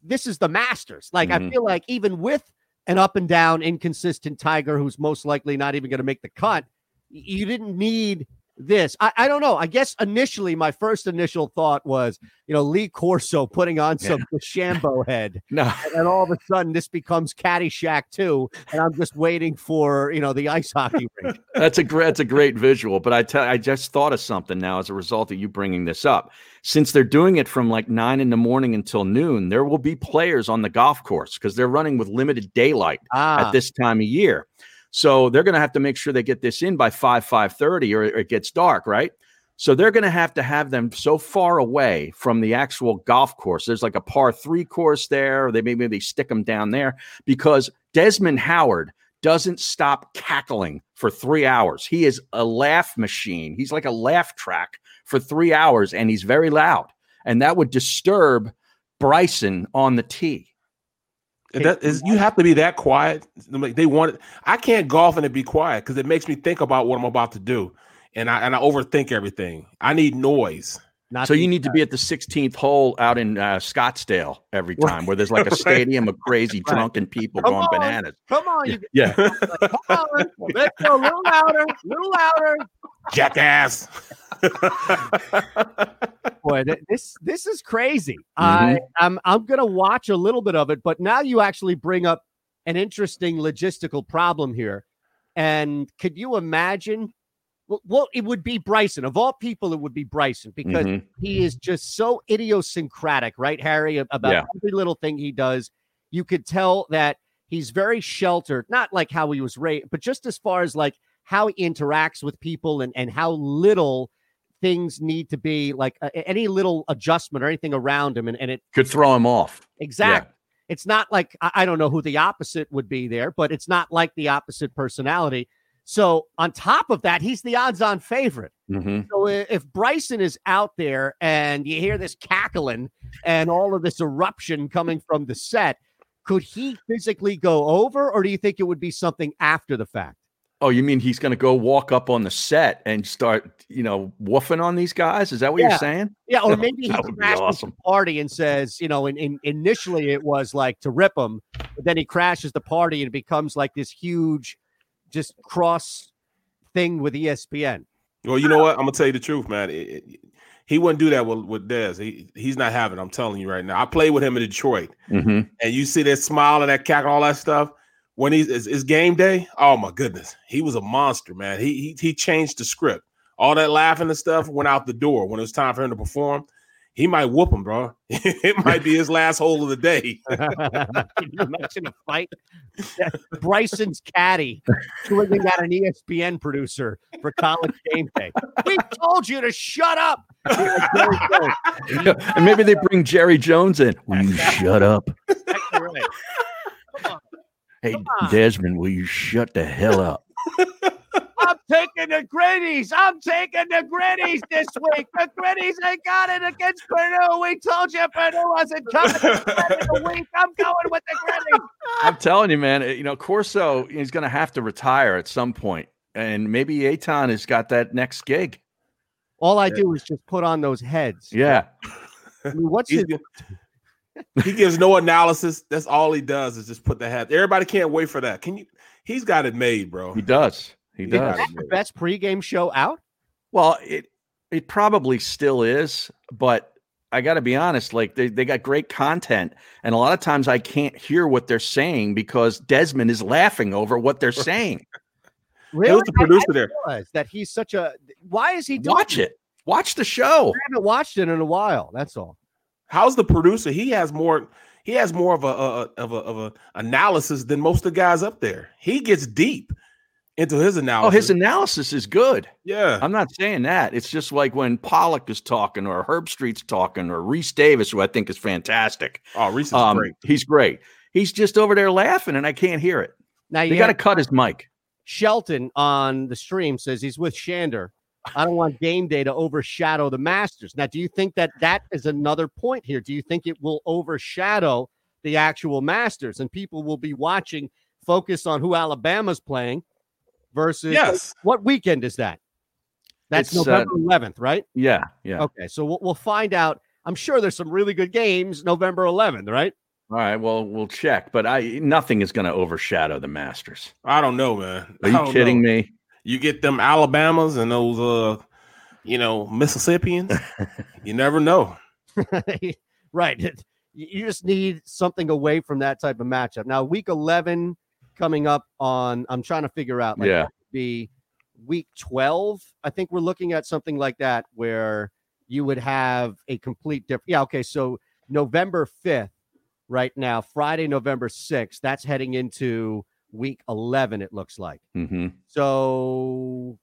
this is the Masters. Like I Mhm. feel like even with an up and down, inconsistent Tiger who's most likely not even going to make the cut, you didn't need this. I, I don't know. I guess initially my first initial thought was, you know, Lee Corso putting on some Shambo head. (laughs) No. And then all of a sudden this becomes Caddyshack too. And I'm just waiting for, you know, the ice hockey (laughs) rink. That's a great, that's a great visual. But I tell, I just thought of something now as a result of you bringing this up. Since they're doing it from like nine in the morning until noon, there will be players on the golf course because they're running with limited daylight Ah. at this time of year. So they're going to have to make sure they get this in by five five thirty, or it gets dark, right? So they're going to have to have them so far away from the actual golf course. There's like a par three course there. They maybe they stick them down there because Desmond Howard doesn't stop cackling for three hours. He is a laugh machine. He's like a laugh track for three hours, and he's very loud, and that would disturb Bryson on the tee. Is, you have to be that quiet. Like, They want it. I can't golf and it be quiet because it makes me think about what I'm about to do, and I and I overthink everything. I need noise. So you need to be at the 16th hole out in uh, Scottsdale every time, where there's like a (laughs) stadium of crazy Right. drunken people Come going on, bananas. Come on, you Yeah. (laughs) come on. Let's go a little louder, a little louder. Jackass. (laughs) Boy, th- this this is crazy. I I'm I'm gonna watch a little bit of it, but now you actually bring up an interesting logistical problem here. And could you imagine Well, it would be Bryson. Of all people, it would be Bryson because Mhm. he is just so idiosyncratic, right, Harry? About Yeah. every little thing he does. You could tell that he's very sheltered, not like how he was raised, but just as far as like how he interacts with people and, and how little things need to be like uh, any little adjustment or anything around him. And, and it Could throw him off. Exactly. It's not like I, I don't know who the opposite would be there, but it's not like the opposite personality. So on top of that, he's the odds-on favorite. hmm So if Bryson is out there and you hear this cackling and all of this eruption coming from the set, could he physically go over, or do you think it would be something after the fact? Oh, you mean he's going to go walk up on the set and start, you know, woofing on these guys? Is that what Yeah. you're saying? Yeah, or (laughs) maybe he that would be crashes awesome. the party and says, you know, in, in, initially it was like to rip him, but then he crashes the party and it becomes like this huge, just cross thing with ESPN. Well, you know what? I'm gonna tell you the truth, man. It- it- he wouldn't do that with with Dez. He he's not having. it, I'm telling you right now. I played with him in Detroit, hmm and you see that smile and that cackle, all that stuff. When he's it's, it's game day, oh my goodness, he was a monster, man. He he he changed the script. All that laughing and stuff went out the door when it was time for him to perform. He might whoop him, bro. (laughs) it might be his last hole of the day. Can you imagine a fight? Bryson's caddy swinging at an ESPN producer for college game day. We told you to shut up. and maybe they bring Jerry Jones in. Will you shut up? Exactly right. Hey, Desmond, will you shut the hell up? I'm taking the gritties. I'm taking the gritties this week. The gritties ain't got it against Purdue. We told you Purdue wasn't coming to the end of the week. I'm going with the gritties. I'm telling you, man. You know, Corso is going to have to retire at some point, and maybe Eytan has got that next gig. All I do is just put on those heads. Yeah, I mean, what's He's his, he gives no analysis. That's all he does is just put the hat. Everybody can't wait for that. Can you? He's got it made, bro. he does. He He does. got the best pregame show out? Well, it it probably still is, but I got to be honest. Like they, they got great content, and a lot of times I can't hear what they're saying because Desmond is laughing over what they're (laughs) saying. Really? the I- I producer didn't there. that he's such a. Why is he doing Watch it. Watch the show. I haven't watched it in a while. That's all. How's the producer? He has more. He has more of a, a of a of a analysis than most of the guys up there. He gets deep into his analysis. Oh, his analysis is good. yeah. I'm not saying that. It's just like when Pollack is talking, or Herbstreit's talking, or Rece Davis, who I think is fantastic. Oh, Reese is Um, great. He's great. He's just over there laughing, and I can't hear it. Now You you got to cut his mic. Shelton on the stream says he's with Shander. I don't want game day to overshadow the Masters. Now, do you think that that is another point here? Do you think it will overshadow the actual Masters and people will be watching, focus on who Alabama's playing versus Yes. what weekend is that? That's It's, uh, November 11th, right? Yeah, yeah. Okay, so we'll, we'll find out. I'm sure there's some really good games November 11th, right? All right. Well, we'll check, but I nothing is going to overshadow the Masters. I don't know, man. Are you kidding know. me? You get them Alabamas and those uh, you know, Mississippians. (laughs) you never know. (laughs) right. You just need something away from that type of matchup. Now, week 11 coming up on, I'm trying to figure out, like, Yeah. be week 12. I think we're looking at something like that where you would have a complete different. Yeah. Okay. So November 5th, right now, Friday, November 6th, that's heading into week 11, it looks like. hmm So,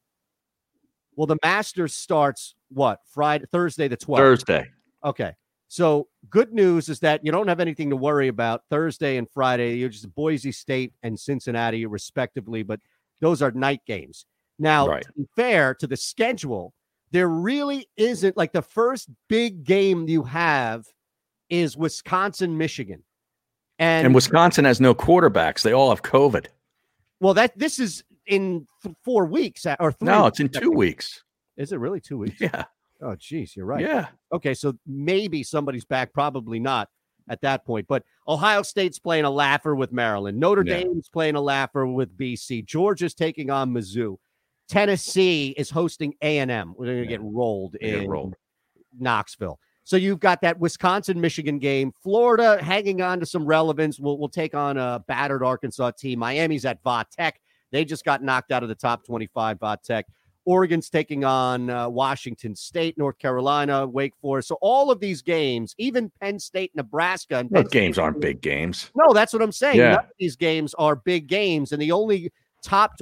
well, the Masters starts what Friday, Thursday, the 12th. Thursday. Okay. So good news is that you don't have anything to worry about Thursday and Friday. You're just Boise State and Cincinnati, respectively, but those are night games. Now, Right. to be fair to the schedule, there really isn't like the first big game you have is Wisconsin, Michigan. And, And Wisconsin has no quarterbacks. They all have COVID. well, that this is in th- four weeks uh, or three. No, it's in two weeks. Is it really two weeks? Yeah. Oh, geez, you're right. Yeah. Okay, so maybe somebody's back, probably not at that point. But Ohio State's playing a laugher with Maryland. Notre Yeah. Dame's playing a laugher with BC. Georgia's taking on Mizzou. Tennessee is hosting A and M. We're going to get rolled in get rolled. Knoxville. So you've got that Wisconsin Michigan game. Florida hanging on to some relevance. We'll, we'll take on a battered Arkansas team. Miami's at Va Tech. They just got knocked out of the top 25 Va Tech. Oregon's taking on uh, Washington State, North Carolina, Wake Forest. So all of these games, even Penn State, Nebraska, and Penn Those State- games aren't big games. No, that's what I'm saying. Yeah. None of these games are big games, and the only top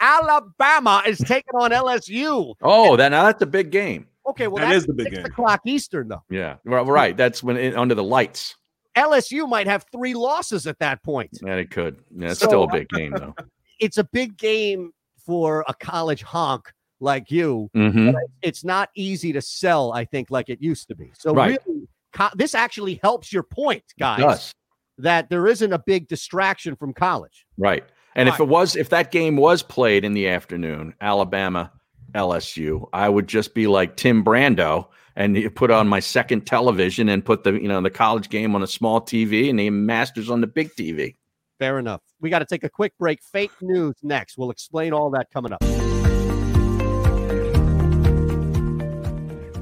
Alabama is taking on LSU. Oh, that now that's a big game. Okay, well That that's is the big six game. o'clock Eastern though. Yeah, right. right. That's when it, under the lights. LSU might have three losses at that point. Yeah, it could. Yeah, it's So- still a big game though. (laughs) It's a big game for a college honk like you. Mhm. but It's not easy to sell, I think, like it used to be. So Right. really, co- this actually helps your point, guys. does. That there isn't a big distraction from college. Right. And if it was, if that game was played in the afternoon, Alabama, LSU, I would just be like Tim Brando and you put on my second television and put the, you know, the college game on a small TV and the Masters on the big TV. Fair enough. We got to take a quick break. Fake news next. We'll explain all that coming up.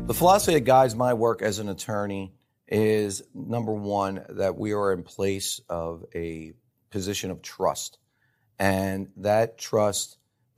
The philosophy that guides my work as an attorney is number one, that we are in place of a position of trust. And that trust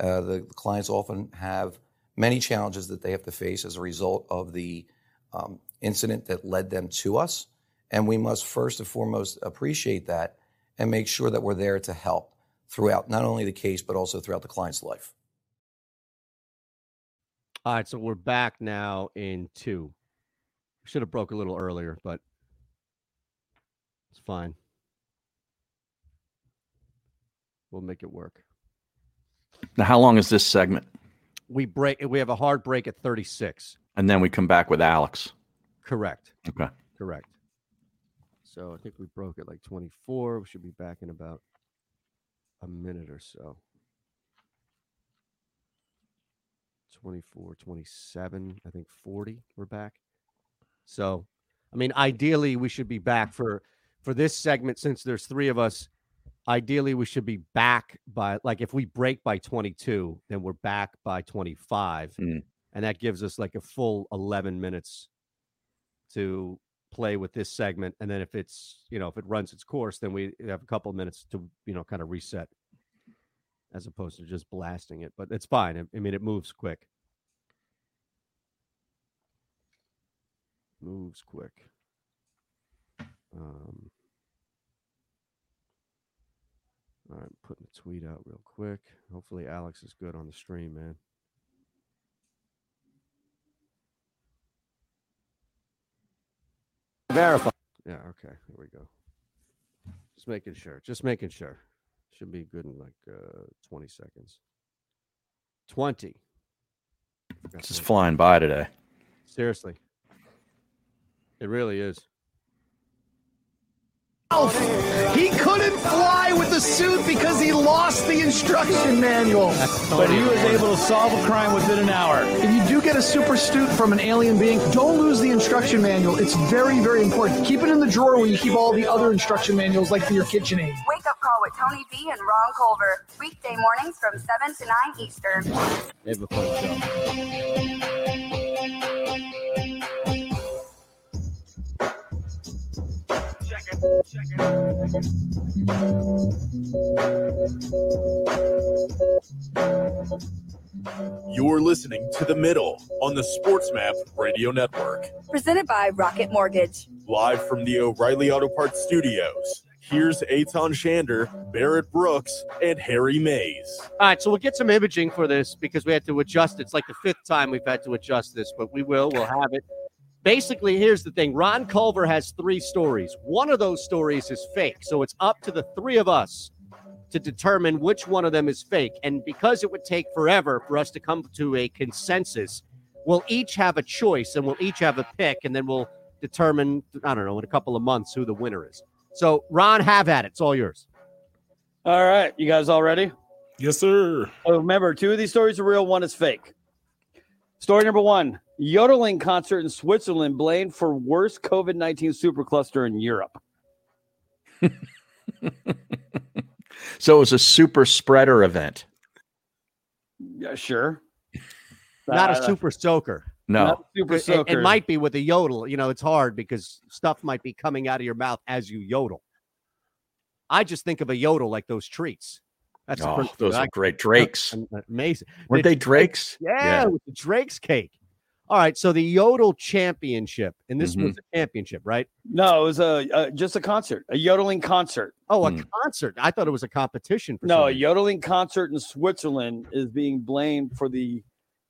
Uh, the, the clients often have many challenges that they have to face as a result of the um, incident that led them to us. And we must first and foremost appreciate that and make sure that we're there to help throughout not only the case, but also throughout the client's life. All right, so we're back now in two. Should have broke a little earlier, but it's fine. We'll make it work. Now, how long is this segment? We break. We have a hard break at 36. And then we come back with Alex. Correct. Okay. Correct. So I think we broke at like 24. We should be back in about a minute or so. 24, 27, I think 40. We're back. So, I mean, ideally, we should be back for for this segment since there's three of us. Ideally, we should be back by like if we break by 22, then we're back by 25, Mm. and that gives us like a full 11 minutes to play with this segment. And then if it's you know if it runs its course, then we have a couple minutes to you know kind of reset, as opposed to just blasting it. But it's fine. I- I mean, it moves quick. Moves quick. Um, all right, I'm putting a tweet out real quick. Hopefully, Alex is good on the stream, man. Verify. Yeah, okay. Here we go. Just making sure. Just making sure. Should be good in like uh 20 seconds. 20. Forgot This is flying by today. Seriously. It really is. He couldn't fly with the suit because he lost the instruction manual. But he was able to solve a crime within an hour. If you do get a super suit from an alien being, don't lose the instruction manual. It's very, very important. Keep it in the drawer where you keep all the other instruction manuals, like for your KitchenAid. Wake up call with Tony B and Ron Culver. Weekday mornings from 7 to 9 Eastern. They have a fun show. You're listening to The Middle on the SportsMap Radio Network. Presented by Rocket Mortgage. Live from the O'Reilly Auto Parts Studios. Here's Eytan Shander, Barrett Brooks, and Harry Mayes. All right, so we'll get some imaging for this because we had to adjust. It's like the fifth time we've had to adjust this, but we will. We'll have it. Basically, here's the thing Ron Culver has three stories. One of those stories is fake. So it's up to the three of us to determine which one of them is fake. And because it would take forever for us to come to a consensus, we'll each have a choice and we'll each have a pick. And then we'll determine, I don't know, in a couple of months who the winner is. So, Ron, have at it. It's all yours. All right, you guys all ready? Yes, sir. So remember, two of these stories are real, one is fake. Story number one: yodeling concert in Switzerland blamed for worst COVID nineteen supercluster in Europe. (laughs) So it was a super spreader event. Yeah, sure. Not Uh, a super soaker. No. Not super It- it- soaker. It, might be with a yodel. You know, it's hard because stuff might be coming out of your mouth as you yodel. I just think of a yodel like those treats. That's Oh, those are I- great Drakes. Amazing. Weren't The they Drakes? Yeah, Yeah. with the Drake's cake. All right, so the Yodel Championship, and this Mm-hmm. was a championship, right? No, it was a, a just a concert, a yodeling concert. Oh, a Hmm. concert. I thought it was a competition. For No, a yodeling concert in Switzerland is being blamed for the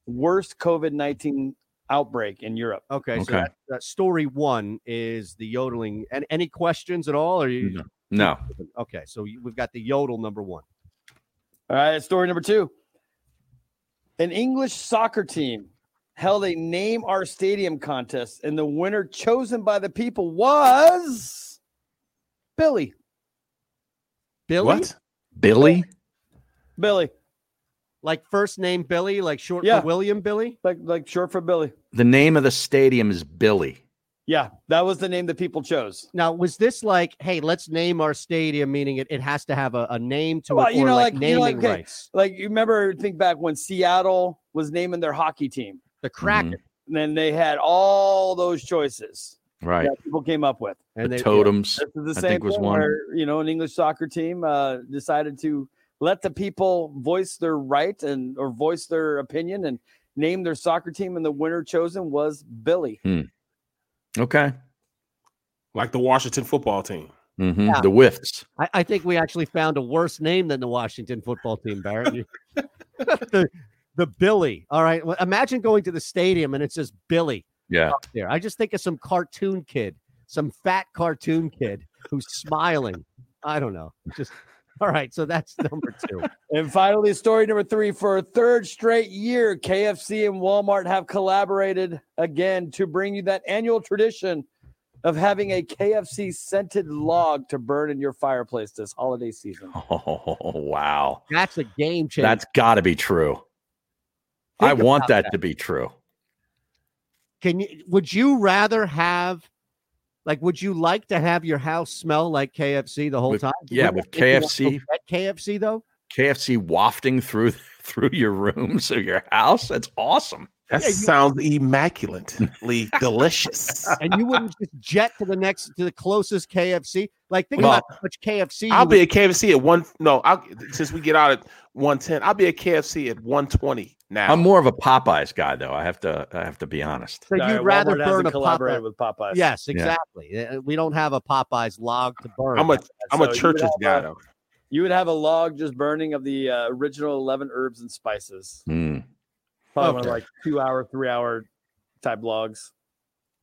worst COVID nineteen outbreak in Europe. Okay, so Okay. that, that story one is the yodeling. And any questions at all? Or you? No. Okay, so we've got the yodel number one. All right, story number two. An English soccer team held a name our stadium contest, and the winner chosen by the people was Billy. Billy? What? Billy? Billy. Like first name Billy, like short Yeah. for William Billy? Like like short for Billy. The name of the stadium is Billy. Yeah, that was the name that people chose. Now, was this like, hey, let's name our stadium, meaning it, it has to have a, a name to Well, it, you or know, like, like, naming you know, like, okay, rights? like you remember, think back when Seattle was naming their hockey team, The Kraken. and then they had all those choices Right. that people came up with. And the they, totems, This is the I same think, was thing one. where you know an English soccer team uh, decided to let the people voice their right and or voice their opinion and name their soccer team, and the winner chosen was Billy. Hmm. Okay. Like the Washington football team. hmm Yeah. The Whiffs. I, I think we actually found a worse name than the Washington football team, Barrett. (laughs) (laughs) The, the Billy. All right. Well, imagine going to the stadium and it says Billy Yeah. up there. I just think of some cartoon kid, some fat cartoon kid who's smiling. I don't know. Just all right. So that's number two. (laughs) And finally, story number three: for a third straight year, KFC and Walmart have collaborated again to bring you that annual tradition of having a KFC scented log to burn in your fireplace this holiday season. (laughs) Oh, wow. That's a game changer. That's got to be true. I want that, that. to be true. Can you would you rather have like would you like to have your house smell like KFC the whole With- time? yeah, Wouldn't with that make you want to KFC. KFC though? KFC wafting through (laughs) through your rooms of your house. That's awesome. That sounds immaculately (laughs) delicious. And you wouldn't just jet to the next to the closest KFC. Like think Well, about how much KFC. I'll be would- at KFC at one. No, I'll, since we get out at one ten, I'll be at KFC at one twenty now. I'm more of a Popeyes guy, though. I have to. I have to be honest. So Sorry, you'd rather Walmart burn a collaborated Popeye. with Popeyes. Yes, exactly. Uh, We don't have a Popeyes log to burn. I'm a I'm So a you church's would guy a- though. You would have a log just burning of the uh, original 11 herbs and spices. Mm. Probably one of like two hour, three hour type logs.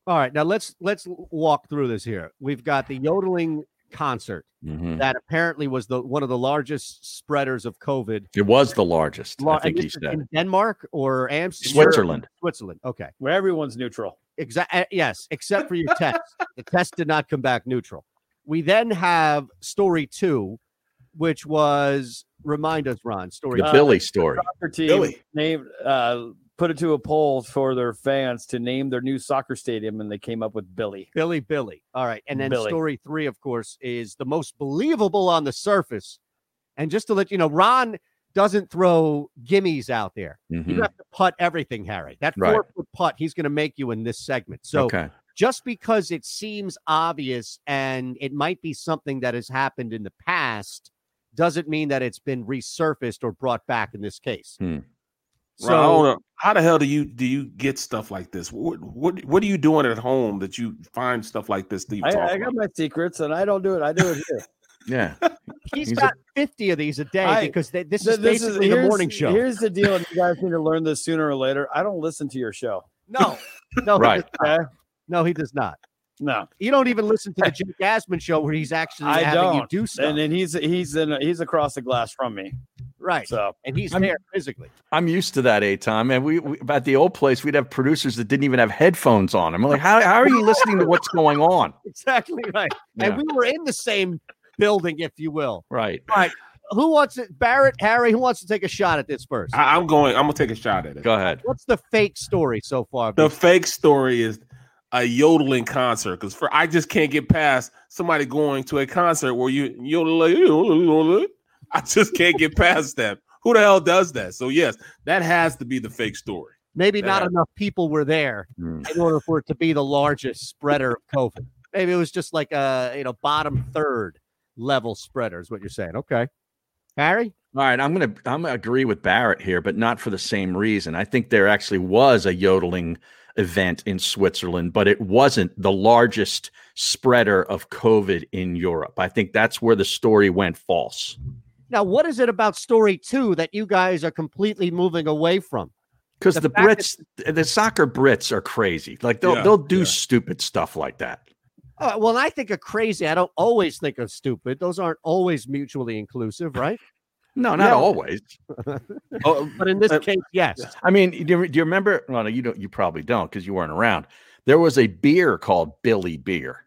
All right, now let's let's walk through this here. We've got the yodeling concert Mhm. that apparently was the one of the largest spreaders of COVID. It was the largest. Lar- I think he said. in Denmark or Amsterdam, Switzerland. Switzerland. Okay, Where everyone's neutral. exactly. Yes, except for your test. (laughs) the test did not come back neutral. We then have story two, which was remind us, Ron. Story The two. Billy story. Soccer team Billy. named uh, put it to a poll for their fans to name their new soccer stadium, and they came up with Billy. Billy, Billy. All right. And then Billy. story three, of course, is the most believable on the surface. And just to let you know, Ron doesn't throw gimmies out there. Mhm. You have to putt everything, Harry. That Right. four foot putt he's going to make you in this segment. So okay. just because it seems obvious and it might be something that has happened in the past doesn't mean that it's been resurfaced or brought back in this case. Hmm. So Ron, I don't know. how the hell do you do you get stuff like this? What what what are you doing at home that you find stuff like this? That you I, talk I about? got my secrets, and I don't do it. I do it here. (laughs) Yeah. (laughs) he's He's a- got 50 of these a day I- because they, this Th- is basically the here's- morning show. Here's the deal, and you guys need to learn this sooner or later. I don't listen to your show. No, no, Right. He does not. No, he does not. No, You don't even listen to the (laughs) Jim Gasman show where he's actually I having you don't. do stuff. and then he's he's in he's across the glass from me. right. So and he's I'm- there physically. I'm used to that, a time. And we, we at the old place, we'd have producers that didn't even have headphones on. I'm like, how, how are you listening to what's going on? (laughs) Exactly right. Yeah. And we were in the same building, if you will. Right. All right. who wants it? Barrett, Harry, who wants to take a shot at this first? I, I'm going. I'm gonna take a shot at it. Go ahead. What's the fake story so far? The fake story is a yodeling concert because for I just can't get past somebody going to a concert where you yodel. I just can't get past that. Who the hell does that? So yes, that has to be the fake story. Maybe That not has- enough people were there Mm. in order for it to be the largest spreader of COVID. Maybe it was just like a you know bottom third level spreader is what you're saying. Okay, Harry. All right, I'm gonna I'm gonna agree with Barrett here, but not for the same reason. I think there actually was a yodeling event in Switzerland, but it wasn't the largest spreader of COVID in Europe. I think that's where the story went false. Now, what is it about story two that you guys are completely moving away from? Because the, fact that- Brits, the soccer Brits are crazy. Like they'll Yeah, they'll do stupid stuff like that. Uh, well, I think of crazy, I don't always think of stupid. Those aren't always mutually inclusive, right? No, not Yeah. always. (laughs) Oh, but in this uh, case, yes. I mean, do you, do you remember? Well, no, you don't. You probably don't because you weren't around. There was a beer called Billy Beer.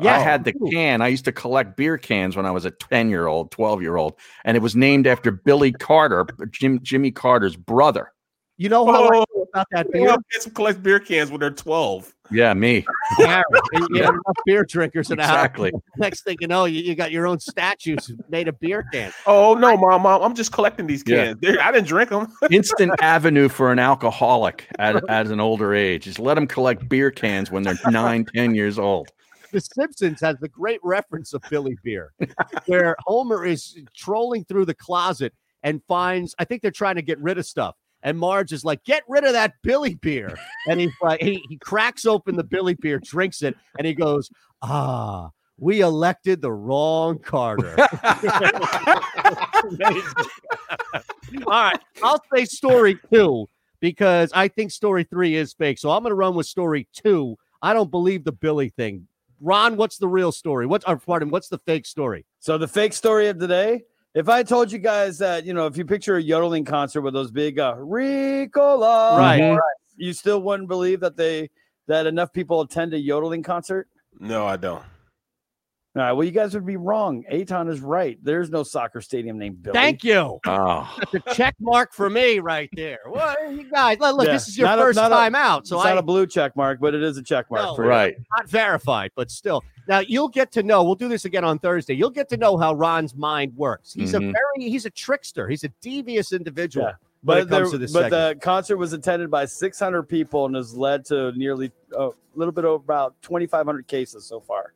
Yeah. I had the can. I used to collect beer cans when I was a 10 year old, 12 year old, and it was named after Billy Carter, Jim, Jimmy Carter's brother. You know how I Oh, feel about that Well, beer? kids collect beer cans when they're 12. Yeah, me. (laughs) Harry, you you enough beer drinkers in the house. Exactly. Next thing you know, you, you got your own statues made of beer cans. Oh no, mom, mom, I'm just collecting these cans. They're- I didn't drink them. (laughs) Instant avenue for an alcoholic at, at an older age. Just let them collect beer cans when they're nine, 10 years old. The Simpsons has the great reference of Billy Beer, (laughs) where Homer is trolling through the closet and finds, I think they're trying to get rid of stuff. And Marge is like, get rid of that Billy beer. And he's like, he, he cracks open the Billy beer, drinks it, and he goes, Ah, we elected the wrong Carter. (laughs) (laughs) All right. I'll say story two because I think story three is fake. So I'm going to run with story two. I don't believe the Billy thing. Ron, what's the real story? What's, or pardon, what's the fake story? So the fake story of the day. If I told you guys that, you know, if you picture a yodeling concert with those big uh, Ricola, Right. right, you still wouldn't believe that they that enough people attend a yodeling concert. No, I don't. All right, well, you guys would be wrong. Eytan is right. There's no soccer stadium named Billy. Thank you. Oh, (laughs) That's a check mark for me right there. What (laughs) you guys? Look, Yeah, this is your not a- first a- time out, so it's I not a blue check mark, but it is a check mark No, for you. right. not verified, but still. Now you'll get to know. We'll do this again on Thursday. You'll get to know how Ron's mind works. He's a Mhm. very he's a trickster. He's a devious individual. when But, it comes there- to this but segment. the concert was attended by 600 people and has led to nearly a little bit over about 2,500 cases so far.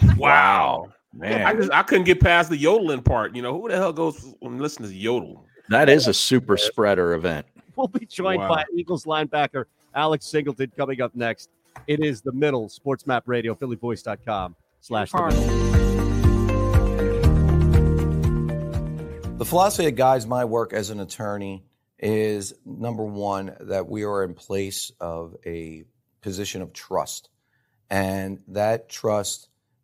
(laughs) Wow. man! I Man, just I couldn't get past the yodeling part. You know, who the hell goes and listens to yodel? that is a super spreader event. We'll be joined Wow. by Eagles linebacker Alex Singleton coming up next. It is the middle SportsMap radio, phillyvoice.com slash the middle. The philosophy that guides my work as an attorney is number one, that we are in place of a position of trust. And that trust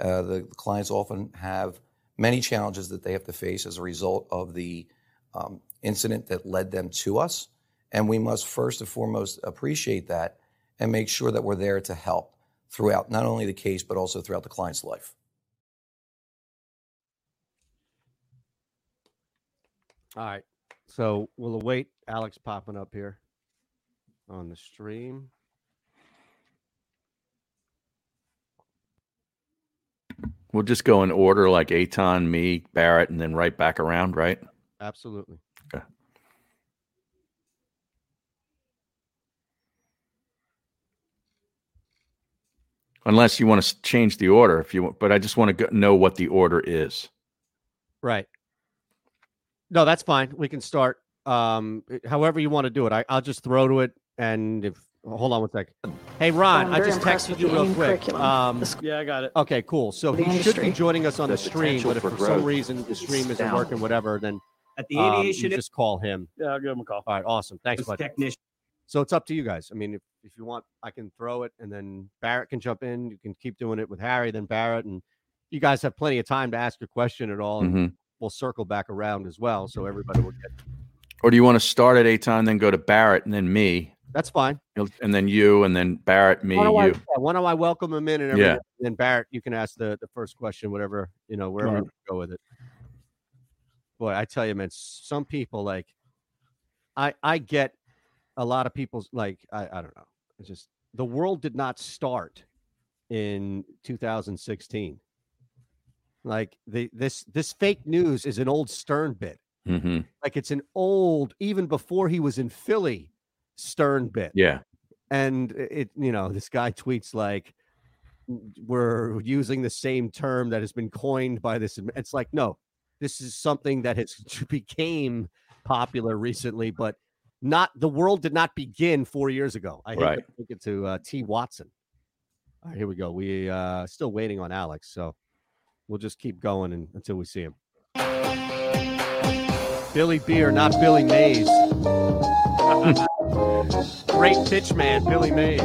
Uh, the clients often have many challenges that they have to face as a result of the um, incident that led them to us. And we must first and foremost appreciate that and make sure that we're there to help throughout not only the case, but also throughout the client's life. All right. So we'll await Alex popping up here on the stream. We'll just go in order like Eytan, me, Barrett, and then right back around, right? Absolutely. Okay. Unless you want to change the order, if you want, but I just want to know what the order is. Right. No, that's fine. We can start um however you want to do it. I, I'll just throw to it and if hold on one second. Hey, Ron, I'm I very just texted you real quick. Um, yeah, I got it. Okay, cool. So The he should be joining us on the, The stream, but if for, for some reason the stream isn't astounding. working, whatever, then At the um, aviation- you just call him. Yeah, I'll give him a call. All right, awesome. Thanks, This bud. technician. So it's up to you guys. I mean, if, if you want, I can throw it, and then Barrett can jump in. You can keep doing it with Harry, then Barrett, and you guys have plenty of time to ask your question at all. and Mhm. We'll circle back around as well, so everybody will get. Or do you want to start at Eytan, then go to Barrett, and then me? That's fine. And then you, and then Barrett, me, why, don't I, you. yeah, why don't I welcome him in and Yeah. everything? And then Barrett, you can ask the, the first question, whatever you know, wherever Right. you go with it. Boy, I tell you, man, some people like, I I get a lot of people's like, I I don't know, it's just the world did not start in 2016. Like the this this fake news is an old Stern bit. Mm-hmm. Like it's an old, even before he was in Philly, Stern bit. Yeah. and it you know this guy tweets like we're using the same term that has been coined by this it's like no this is something that has (laughs) became popular recently but not the world did not begin four years ago. I Right. to think it to uh, t. Watson. All right here we go. We uh still waiting on alex so we'll just keep going and, until we see him. Billy beer not billy mays Great pitch man, Billy Mays.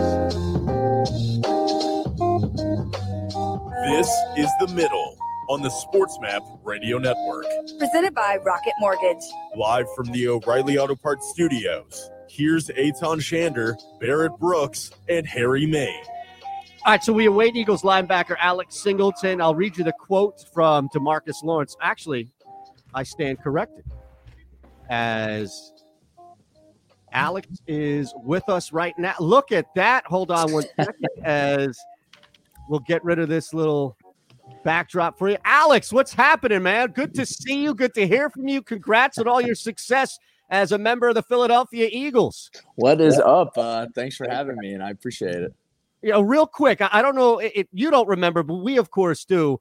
This is The Middle on the SportsMap Radio Network. Presented by Rocket Mortgage. Live from the O'Reilly Auto Parts Studios. Here's Eytan Shander, Barrett Brooks, and Harry Mayes. All right, so we await Eagles linebacker Alex Singleton. I'll read you the quote from DeMarcus Lawrence. Actually, I stand corrected as Alex is with us right now. Look at that. Hold on one (laughs) second as we'll get rid of this little backdrop for you. Alex, what's happening, man? Good to see you. Good to hear from you. Congrats on all your success as a member of the Philadelphia Eagles. What is up? Uh, thanks for having me, and I appreciate it. you know, real quick, I, I don't know if you don't remember, but we of course do.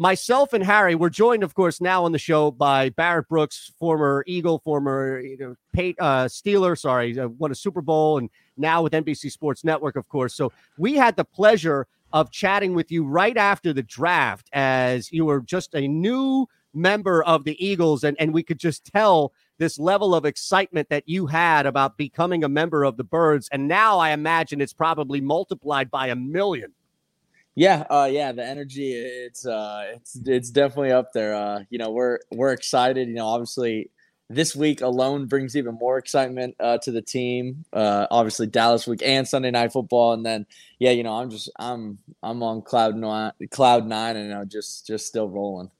Myself and Harry were joined, of course, now on the show by Barrett Brooks, former Eagle, former you know, Pate, uh, Steeler, sorry, uh, won a Super Bowl, and now with NBC Sports Network, of course. So we had the pleasure of chatting with you right after the draft, as you were just a new member of the Eagles, and and we could just tell this level of excitement that you had about becoming a member of the Birds, and now I imagine it's probably multiplied by a million. Yeah, uh, yeah, the energy it's uh, it's it's definitely up there. Uh, you know, we're we're excited. You know, obviously this week alone brings even more excitement uh, to the team. Uh, obviously Dallas week and Sunday night football, and then yeah, you know, I'm just I'm I'm on cloud nine, cloud nine, and I'm just just still rolling.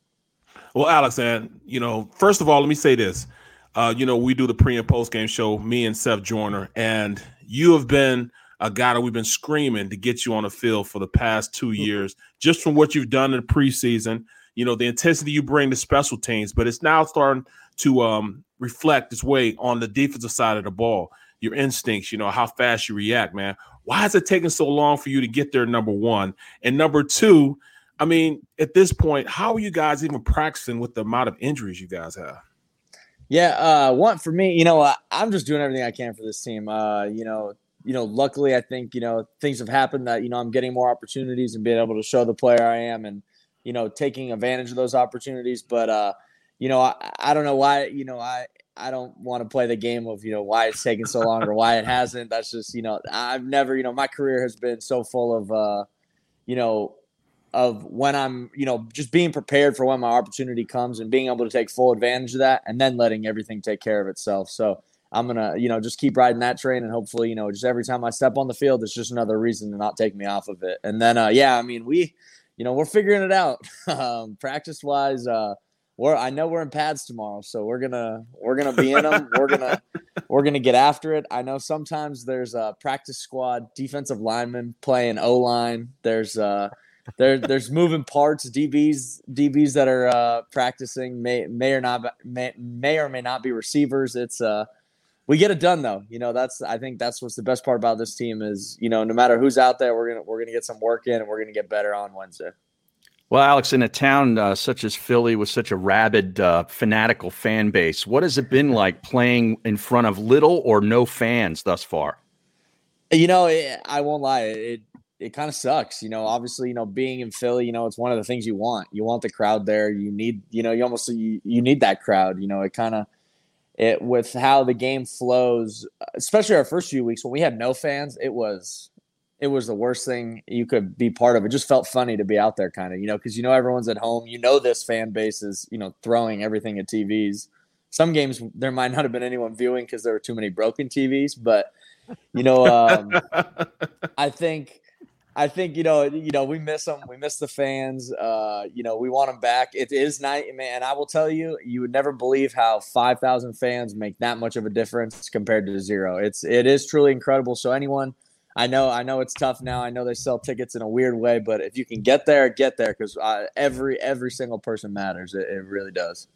Well, Alex, and you know, first of all, let me say this. Uh, you know, we do the pre and post game show, me and Seth Joyner, and you have been a guy that we've been screaming to get you on the field for the past two years, just from what you've done in the preseason. You know, the intensity you bring to special teams, but it's now starting to um, reflect its way on the defensive side of the ball. Your instincts, you know, how fast you react, man. Why is it taking so long for you to get there? Number one, and number two, I mean, at this point, how are you guys even practicing with the amount of injuries you guys have? Yeah, uh, one for me, you know, I, I'm just doing everything I can for this team. Uh, you know, you know, luckily, I think you know things have happened that you know I'm getting more opportunities and being able to show the player I am, and you know, taking advantage of those opportunities. But uh, you know, I, I don't know why, you know, I I don't want to play the game of you know why it's taking so long or why it hasn't. That's just you know I've never you know my career has been so full of uh, you know of when I'm, you know, just being prepared for when my opportunity comes and being able to take full advantage of that and then letting everything take care of itself. So I'm going to, you know, just keep riding that train and hopefully, you know, just every time I step on the field, it's just another reason to not take me off of it. And then, uh, yeah, I mean, we, you know, we're figuring it out. (laughs) um, practice wise, uh, we're, I know we're in pads tomorrow, so we're gonna we're gonna be in them. we're gonna (laughs) we're gonna get after it. I know sometimes there's a practice squad defensive lineman playing O line. There's uh there there's moving parts dbs dbs that are uh practicing may may or not may, may or may not be receivers it's uh we get it done though you know that's i think that's what's the best part about this team is you know no matter who's out there we're gonna we're gonna get some work in and we're gonna get better on wednesday Well, Alex, in a town uh, such as Philly with such a rabid, uh, fanatical fan base, what has it been like playing in front of little or no fans thus far? You know, it, I won't lie. It it kind of sucks. You know, obviously, you know, being in Philly, you know, it's one of the things you want. You want the crowd there. You need, you know, you almost you, you need that crowd. You know, it kind of it with how the game flows, especially our first few weeks when we had no fans. It was it was the worst thing you could be part of. It just felt funny to be out there, kind of, you know, because you know everyone's at home. You know this fan base is, you know, throwing everything at TVs. Some games there might not have been anyone viewing because there were too many broken TVs, but you know, um, (laughs) I think I think you know, you know, we miss them. We miss the fans. Uh, you know, we want them back. It is night, man. I will tell you, you would never believe how five thousand fans make that much of a difference compared to zero. It's it is truly incredible. So anyone, I know, I know it's tough now. I know they sell tickets in a weird way, but if you can get there, get there because uh, every every single person matters. It, it really does.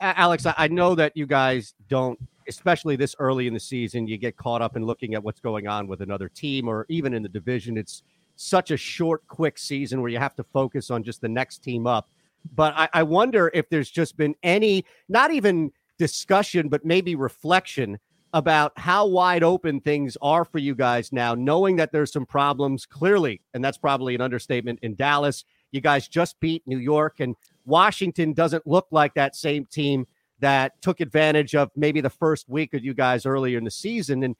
Alex, I know that you guys don't, especially this early in the season, you get caught up in looking at what's going on with another team or even in the division. It's such a short, quick season where you have to focus on just the next team up. But I, I wonder if there's just been any, not even discussion, but maybe reflection about how wide open things are for you guys now, knowing that there's some problems clearly, and that's probably an understatement in Dallas. You guys just beat New York, and Washington doesn't look like that same team that took advantage of maybe the first week of you guys earlier in the season. And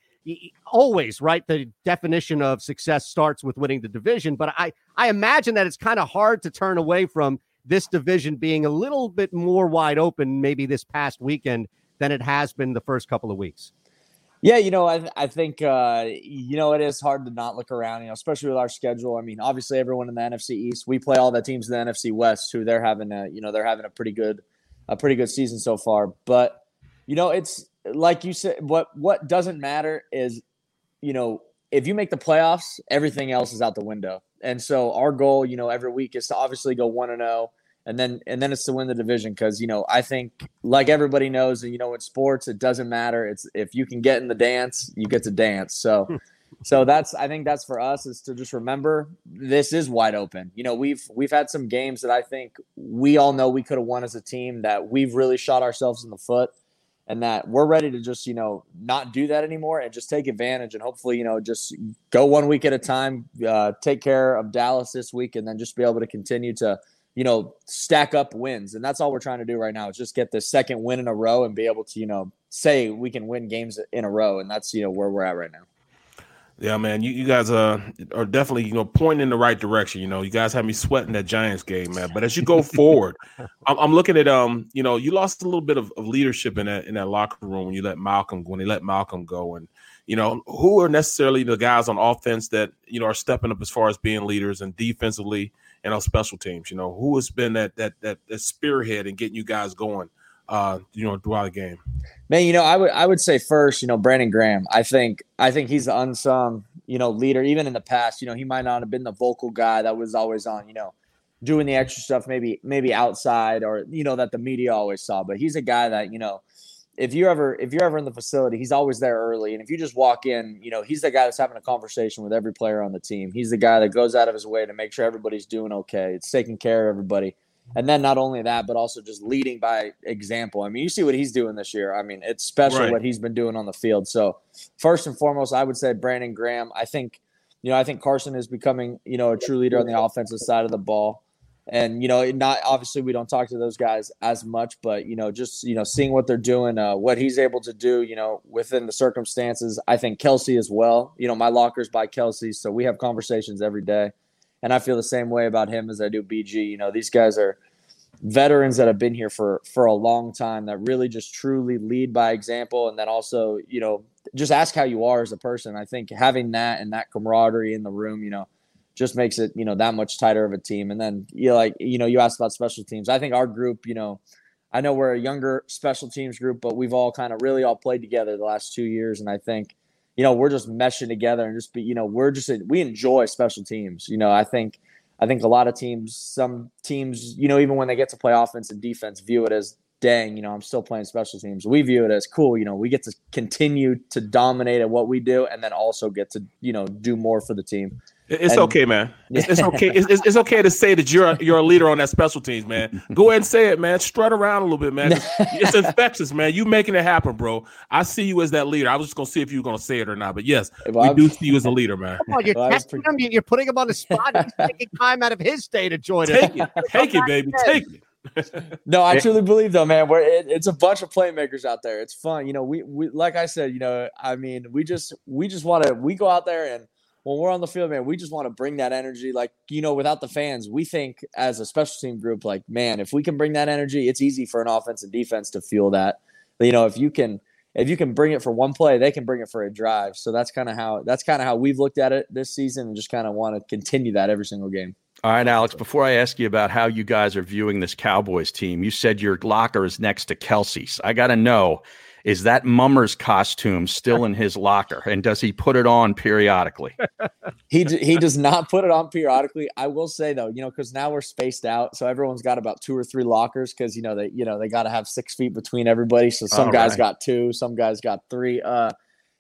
always right the definition of success starts with winning the division but i i imagine that it's kind of hard to turn away from this division being a little bit more wide open maybe this past weekend than it has been the first couple of weeks yeah, you know, I, I think uh, you know it is hard to not look around, you know, especially with our schedule. I mean, obviously everyone in the NFC East, we play all the teams in the NFC West who they're having a, you know, they're having a pretty good a pretty good season so far. But you know, it's like you said, what what doesn't matter is, you know, if you make the playoffs, everything else is out the window. And so our goal, you know, every week is to obviously go one and zero, oh, and then and then it's to win the division because you know I think like everybody knows, and you know, in sports it doesn't matter. It's if you can get in the dance, you get to dance. So. Hmm. so that's I think that's for us is to just remember this is wide open. You know, we've we've had some games that I think we all know we could have won as a team that we've really shot ourselves in the foot and that we're ready to just you know not do that anymore and just take advantage and hopefully you know just go one week at a time uh, take care of dallas this week and then just be able to continue to you know stack up wins. And that's all we're trying to do right now is just get the second win in a row and be able to you know say we can win games in a row. And that's you know where we're at right now yeah, man, you, you guys uh, are definitely you know pointing in the right direction. You know, you guys have me sweating that Giants game, man. But as you go (laughs) forward, I'm, I'm, looking at um, you know, you lost a little bit of, of, leadership in that in that locker room when you let Malcolm when they let Malcolm go, and you know who are necessarily the guys on offense that you know are stepping up as far as being leaders and defensively and on special teams. You know who has been that that that, that spearhead and getting you guys going uh, you know, throughout the game? Man, you know, I would I would say first, you know, Brandon Graham. I think I think he's the unsung, you know, leader. Even in the past, you know, he might not have been the vocal guy that was always on, you know, doing the extra stuff, maybe maybe outside or you know that the media always saw. But he's a guy that you know, if you ever if you're ever in the facility, he's always there early. And if you just walk in, you know, he's the guy that's having a conversation with every player on the team. He's the guy that goes out of his way to make sure everybody's doing okay. It's taking care of everybody. And then not only that, but also just leading by example. I mean, you see what he's doing this year. I mean, it's special right. what he's been doing on the field. So first and foremost, I would say Brandon Graham. I think, you know, I think Carson is becoming, you know, a true leader on the offensive side of the ball. And you know, not obviously we don't talk to those guys as much, but you know, just you know, seeing what they're doing, uh, what he's able to do, you know, within the circumstances. I think Kelsey as well. You know, my locker's by Kelsey, so we have conversations every day and I feel the same way about him as I do BG. You know, these guys are veterans that have been here for for a long time that really just truly lead by example, and then also, you know, just ask how you are as a person. I think having that and that camaraderie in the room, you know, just makes it you know that much tighter of a team. And then you know, like you know, you asked about special teams. I think our group, you know. I know we're a younger special teams group, but we've all kind of really all played together the last two years, and I think you know, we're just meshing together and just be, you know, we're just we enjoy special teams. You know, I think I think a lot of teams, some teams, you know, even when they get to play offense and defense, view it as dang, you know, I'm still playing special teams. We view it as cool, you know, we get to continue to dominate at what we do and then also get to, you know, do more for the team. It's And- okay, man. (laughs) It's, it's okay. It's, it's, it's okay to say that you're a, you're a leader on that special teams, man. Go ahead and say it, man. Strut around a little bit, man. It's (laughs) infectious, man. You making it happen, bro. I see you as that leader. I was just gonna see if you were gonna say it or not. But yes, we I'm- do see you as a leader, man. Come on, you're testing him. you- You're putting him on the spot. He's (laughs) taking time out of his day to join us. Take it, take it, baby, take it. No, I truly believe though, man. We're it, it's a bunch of playmakers out there. It's fun, you know. We we like I said, you know, I mean, we just we just want to we go out there and when we're on the field, man, we just want to bring that energy. Like you know, without the fans, we think as a special team group, like man, if we can bring that energy, it's easy for an offense and defense to feel that. You know, if you can if you can bring it for one play, they can bring it for a drive. So that's kind of how that's kind of how we've looked at it this season, and just kind of want to continue that every single game. All right, Alex, before I ask you about how you guys are viewing this Cowboys team, you said your locker is next to Kelsey's. I got to know is that Mummer's costume still (laughs) in his locker? And does he put it on periodically? he d- he does not put it on periodically. I will say though, you know, because now we're spaced out, so everyone's got about two or three lockers because you know they you know they got to have six feet between everybody. So some All guys right. got two, some guys got three. Uh,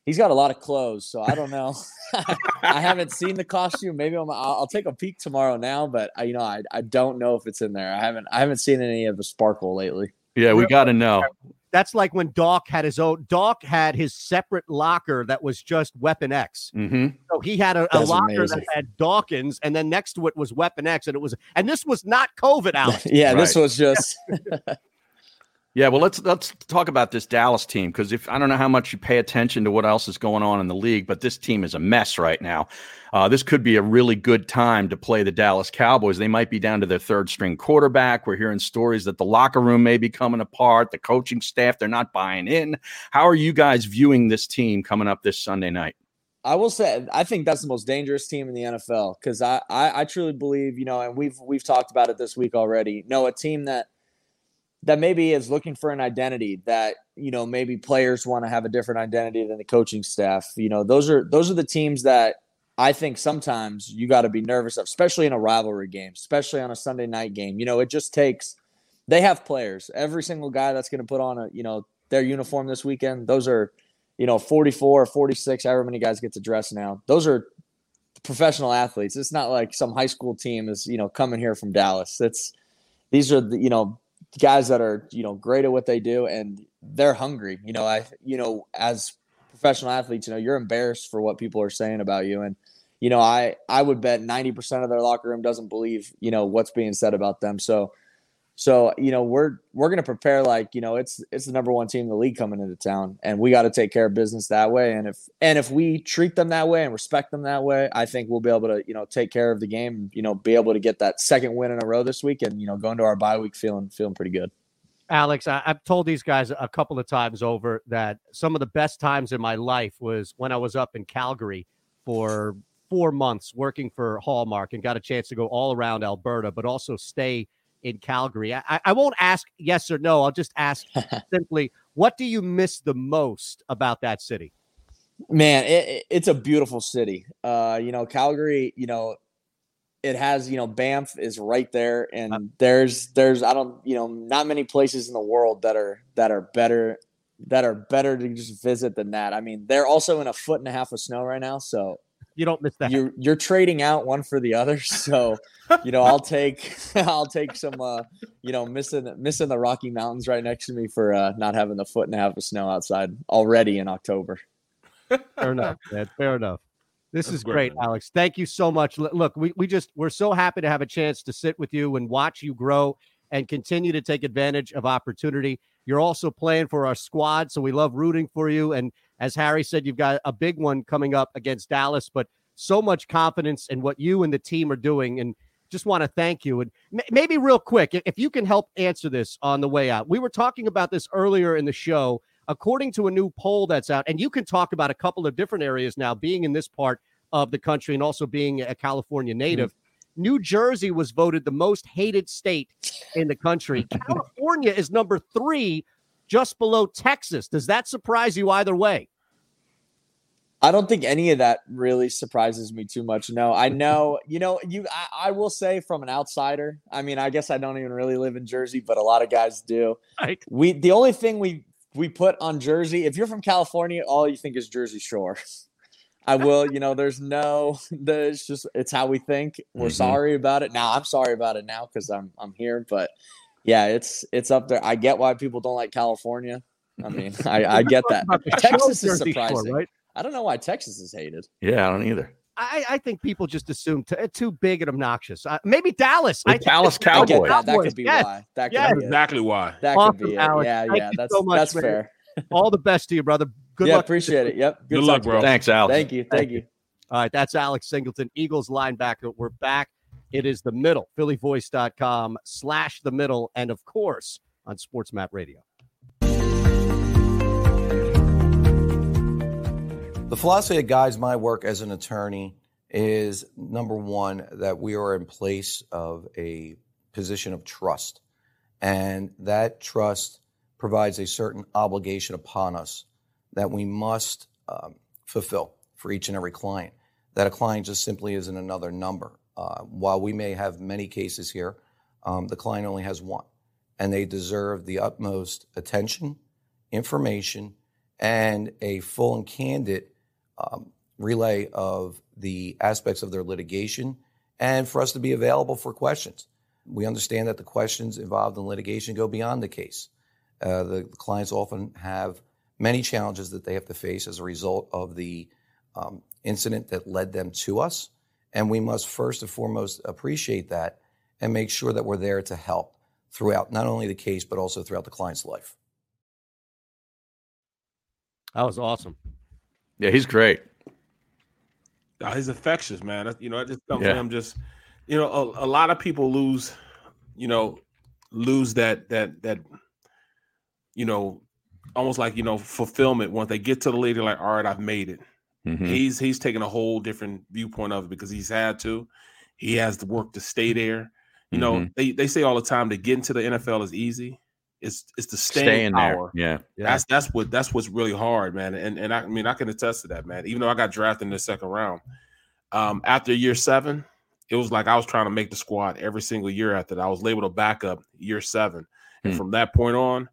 he's got a lot of clothes, so I don't know. (laughs) I haven't seen the costume. Maybe I'm, I'll, I'll take a peek tomorrow now, but I, you know, I, I don't know if it's in there. I haven't I haven't seen any of the sparkle lately. Yeah, we got to know. That's like when Doc had his own. Doc had his separate locker that was just Weapon X. hmm So he had a, a locker amazing. that had Dawkins, and then next to it was Weapon X, and it was, and this was not COVID, (laughs) Alex. Yeah, this was just (laughs) Yeah, well, let's let's talk about this Dallas team because if I don't know how much you pay attention to what else is going on in the league, but this team is a mess right now. Uh, this could be a really good time to play the Dallas Cowboys. They might be down to their third string quarterback. We're hearing stories that the locker room may be coming apart. The coaching staff they're not buying in. How are you guys viewing this team coming up this Sunday night? I will say I think that's the most dangerous team in the NFL because I, I I truly believe you know, and we've we've talked about it this week already. No, a team that that maybe is looking for an identity that you know maybe players want to have a different identity than the coaching staff. You know, those are those are the teams that I think sometimes you got to be nervous of, especially in a rivalry game, especially on a Sunday night game. You know, it just takes. They have players. Every single guy that's going to put on a you know their uniform this weekend. Those are you know 44 or 46 however many guys get to dress now those are professional athletes it's not like some high school team is you know coming here from dallas it's these are the you know guys that are you know great at what they do and they're hungry. You know i you know as professional athletes you know you're embarrassed for what people are saying about you. And you know i i would bet 90% of their locker room doesn't believe you know what's being said about them. So so you know we're we're to prepare like you know it's it's the number one team in the league coming into town, and we got to take care of business that way. And if and if we treat them that way and respect them that way, I think we'll be able to you know take care of the game. You know, be able to get that second win in a row this week, and you know go into our bye week feeling feeling pretty good. Alex, I, I've told these guys a couple of times over that some of the best times in my life was when I was up in Calgary for four months working for Hallmark and got a chance to go all around Alberta, but also stay in Calgary. I, I- won't ask yes or no. I'll just ask (laughs) simply, what do you miss the most about that city? Man, it, it- it's a beautiful city. Uh, you know, Calgary. You know, it has. You know, Banff is right there, and there's there's I don't you know not many places in the world that are that are better that are better to just visit than that. I mean, they're also in a foot and a half of snow right now, so you don't miss that. You're you're trading out one for the other, (laughs) so you know I'll take (laughs) I'll take some uh you know missing missing the Rocky Mountains right next to me for uh not having the foot and a half of snow outside already in October. Fair enough, man. Fair enough. This That's is great, great, Alex. Thank you so much. Look, we, we just we're so happy to have a chance to sit with you and watch you grow and continue to take advantage of opportunity. You're also playing for our squad, so we love rooting for you. And as Harry said, you've got a big one coming up against Dallas, but so much confidence in what you and the team are doing. And just want to thank you. And maybe real quick, if you can help answer this on the way out. We were talking about this earlier in the show. According to a new poll that's out, and you can talk about a couple of different areas now, being in this part of the country and also being a California hmm. native. New Jersey was voted the most hated state in the country. (laughs) California is number three, just below Texas. Does that surprise you either way? I don't think any of that really surprises me too much. No, I know, you know, you I, I will say from an outsider, I mean, I guess I don't even really live in Jersey, but a lot of guys do. Right. We the only thing we we put on Jersey, if you're from California, all you think is Jersey Shore. I will. You know, there's no. There's just it's how we think. We're Mhm. sorry about it now. I'm sorry about it now because I'm I'm here. But yeah, it's it's up there. I get why people don't like California. I (laughs) mean, I, I get that. Texas is Jersey Shore, surprising. right? I don't know why Texas is hated. Yeah, I don't either. I, I think people just assume t- too big and obnoxious. Uh, maybe Dallas. The I think Dallas I Cowboys. that. That could be yes. why. That could Yes. be it. Exactly why. That Awesome, could be it. Alex. Yeah, Thank yeah. That's so much, that's man. fair. (laughs) All the best to you, brother. Good yeah, luck. appreciate it. Yep. Good talk luck, bro. Thanks, Alex. Thank you. Thank you. All right, that's Alex Singleton, Eagles linebacker. We're back. It is the middle, phillyvoice.com slash the middle, and of course on Sports Map Radio. The philosophy that guides my work as an attorney is number one, that we are in place of a position of trust. And that trust provides a certain obligation upon us that we must um, fulfill for each and every client. That a client just simply isn't another number. Uh, while we may have many cases here, um, the client only has one. And they deserve the utmost attention, information, and a full and candid um, relay of the aspects of their litigation and for us to be available for questions. We understand that the questions involved in litigation go beyond the case. Uh, the clients often have many challenges that they have to face as a result of the um, incident that led them to us. And we must first and foremost appreciate that and make sure that we're there to help throughout not only the case, but also throughout the client's life. That was awesome. Yeah, he's great. Uh, he's infectious, man. That- You know, I just come Yeah. from him. Just you know, a, a lot of people lose, you know, lose that that that, you know, almost like you know fulfillment once they get to the lady. Like, all right, I've made it. Mhm. He's he's taking a whole different viewpoint of it because he's had to. He has to work to stay there. You know, Mhm. they, they say all the time to get into the NFL is easy. It's it's the staying, Staying there. power. Yeah. That's that's what that's what's really hard, man. And and I, I mean I can attest to that, man. Even though I got drafted in the second round, um, after year seven, it was like I was trying to make the squad every single year after that. I was labeled a backup year seven, and Hmm. from that point on,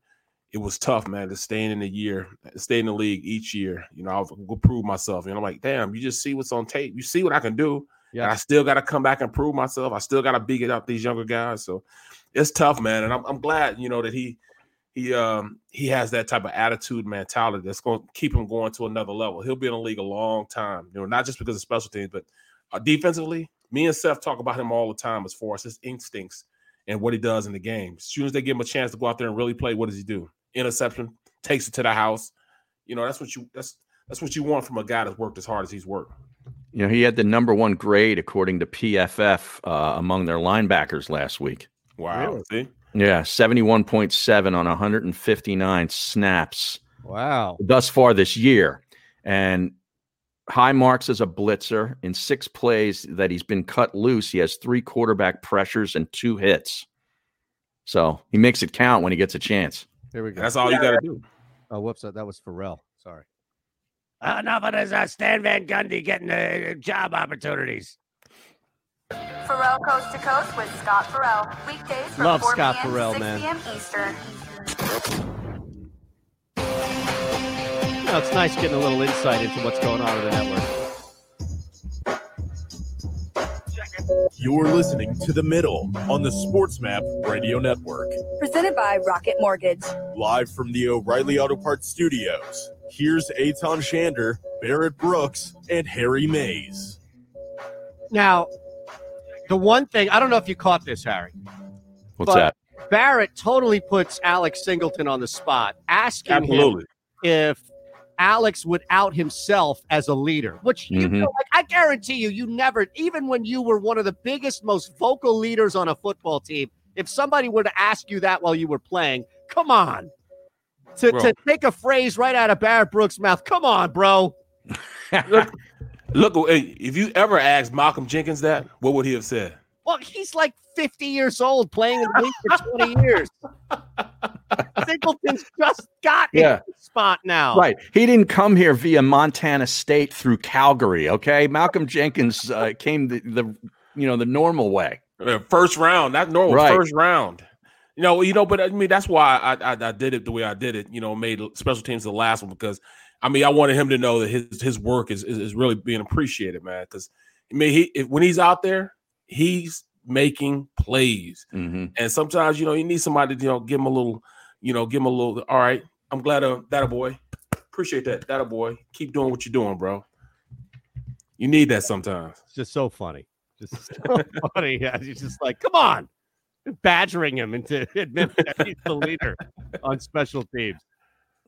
it was tough, man. To staying in the year, stay in the league each year. You know, I will prove myself. And I'm like, damn, you just see what's on tape. You see what I can do. Yeah. And I still got to come back and prove myself. I still got to beat it up these younger guys. So it's tough, man. And I'm, I'm glad, you know, that he he um he has that type of attitude mentality that's going to keep him going to another level. He'll be in the league a long time, you know, not just because of special teams, but uh, defensively. Me and Seth talk about him all the time as far as his instincts and what he does in the game. As soon as they give him a chance to go out there and really play, what does he do? Interception, takes it to the house. You know, that's what you that's that's what you want from a guy that's worked as hard as he's worked. You know, he had the number one grade according to PFF uh, among their linebackers last week. Wow. See? Yeah, 71.7 on 159 snaps Wow. thus far this year. And high marks as a blitzer in six plays that he's been cut loose. He has three quarterback pressures and two hits. So he makes it count when he gets a chance. Here we go. That's all you got to do. Oh, whoops. That, that was Ferrall. Sorry. Enough of this uh, Stan Van Gundy getting uh, job opportunities. Ferrall Coast to Coast with Scott Ferrall. Weekdays from Love 4 Scott p.m. Ferrall, to 6 man. p.m. Eastern. You know, it's nice getting a little insight into what's going on in the network. You're listening to The Middle on the SportsMap Radio Network. Presented by Rocket Mortgage. Live from the O'Reilly Auto Parts Studios, here's Eytan Shander, Barrett Brooks, and Harry Mayes. Now, the one thing, I don't know if you caught this, Harry. What's that? Barrett totally puts Alex Singleton on the spot, asking Absolutely. him if Alex would out himself as a leader, which you Mhm. know, like I guarantee you, you never, even when you were one of the biggest, most vocal leaders on a football team, if somebody were to ask you that while you were playing, come on. To, Bro. to take a phrase right out of Barrett Brooks' mouth, come on, bro. (laughs) look, look, if you ever asked Malcolm Jenkins that, what would he have said? Well, he's like 50 years old playing in the league for 20 years. (laughs) Singleton's just got Yeah. his spot now. Right. He didn't come here via Montana State through Calgary. Okay. Malcolm Jenkins uh, came the, the, you know, the normal way. First round, not normal. Right. First round. You know, you know, but I mean that's why I, I I did it the way I did it. You know, made special teams the last one because I mean, I wanted him to know that his his work is is, is really being appreciated, man. Because I mean, he if, when he's out there, he's making plays, Mm-hmm. and sometimes you know you need somebody to you know give him a little, you know, give him a little. All right, I'm glad of that, a boy. Appreciate that, that a boy. Keep doing what you're doing, bro. You need that sometimes. It's just so funny. Just (laughs) so funny. Yeah, he's just like, come on, badgering him into (laughs) admitting that he's the leader on special teams.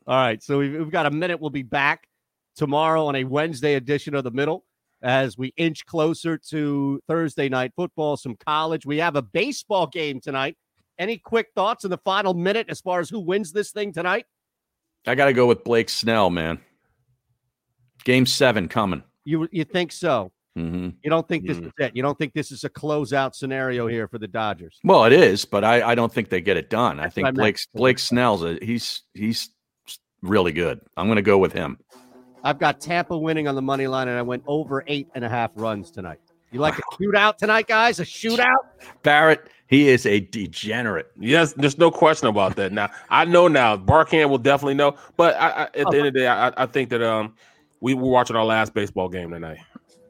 All right, so we've, we've got a minute. We'll be back tomorrow on a Wednesday edition of the Middle as we inch closer to Thursday night football, some college. We have a baseball game tonight. Any quick thoughts in the final minute as far as who wins this thing tonight? I got to go with Blake Snell, man. Game seven coming. You you think so? hmm You don't think this is it? You don't think this is a closeout scenario here for the Dodgers? Well, it is, but I, I don't think they get it done. I I think. Blake Blake Snell's a, he's he's really good. I'm going to go with him. I've got Tampa winning on the money line, and I went over eight and a half runs tonight. You like a shootout tonight, guys? A shootout? Barrett, he is a degenerate. Yes, there's no question about that. Now I know now. Barkham will definitely know, but I, I, at the end of the day, I, I think that um we were watching our last baseball game tonight.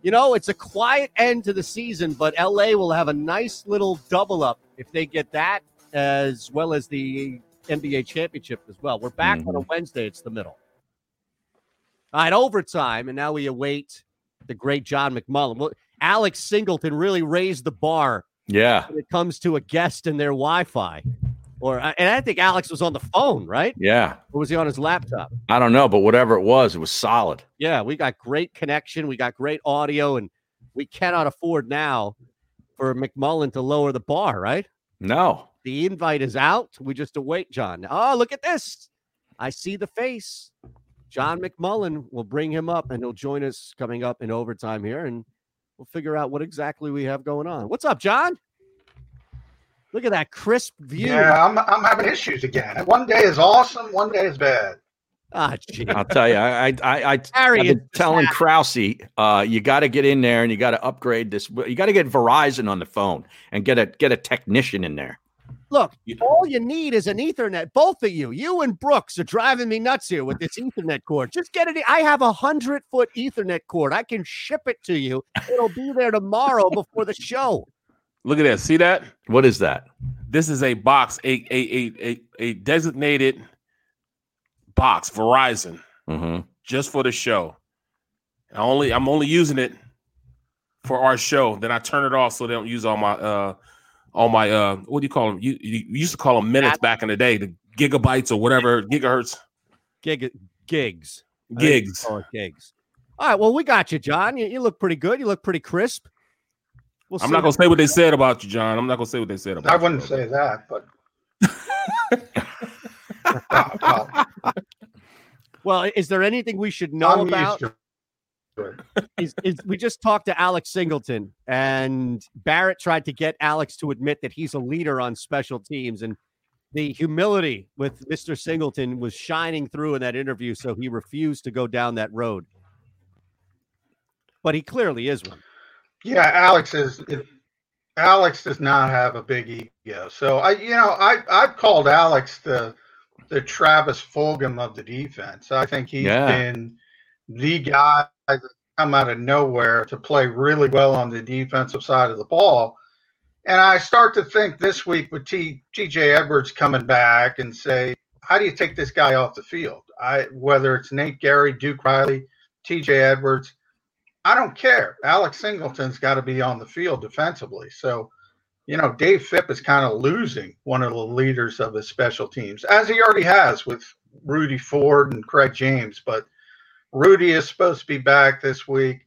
You know, it's a quiet end to the season, but LA will have a nice little double up if they get that as well as the NBA championship as well. We're back on a Wednesday. It's the middle. All right, overtime, and now we await the great John McMullen. Well, Alex Singleton really raised the bar Yeah. when it comes to a guest and their Wi-Fi. Or uh, and I think Alex was on the phone, right? Yeah. Or was he on his laptop? I don't know, but whatever it was, it was solid. Yeah, we got great connection. We got great audio, and we cannot afford now for McMullen to lower the bar, right? No. The invite is out. We just await John. Oh, look at this. I see the face. John McMullen will bring him up, and he'll join us coming up in overtime here, and we'll figure out what exactly we have going on. What's up, John? Look at that crisp view. Yeah, I'm, I'm having issues again. One day is awesome, one day is bad. Ah, gee. I'll tell you, I, I, I, I Harry I've been is telling Krause, uh, you got to get in there and you got to upgrade this. You got to get Verizon on the phone and get a get a technician in there. Look, all you need is an Ethernet. Both of you, you and Brooks, are driving me nuts here with this Ethernet cord. Just get it. I have a hundred foot Ethernet cord. I can ship it to you. It'll be there tomorrow before the show. Look at that. See that? What is that? This is a box, a a a a, a designated box, Verizon, Mm-hmm. just for the show. I only I'm only using it for our show. Then I turn it off so they don't use all my uh all my uh what do you call them? You, you used to call them minutes back in the day, the gigabytes or whatever gigahertz Gig gigs. I think you gigs. gigs. All right. Well, we got you, John. You, you look pretty good. You look pretty crisp. We'll I'm not gonna say what they said about you, John. I'm not gonna say what they said about I wouldn't say that, but (laughs) Well, is there anything we should know I'm about? Used to it. is, is we just talked to Alex Singleton, and Barrett tried to get Alex to admit that he's a leader on special teams, and the humility with Mr. Singleton was shining through in that interview, so he refused to go down that road. But he clearly is one. Yeah, Alex is. It, Alex does not have a big ego, so I, you know, I I've called Alex the the Travis Fulgham of the defense. I think he's Yeah. been the guy that's come out of nowhere to play really well on the defensive side of the ball. And I start to think this week with T, TJ Edwards coming back and say, how do you take this guy off the field? I whether it's Nate Gerry, Duke Riley, TJ Edwards, I don't care. Alex Singleton's got to be on the field defensively. So, you know, Dave Fipp is kind of losing one of the leaders of his special teams, as he already has with Rudy Ford and Craig James. But Rudy is supposed to be back this week.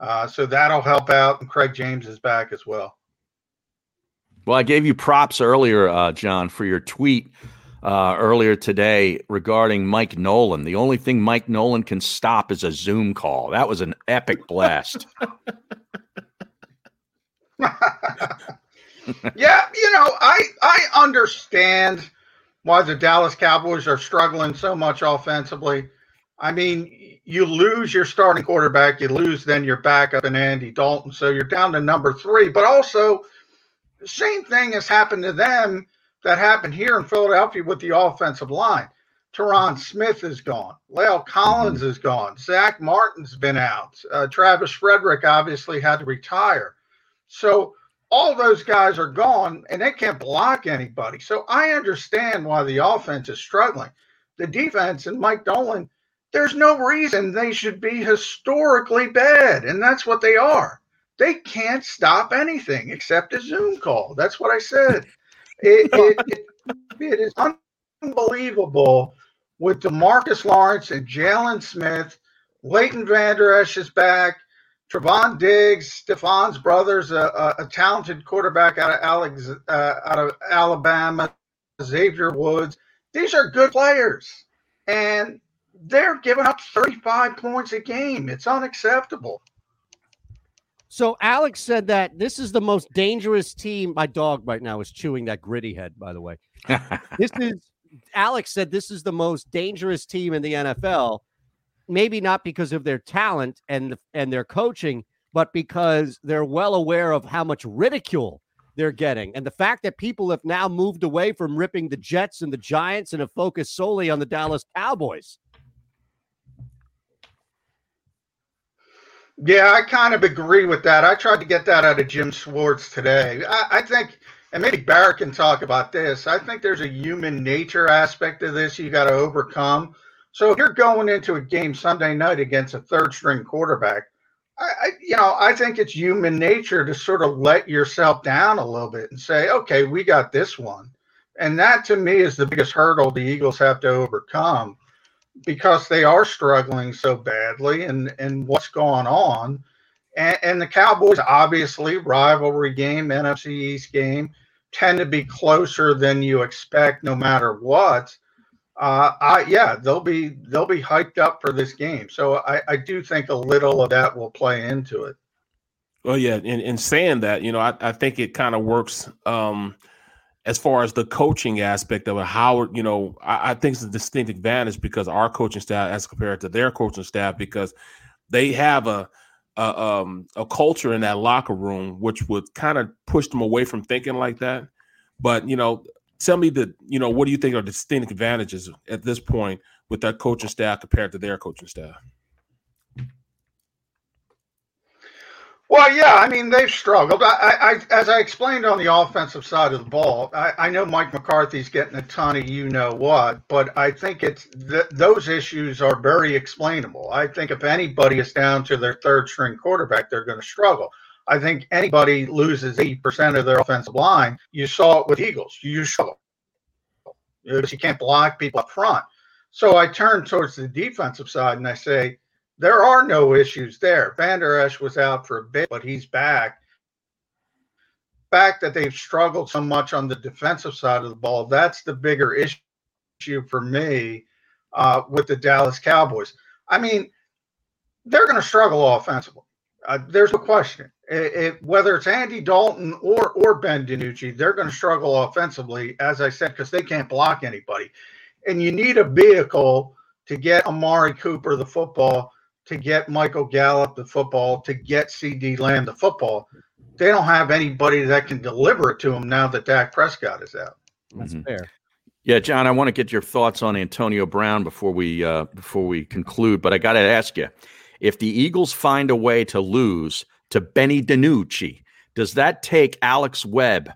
Uh, so that'll help out. And Craig James is back as well. Well, I gave you props earlier, uh, John, for your tweet uh, earlier today regarding Mike Nolan. The only thing Mike Nolan can stop is a Zoom call. That was an epic blast. (laughs) yeah, you know, I I understand why the Dallas Cowboys are struggling so much offensively. I mean, you lose your starting quarterback, you lose then your backup in Andy Dalton, so you're down to number three. But also, same thing has happened to them that happened here in Philadelphia with the offensive line. Tyron Smith is gone. La'el Collins is gone. Zack Martin's been out. Uh, Travis Frederick obviously had to retire. So all those guys are gone and they can't block anybody. So I understand why the offense is struggling. The defense and Mike Nolan, there's no reason they should be historically bad. And that's what they are. They can't stop anything except a Zoom call. That's what I said. It, (laughs) it, it, it is unbelievable with DeMarcus Lawrence and Jaylon Smith. Leighton Vander Esch is back. Trevon Diggs, Stefon's brother's a, a, a talented quarterback out of Alex, uh, out of Alabama. Xavier Woods. These are good players, and they're giving up 35 points a game. It's unacceptable. So Alex said that this is the most dangerous team. My dog right now is chewing that gritty head, by the way. (laughs) this is Alex said this is the most dangerous team in the NFL. Maybe not because of their talent and and their coaching, but because they're well aware of how much ridicule they're getting. And the fact that people have now moved away from ripping the Jets and the Giants and have focused solely on the Dallas Cowboys. Yeah, I kind of agree with that. I tried to get that out of Jim Schwartz today. I, I think, and maybe Barrett can talk about this. I think there's a human nature aspect of this you got to overcome. So if you're going into a game Sunday night against a third string quarterback, I, I, you know, I think it's human nature to sort of let yourself down a little bit and say, okay, we got this one. And that to me is the biggest hurdle the Eagles have to overcome because they are struggling so badly and, and what's going on. And, and the Cowboys, obviously, rivalry game, NFC East game, tend to be closer than you expect no matter what. Uh, I yeah, they'll be they'll be hyped up for this game. So I, I do think a little of that will play into it. Well, yeah, in, in saying that, you know, I, I think it kind of works um, as far as the coaching aspect of it. How you know, I, I, think it's a distinct advantage because our coaching staff, as compared to their coaching staff, because they have a a, um, a culture in that locker room which would kind of push them away from thinking like that. But you know, tell me that you know what do you think are distinct advantages at this point with that coaching staff compared to their coaching staff? Well, yeah, I mean they've struggled. I, I, as I explained on the offensive side of the ball, I, I know Mike McCarthy's getting a ton of you know what, but I think it's th- those issues are very explainable. I think if anybody is down to their third string quarterback, they're going to struggle. I think anybody loses 80% of their offensive line. You saw it with Eagles. You struggle because you can't block people up front. So I turn towards the defensive side and I say, there are no issues there. Vander Esch was out for a bit, but he's back. The Fact that they've struggled so much on the defensive side of the ball, that's the bigger issue for me uh, with the Dallas Cowboys. I mean, they're going to struggle offensively. Uh, there's no question. It, it, whether it's Andy Dalton or or Ben DiNucci, they're going to struggle offensively, as I said, because they can't block anybody. And you need a vehicle to get Amari Cooper the football, to get Michael Gallup the football, to get CeeDee Lamb the football. They don't have anybody that can deliver it to them now that Dak Prescott is out. That's mm-hmm. fair. Yeah, John, I want to get your thoughts on Antonio Brown before we uh, before we conclude, but I got to ask you if the Eagles find a way to lose to Benny DiNucci, does that take Alex Webb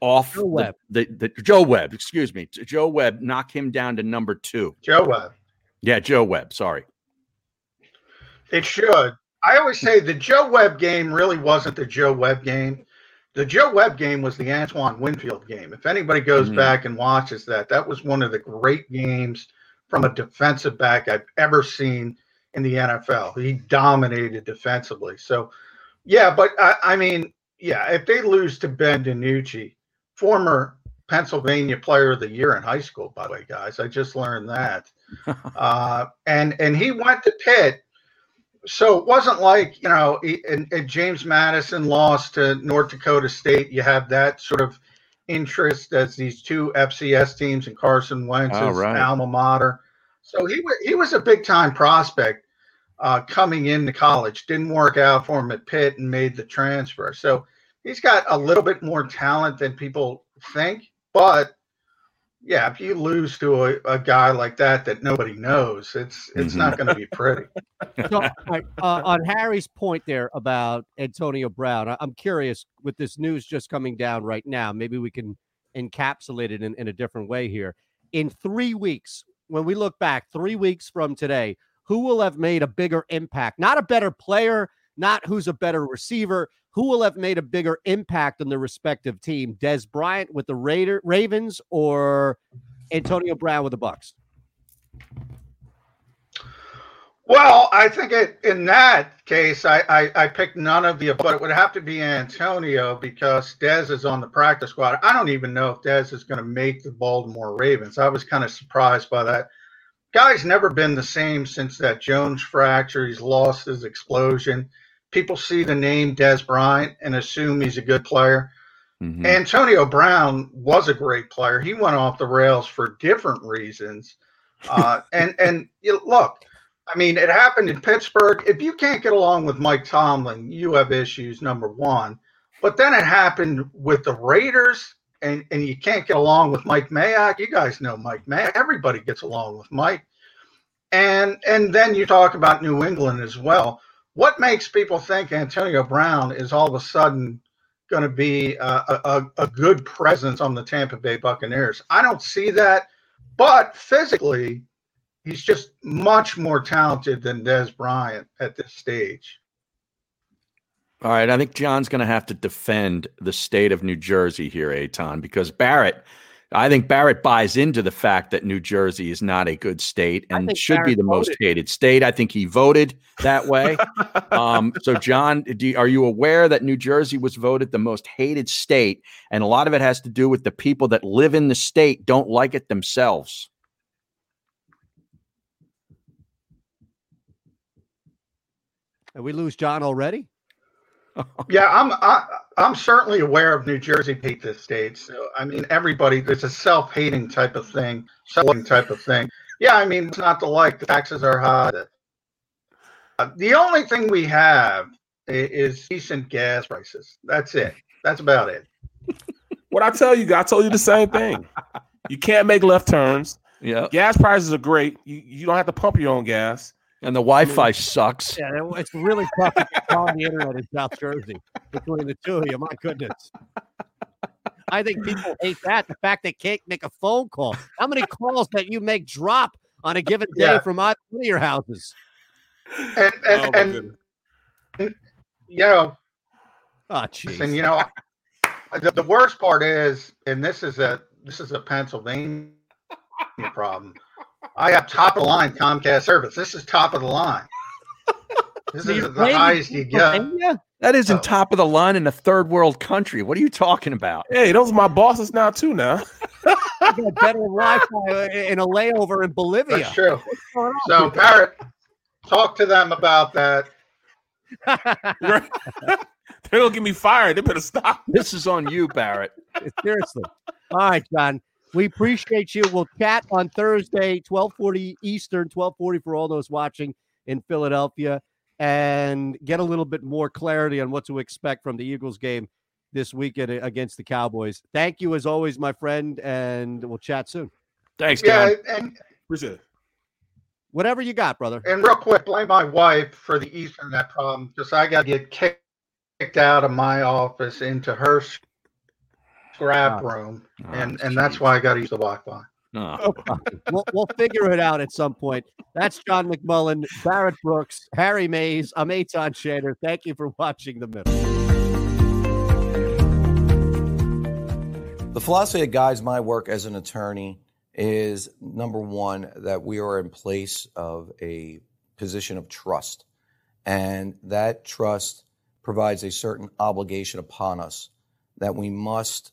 off Joe Webb. The, the, the, Joe Webb, excuse me, Joe Webb, knock him down to number two? Joe Webb. Yeah, Joe Webb. Sorry. It should. I always say the Joe Webb game really wasn't the Joe Webb game. The Joe Webb game was the Antoine Winfield game. If anybody goes mm-hmm. back and watches that, that was one of the great games from a defensive back I've ever seen in the NFL. He dominated defensively. So, yeah, but I, I mean, yeah, if they lose to Ben DiNucci, former Pennsylvania Player of the Year in high school, by the way, guys, I just learned that. (laughs) uh, and and he went to Pitt, so it wasn't like you know, and, and James Madison lost to North Dakota State. You have that sort of interest as these two FCS teams and Carson Wentz's oh, right. alma mater. So he he was a big time prospect uh, coming into college. Didn't work out for him at Pitt and made the transfer. So he's got a little bit more talent than people think. But yeah, if you lose to a, a guy like that that nobody knows, it's it's Mm-hmm. not going to be pretty. (laughs) So, all right, uh, on Harry's point there about Antonio Brown, I- I'm curious with this news just coming down right now. Maybe we can encapsulate it in, in a different way here. In three weeks, when we look back, three weeks from today, who will have made a bigger impact? Not a better player, not who's a better receiver. Who will have made a bigger impact on the respective team? Dez Bryant with the Raider Ravens or Antonio Brown with the Bucks? Well, I think it, in that case, I, I, I picked none of the, but it would have to be Antonio because Dez is on the practice squad. I don't even know if Dez is going to make the Baltimore Ravens. I was kind of surprised by that. Guy's never been the same since that Jones fracture. He's lost his explosion. People see the name Dez Bryant and assume he's a good player. Mm-hmm. Antonio Brown was a great player. He went off the rails for different reasons. (laughs) Uh, and and you, look, I mean, it happened in Pittsburgh. If you can't get along with Mike Tomlin, you have issues. Number one, but then it happened with the Raiders, and and you can't get along with Mike Mayock. You guys know Mike Mayock. Everybody gets along with Mike. And and then you talk about New England as well. What makes people think Antonio Brown is all of a sudden going to be a, a, a good presence on the Tampa Bay Buccaneers? I don't see that, but physically, he's just much more talented than Dez Bryant at this stage. All right, I think John's going to have to defend the state of New Jersey here, Eytan, because Barrett, I think Barrett buys into the fact that New Jersey is not a good state and think should be Barrett the most hated state. I think he voted that way. (laughs) um, so, John, do you, are you aware that New Jersey was voted the most hated state, and a lot of it has to do with the people that live in the state don't like it themselves? And we lose John already? Yeah, I'm I, I'm certainly aware of New Jersey hate this state. So I mean, everybody, it's a self-hating type of thing, self-hating type of thing. Yeah, I mean, it's not to like. The taxes are high. Uh, the only thing we have i- is decent gas prices. That's it. That's about it. What I tell you, I told you the same thing. You can't make left turns. Yeah. Gas prices are great. You you don't have to pump your own gas. And the Wi-Fi sucks. Yeah, it's really tough to get on the internet in South Jersey between the two of you. My goodness. I think people hate that. The fact they can't make a phone call. How many calls that you make drop on a given day Yeah. from either one of your houses? And and, Oh, my and you know, Oh, jeez. and you know, the, the worst part is, and this is a this is a Pennsylvania problem. I have top of the line Comcast service. This is top of the line. (laughs) This is the highest you get. That isn't top of the line in a third world country. What are you talking about? Hey, those are my bosses now too. Now (laughs) You got better Wi-Fi uh, in a layover in Bolivia. That's true. What's going on So with? Barrett, talk to them about that. (laughs) they're gonna get me fired. They better stop. This is on you, Barrett. Seriously. All right, John. We appreciate you. We'll chat on Thursday, 1240 Eastern, 1240 for all those watching in Philadelphia, and get a little bit more clarity on what to expect from the Eagles game this weekend against the Cowboys. Thank you as always, my friend, and we'll chat soon. Thanks, Yeah, and Appreciate it. Whatever you got, brother. and real quick, blame my wife for the Ethernet problem because I got to get kicked kicked out of my office into her scrap ah. room, and and that's why I got to use the Wi-Fi. (laughs) Oh. we'll, we'll figure it out at some point. That's John McMullen, Barrett Brooks, Harry Mayes. I'm Eytan Shander. Thank you for watching the middle. The philosophy that guides my work as an attorney is number one, that we are in place of a position of trust. And that trust provides a certain obligation upon us that we must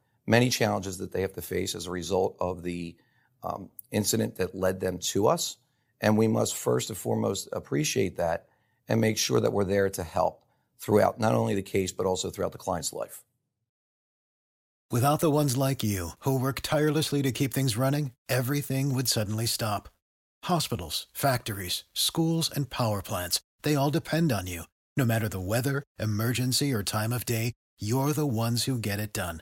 many challenges that they have to face as a result of the um, incident that led them to us. And we must first and foremost appreciate that and make sure that we're there to help throughout not only the case, but also throughout the client's life. Without the ones like you, who work tirelessly to keep things running, everything would suddenly stop. Hospitals, factories, schools, and power plants, they all depend on you. No matter the weather, emergency, or time of day, you're the ones who get it done.